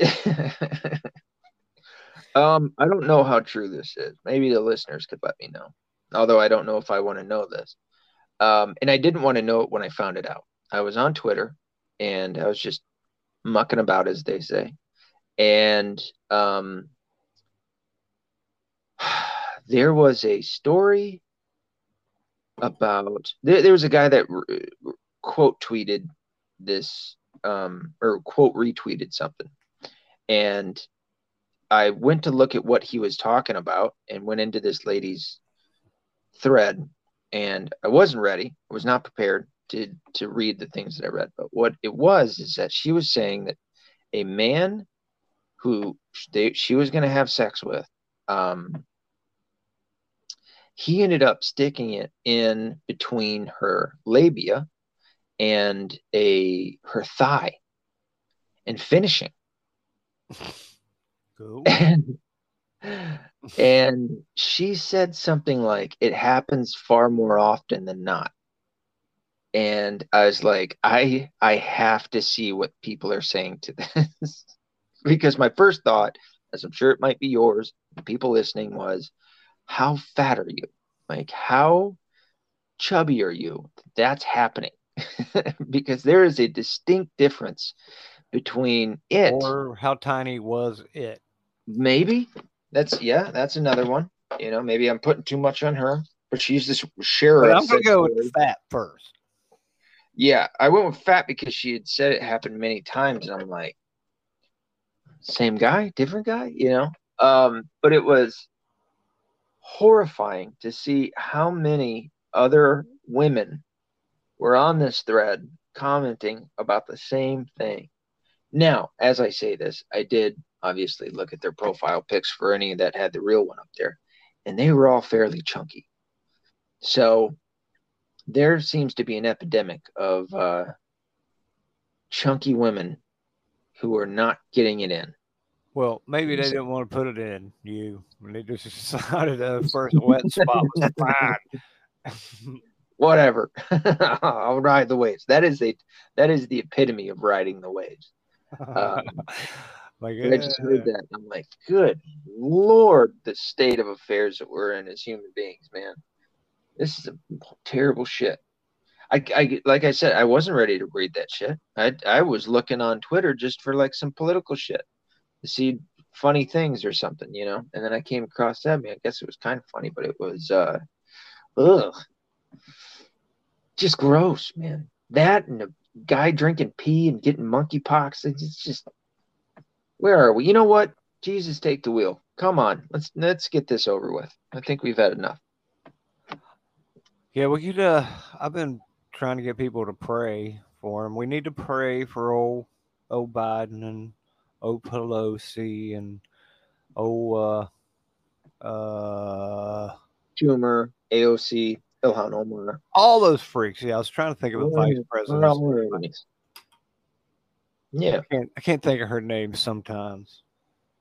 um, I don't know how true this is. Maybe the listeners could let me know. Although I don't know if I want to know this. Um, and I didn't want to know it when I found it out. I was on Twitter and I was just mucking about, as they say. And um, there was a story about there, there was a guy that quote tweeted this um, or quote retweeted something and i went to look at what he was talking about and went into this lady's thread and I wasn't ready. I was not prepared to to read the things that I read. But what it was is that she was saying that a man who they, she was going to have sex with, um, he ended up sticking it in between her labia and a her thigh and finishing. Cool. And, and she said something like, it happens far more often than not. And I was like, I I have to see what people are saying to this. Because my first thought, as I'm sure it might be yours, people listening, was, how fat are you? Like, how chubby are you? That's happening. because there is a distinct difference between it or how tiny was it? maybe that's yeah that's another one you know maybe i'm putting too much on her but she's this sharer But I'm gonna go with fat first. yeah i went with fat because she had said it happened many times and i'm like same guy different guy you know? Um but it was horrifying to see how many other women were on this thread commenting about the same thing. Now as i say this i did obviously look at their profile pics for any that had the real one up there and they were all fairly chunky. So there seems to be an epidemic of uh, chunky women who are not getting it in Well, maybe they didn't want to put it in you. and They just decided the first wet spot was fine. whatever i'll ride the waves that is a that is the epitome of riding the waves Um, like, I just uh, heard that. and I'm like, good lord, the state of affairs that we're in as human beings, man. This is a terrible shit. I, like I said, I wasn't ready to read that shit. I I was looking on Twitter just for like some political shit to see funny things or something, you know. And then I came across that. I mean, I guess it was kind of funny, but it was uh, ugh, just gross, man. That and a guy drinking pee and getting monkeypox. It's just where are we? You know what? Jesus, take the wheel. Come on, let's let's get this over with. I think we've had enough. Yeah, we could. Uh, I've been trying to get people to pray for him. We need to pray for old, old Biden and old Pelosi and old uh, uh, Schumer, AOC, Ilhan Omar. all those freaks. Yeah, I was trying to think of a vice president. all our enemies. Yeah, I can't, I can't think of her name sometimes.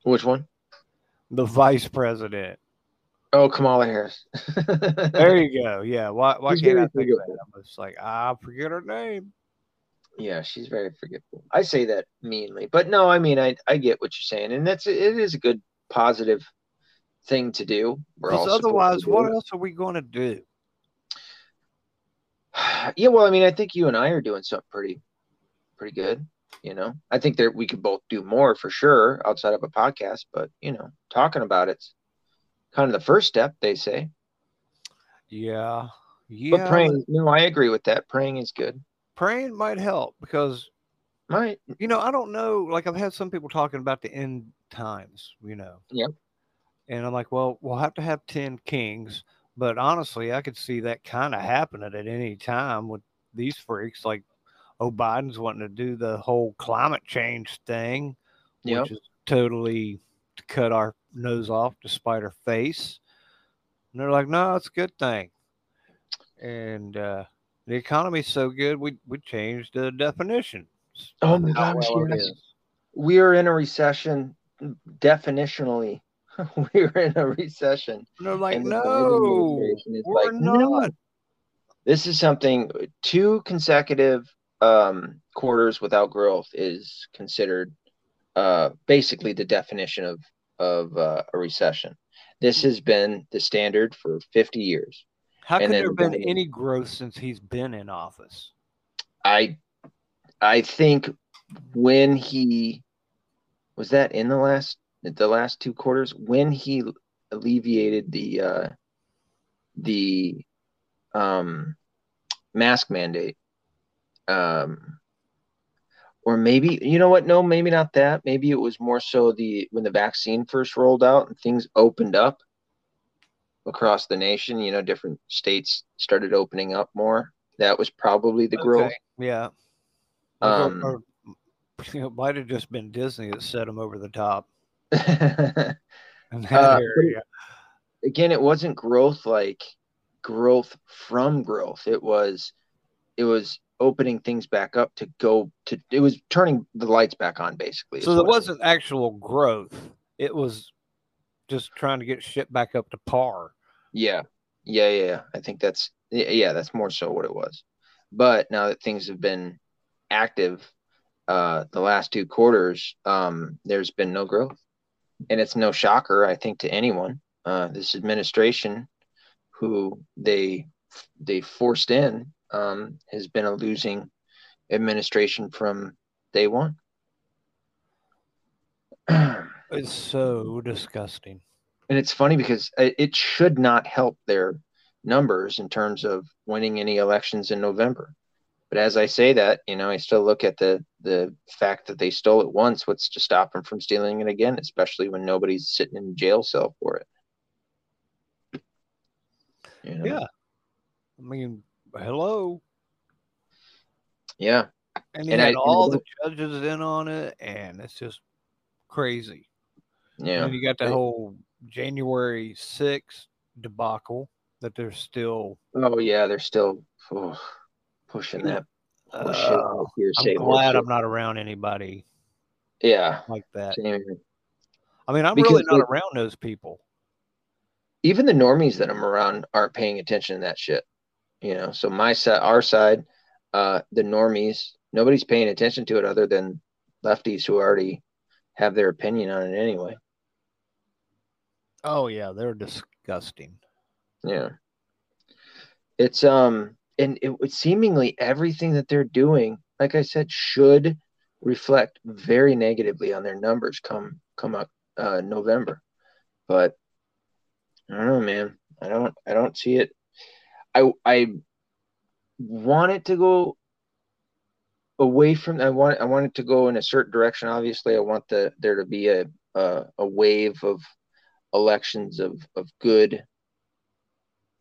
which one? The vice president. Oh, Kamala Harris. There you go. Yeah. Why, why She's can't I think of that? I'm just like, I forget her name. Yeah, she's very forgetful. I say that meanly, but no, I mean, I I get what you're saying, and that's it is a good positive thing to do. Because otherwise, do what it. else are we going to do? Yeah, well, I mean, I think you and I are doing something pretty, pretty good. You know, I think that we could both do more for sure outside of a podcast, but you know, talking about it's kind of the first step, they say. Yeah. Yeah. But praying, no, I agree with that. Praying is good. praying might help because Right. you know, I don't know. Like I've had some people talking about the end times, you know. Yep. And I'm like, well, we'll have to have 10 kings. But honestly, I could see that kind of happening at any time with these freaks. Like, oh, Biden's wanting to do the whole climate change thing, Yep. which is totally to cut our nose off despite her face. And they're like, no, it's a good thing. And uh, the economy's so good, we, we changed the definition. Oh my how gosh, well yes. We are in a recession definitionally. We're in a recession. And they're like, And no, we're like, "No." not. This is something two consecutive um, quarters without growth is considered uh, basically the definition of of uh, a recession. This has been the standard for 50 years. How And can there have been any growth since he's been in office? I I think when he was that in the last the last two quarters when he alleviated the uh, the um, mask mandate um, or maybe you know what no maybe not that maybe it was more so the when the vaccine first rolled out and things opened up across the nation. You know, different states started opening up more. That was probably the growth. Okay, Yeah. Um, or, you know, it might have just been Disney that set them over the top again, Uh, area. it wasn't growth like growth from growth. It was, it was opening things back up to go to. It was turning the lights back on, basically. So there it wasn't actual growth. It was just trying to get shit back up to par. Yeah. Yeah, yeah, yeah. I think that's yeah, yeah, that's more so what it was. But now that things have been active uh the last two quarters, um there's been no growth. And it's no shocker, I think, to anyone. Uh this administration who they they forced in um has been a losing administration from day one. It's so disgusting. And it's funny because it should not help their numbers in terms of winning any elections in November. But as I say that, you know, I still look at the the fact that they stole it once. What's to stop them from stealing it again? Especially when nobody's sitting in jail cell for it. You know? Yeah. I mean, hello. yeah, And you And had I- all the judges in on it, and it's just crazy. yeah. And you got the whole January 6th debacle that they're still. Oh yeah, they're still oh, pushing that. Uh, I'm glad. I'm not around anybody Yeah, like that. same. I mean, I'm Because, really not like- around those people. even the normies that I'm around aren't paying attention to that shit. You know, so my side, our side, uh, the normies, nobody's paying attention to it other than lefties who already have their opinion on it anyway. Oh yeah, they're disgusting. Yeah. It's um and it would seemingly everything that they're doing, like I said, should reflect very negatively on their numbers come come up uh November. But I don't know, man. I don't I don't see it. I I want it to go away from I want I want it to go in a certain direction. Obviously, I want the there to be a a, a wave of elections of of good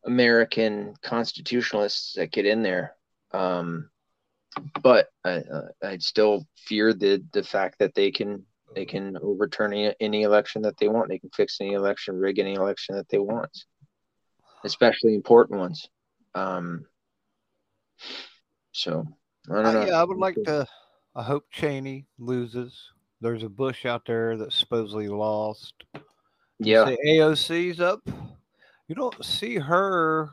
American constitutionalists that get in there. Um, but I, uh, I'd still fear the the fact that they can they can overturn any, any election that they want. They can fix any election, rig any election that they want, especially important ones. Um, so I don't Uh, know. yeah, I would like to. I hope Cheney loses. There's a Bush out there that supposedly lost. Yeah, Say AOC's up. You don't see her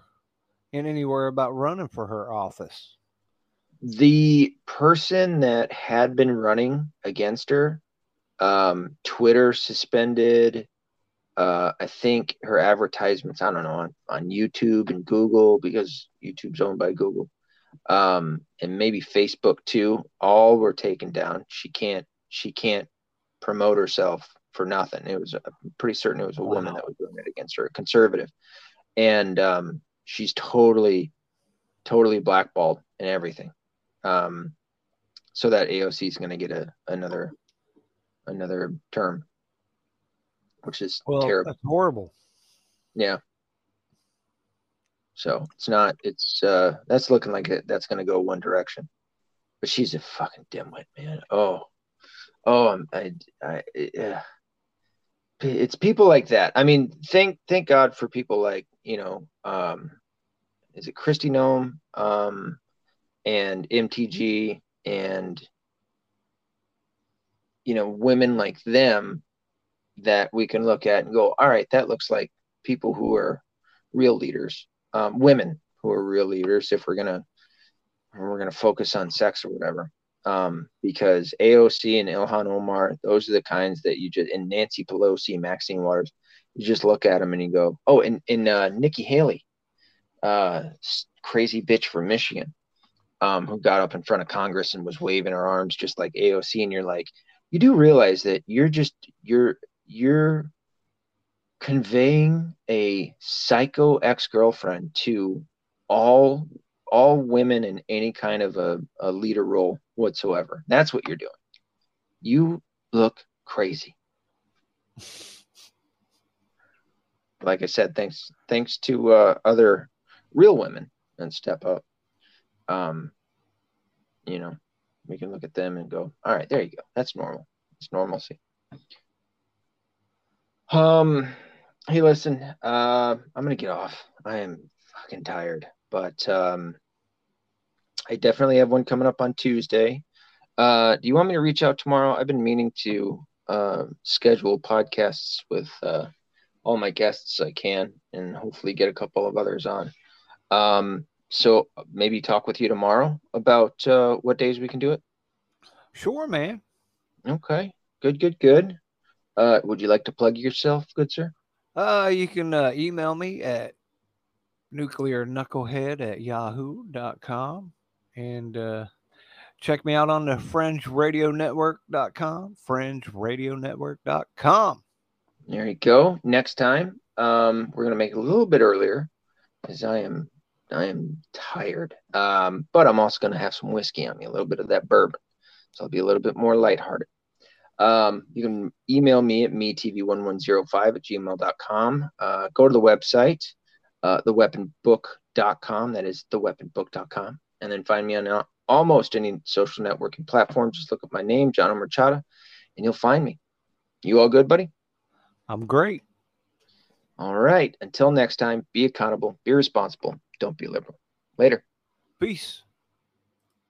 in anywhere about running for her office. the person that had been running against her, um, Twitter suspended. Uh, I think her advertisements, I don't know, on, on YouTube and Google because YouTube's owned by Google, um, and maybe Facebook too. All were taken down. She can't. She can't promote herself for nothing. It was. I'm pretty certain it was a woman that was doing it against her, a conservative, and um, she's totally, totally blackballed and everything um, so that AOC is going to get a another another term, which is Well, terrible. that's horrible. Yeah. So it's not. It's uh, that's looking like it, that's going to go one direction, but she's a fucking dimwit, man. Oh, oh, I'm, I, I, yeah. It's people like that. I mean, thank thank God for people like you know, um, is it Kristi Noem, um, and MTG and you know women like them that we can look at and go, all right, that looks like people who are real leaders, um, women who are real leaders. If we're gonna we're gonna focus on sex or whatever, um, because AOC and Ilhan Omar, those are the kinds that you just and Nancy Pelosi, Maxine Waters, you just look at them and you go, oh, and and uh, Nikki Haley, uh, crazy bitch from Michigan um, who got up in front of Congress and was waving her arms just like AOC, and you're like, you do realize that you're just you're you're conveying a psycho ex-girlfriend to all all women in any kind of a, a leader role whatsoever. That's what you're doing. You look crazy. like I said, thanks thanks to uh, other real women and step up. Um, you know, we can look at them and go, all right, there you go. That's normal. It's normalcy. Um, hey, listen, uh, I'm gonna get off. I am fucking tired, but um, I definitely have one coming up on Tuesday. Uh, do you want me to reach out tomorrow? I've been meaning to uh, schedule podcasts with uh, all my guests I can, and hopefully get a couple of others on. Um, so maybe talk with you tomorrow about uh, what days we can do it. Sure, man. Okay, good, good, good. Uh, would you like to plug yourself, good sir? Uh, you can uh, email me at nuclearknucklehead at yahoo.com and uh, check me out on the fringeradionetwork.com, fringeradionetwork.com. There you go. Next time, um, we're gonna make it a little bit earlier because I am I am tired. Um, but I'm also gonna have some whiskey on me, a little bit of that bourbon, so I'll be a little bit more lighthearted. Um, you can email me at metv1105 at gmail.com. Uh, go to the website, uh, theweaponbook.com. That is theweaponbook.com. And then find me on almost any social networking platform. Just look up my name, John Merchada, and you'll find me. You all good, buddy? I'm great. All right. Until next time, be accountable, be responsible, don't be liberal. Later. Peace.